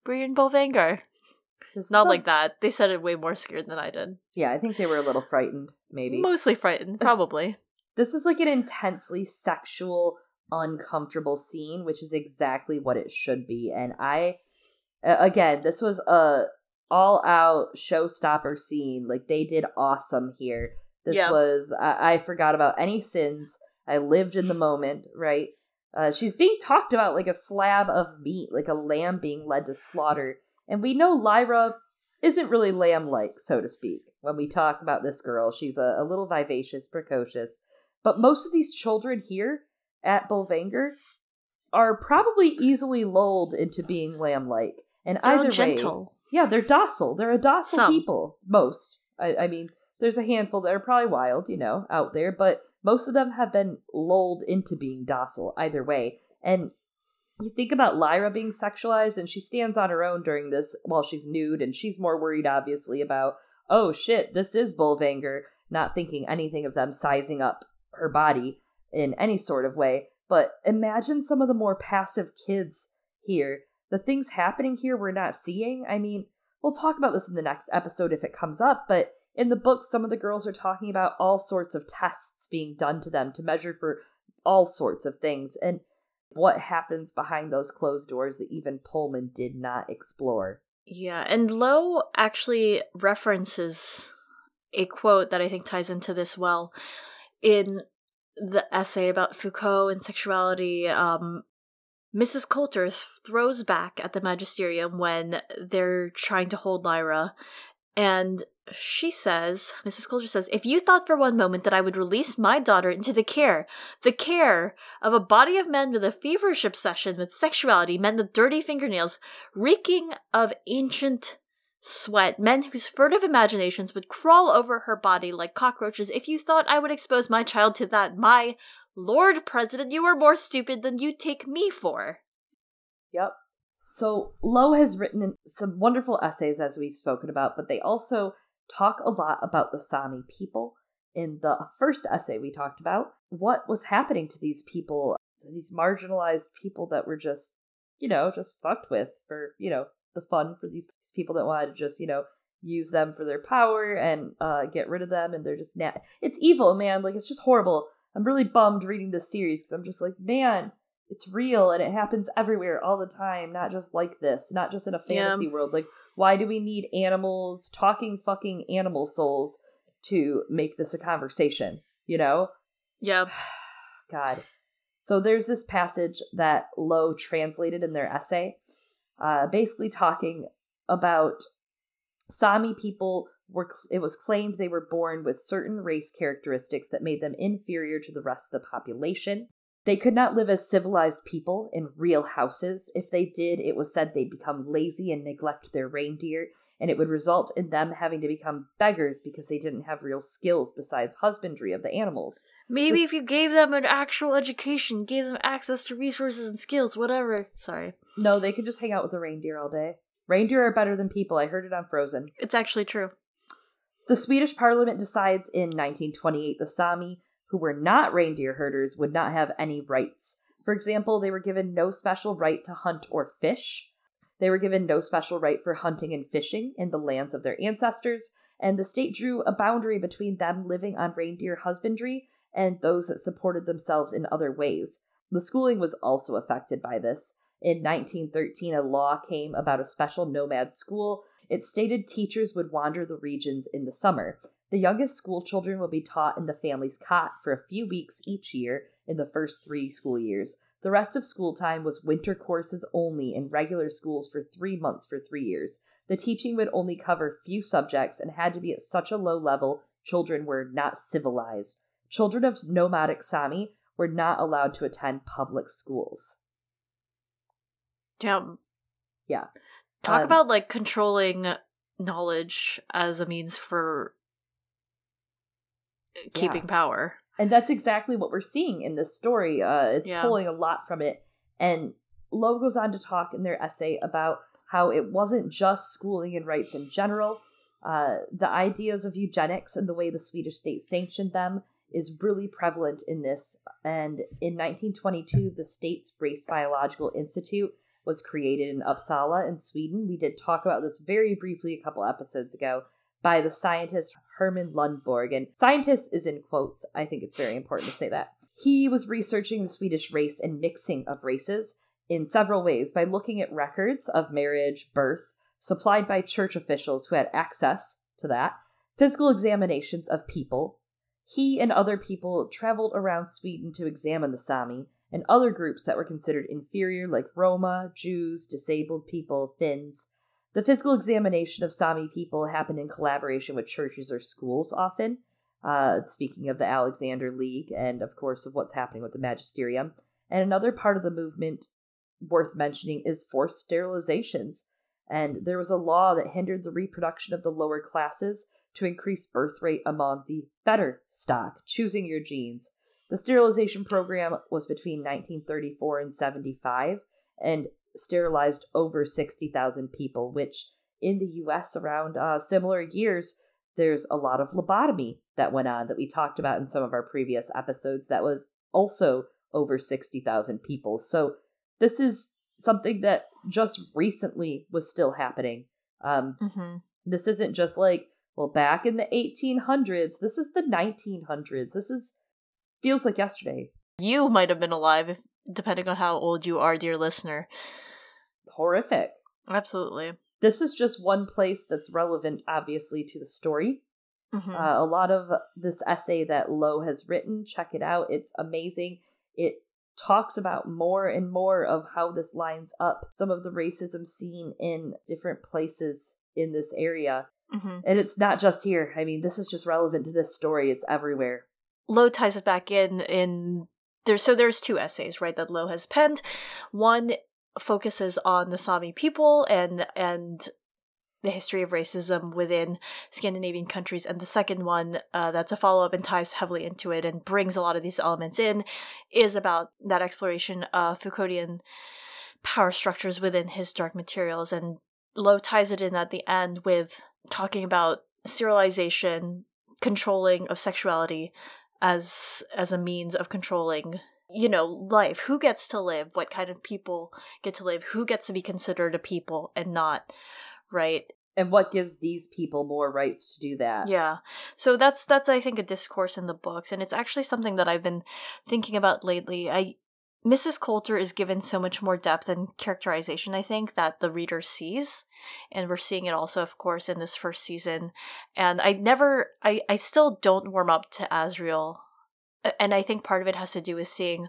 We're in Bolvangar. Not like that. They said it way more scared than I did. Yeah, I think they were a little frightened, maybe. Mostly frightened, probably. this is like an intensely sexual, uncomfortable scene, which is exactly what it should be. And I, again, this was a all out showstopper scene. Like they did awesome here. This yeah. was I, I forgot about any sins. I lived in the moment, right? Uh, she's being talked about like a slab of meat, like a lamb being led to slaughter and we know Lyra isn't really lamb like, so to speak, when we talk about this girl. She's a, a, little vivacious, precocious. But most of these children here at Bolvangar are probably easily lulled into being lamb like. And they're either gentle. way, yeah, they're docile. They're a docile Some. people. Most. I, I mean, there's a handful that are probably wild, you know, out there, but most of them have been lulled into being docile either way. And you think about Lyra being sexualized and she stands on her own during this while she's nude and she's more worried obviously about oh shit this is Bolvangar not thinking anything of them sizing up her body in any sort of way but imagine some of the more passive kids here the things happening here we're not seeing. I mean, we'll talk about this in the next episode if it comes up, but in the book, some of the girls are talking about all sorts of tests being done to them to measure for all sorts of things. And what happens behind those closed doors that even Pullman did not explore. Yeah, and Lowe actually references a quote that I think ties into this well in the essay about Foucault and sexuality. Um, Mrs. Coulter throws back at the magisterium when they're trying to hold Lyra, and she says, Mrs. Coulter says, if you thought for one moment that I would release my daughter into the care, the care of a body of men with a feverish obsession with sexuality, men with dirty fingernails, reeking of ancient sweat, men whose furtive imaginations would crawl over her body like cockroaches, if you thought I would expose my child to that, my Lord President, you are more stupid than you take me for. Yep. So Lowe has written some wonderful essays, as we've spoken about, but they also talk a lot about the Sami people. In the first essay we talked about, what was happening to these people, these marginalized people that were just, you know, just fucked with for, you know, the fun for these people that wanted to just, you know, use them for their power and uh, get rid of them. And they're just, na- it's evil, man. Like, it's just horrible. I'm really bummed reading this series because I'm just like, man, it's real and it happens everywhere all the time, not just like this, not just in a fantasy yeah. world. Like, why do we need animals, talking fucking animal souls, to make this a conversation? You know? Yeah. God. So there's this passage that Lowe translated in their essay, uh, basically talking about Sami people were it was claimed they were born with certain race characteristics that made them inferior to the rest of the population. They could not live as civilized people in real houses. If they did, it was said they'd become lazy and neglect their reindeer, and it would result in them having to become beggars because they didn't have real skills besides husbandry of the animals. Maybe this- if you gave them an actual education, gave them access to resources and skills, whatever. Sorry. No, they could just hang out with the reindeer all day. Reindeer are better than people. I heard it on Frozen. It's actually true. The Swedish parliament decides in 1928 the Sami who were not reindeer herders would not have any rights. For example, they were given no special right to hunt or fish. They were given no special right for hunting and fishing in the lands of their ancestors, and the state drew a boundary between them living on reindeer husbandry and those that supported themselves in other ways. The schooling was also affected by this. In 1913, a law came about a special nomad school. It stated teachers would wander the regions in the summer. The youngest school children will be taught in the family's cot for a few weeks each year in the first three school years. The rest of school time was winter courses only in regular schools for three months for three years. The teaching would only cover few subjects and had to be at such a low level children were not civilized. Children of nomadic Sami were not allowed to attend public schools. Damn. Yeah. Talk um, about like controlling knowledge as a means for keeping yeah. power. And that's exactly what we're seeing in this story. Uh, it's yeah. pulling a lot from it. And Lowe goes on to talk in their essay about how it wasn't just schooling and rights in general. Uh, the ideas of eugenics and the way the Swedish state sanctioned them is really prevalent in this. And in 1922, the state's Race Biological Institute was created in Uppsala in Sweden. We did talk about this very briefly a couple episodes ago by the scientist Herman Lundborg. And scientist is in quotes. I think it's very important to say that. He was researching the Swedish race and mixing of races in several ways by looking at records of marriage, birth, supplied by church officials who had access to that, physical examinations of people. He and other people traveled around Sweden to examine the Sami and other groups that were considered inferior, like Roma, Jews, disabled people, Finns, the physical examination of Sami people happened in collaboration with churches or schools often. Uh, speaking of the Alexander League, and of course of what's happening with the magisterium. And another part of the movement worth mentioning is forced sterilizations. And there was a law that hindered the reproduction of the lower classes to increase birth rate among the better stock, choosing your genes. The sterilization program was between 1934 and 75, and sterilized over 60,000 people, which in the US around uh, similar years, there's a lot of lobotomy that went on that we talked about in some of our previous episodes that was also over 60,000 people. So this is something that just recently was still happening. Um, Mm-hmm. this isn't just like, well, back in the 1800s. This is the 1900s. This is feels like yesterday. You might have been alive, if depending on how old you are, dear listener. Horrific. Absolutely. This is just one place that's relevant, obviously, to the story. Mhm. Uh, a lot of this essay that Lowe has written, check it out. It's amazing. It talks about more and more of how this lines up some of the racism seen in different places in this area. Mhm. And it's not just here. I mean, this is just relevant to this story. It's everywhere. Lowe ties it back in in there's so there's two essays right that Lowe has penned. One focuses on the Sami people and and the history of racism within Scandinavian countries, and the second one uh, that's a follow up and ties heavily into it and brings a lot of these elements in is about that exploration of Foucauldian power structures within his dark materials and Lowe ties it in at the end with talking about serialization, controlling of sexuality as as a means of controlling you know life. Who gets to live? What kind of people get to live? Who gets to be considered a people and not right? And what gives these people more rights to do that? yeah. So that's that's i think a discourse in the books. And it's actually something that i've been thinking about lately. I mrs coulter is given so much more depth and characterization i think that the reader sees. And we're seeing it also of course in this first season. And i never i i still don't warm up to asriel and i think part of it has to do with seeing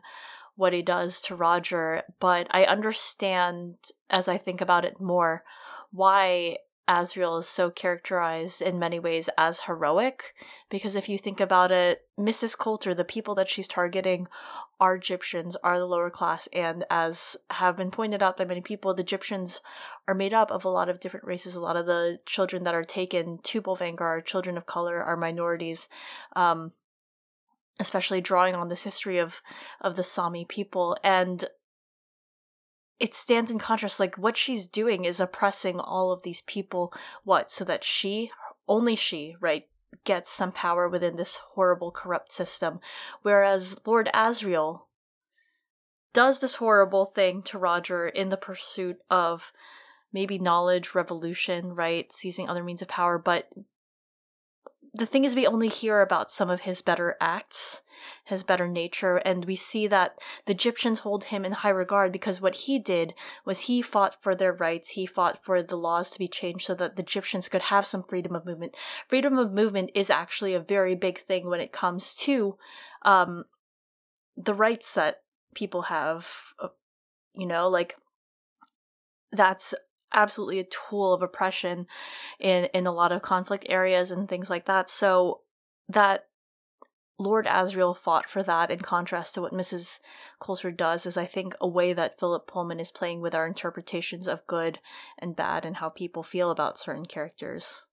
what he does to roger. But i understand as i think about it more why Asriel is so characterized in many ways as heroic because if you think about it, Mrs. Coulter, the people that she's targeting are Gyptians, are the lower class, and as have been pointed out by many people, the Gyptians are made up of a lot of different races. A lot of the children that are taken to Bolvangar are children of color, are minorities. Um, especially drawing on this history of of the Sami people and it stands in contrast like what she's doing is oppressing all of these people what so that she only she right gets some power within this horrible corrupt system. Whereas lord asriel does this horrible thing to roger in the pursuit of maybe knowledge revolution right seizing other means of power but the thing is we only hear about some of his better acts his better nature and we see that the gyptians hold him in high regard because what he did was he fought for their rights he fought for the laws to be changed so that the gyptians could have some freedom of movement. Freedom of movement is actually a very big thing when it comes to um, the rights that people have uh, you know like that's absolutely a tool of oppression in in a lot of conflict areas and things like that. So that lord asriel fought for that in contrast to what mrs coulter does is i think a way that philip pullman is playing with our interpretations of good and bad and how people feel about certain characters.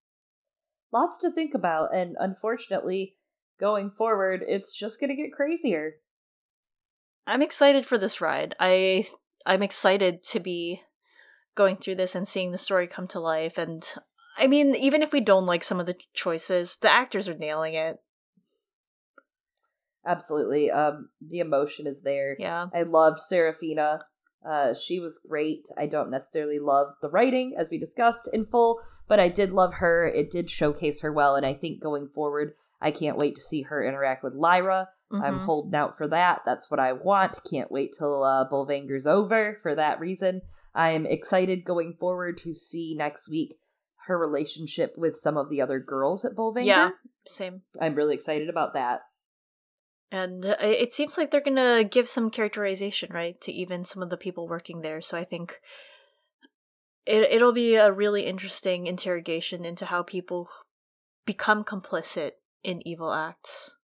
Lots to think about, and unfortunately, going forward, it's just going to get crazier. i'm excited for this ride. I i'm excited to be going through this and seeing the story come to life and i mean even if we don't like some of the choices the actors are nailing it Absolutely. Um, the emotion is there. yeah I loved Serafina. Uh, she was great. I don't necessarily love the writing, as we discussed in full, but I did love her. It did showcase her well, and I think going forward, I can't wait to see her interact with Lyra. I'm Mhm. holding out for that. That's what I want. Can't wait till uh, Bolvangar's over for that reason. I'm excited going forward to see next week her relationship with some of the other girls at Bolvangar. yeah same I'm really excited about that. And uh, it seems like they're gonna give some characterization, right, to even some of the people working there. So I think it it'll be a really interesting interrogation into how people become complicit in evil acts.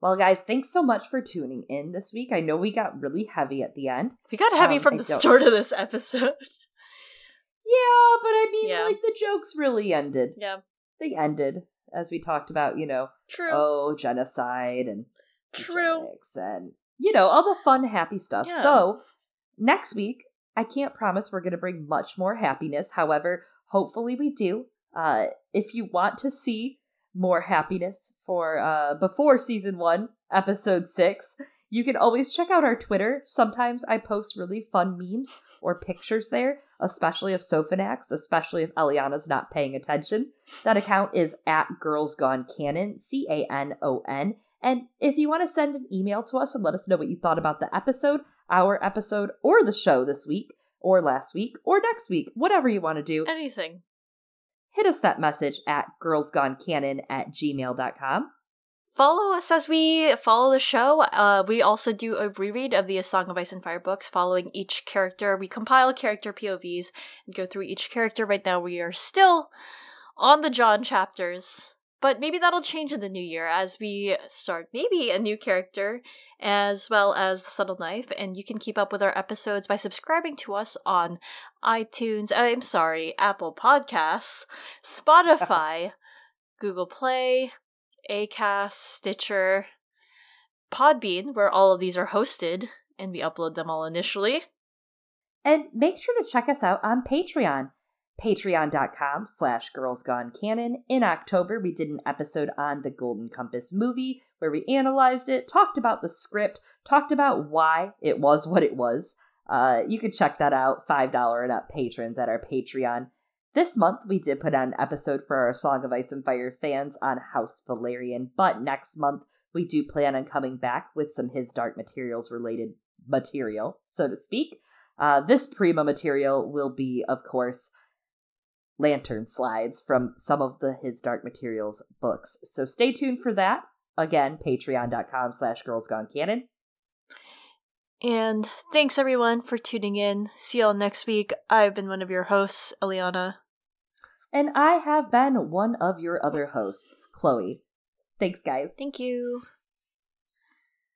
Well, guys, thanks so much for tuning in this week. I know we got really heavy at the end. We got heavy Um, from I the don't- start of this episode. Yeah, but I mean, Yeah. like the jokes really ended. yeah, They ended as we talked about, you know, true, oh, genocide and true. and you know all the fun, happy stuff. Yeah. So next week, I can't promise we're going to bring much more happiness. However, hopefully we do. Uh, if you want to see more happiness for uh, before season one, episode six, You can always check out our Twitter. Sometimes I post really fun memes or pictures there, especially of Sophanax, especially if Eliana's not paying attention. That account is at Girls Gone Canon, C A N O N. And if you want to send an email to us and let us know what you thought about the episode, our episode, or the show this week, or last week, or next week, whatever you want to do, Anything. Hit us that message at girlsgonecanon at gmail.com. Follow us as we follow the show. Uh, we also do a reread of the A Song of Ice and Fire books following each character. We compile character POVs and go through each character. Right now, we are still on the Jon chapters, but maybe that'll change in the new year as we start maybe a new character as well as the Subtle Knife. And you can keep up with our episodes by subscribing to us on iTunes. I'm sorry, Apple Podcasts, Spotify, Google Play. Acast, Stitcher, Podbean, where all of these are hosted, and we upload them all initially. And make sure to check us out on Patreon. Patreon.com slash Girls Gone Canon. In October, we did an episode on the Golden Compass movie where we analyzed it, talked about the script, talked about why it was what it was. Uh, you can check that out, $5 and up patrons at our Patreon. This month, we did put out an episode for our Song of Ice and Fire fans on House Velaryon, but next month, we do plan on coming back with some His Dark Materials related material, so to speak. Uh, this Prima material will be, of course, lantern slides from some of the His Dark Materials books. So stay tuned for that. Again, patreon.com slash girls gone canon. And thanks everyone for tuning in. See y'all next week. I've been one of your hosts, Eliana. And I have been one of your other hosts, Chloe. Thanks, guys. Thank you.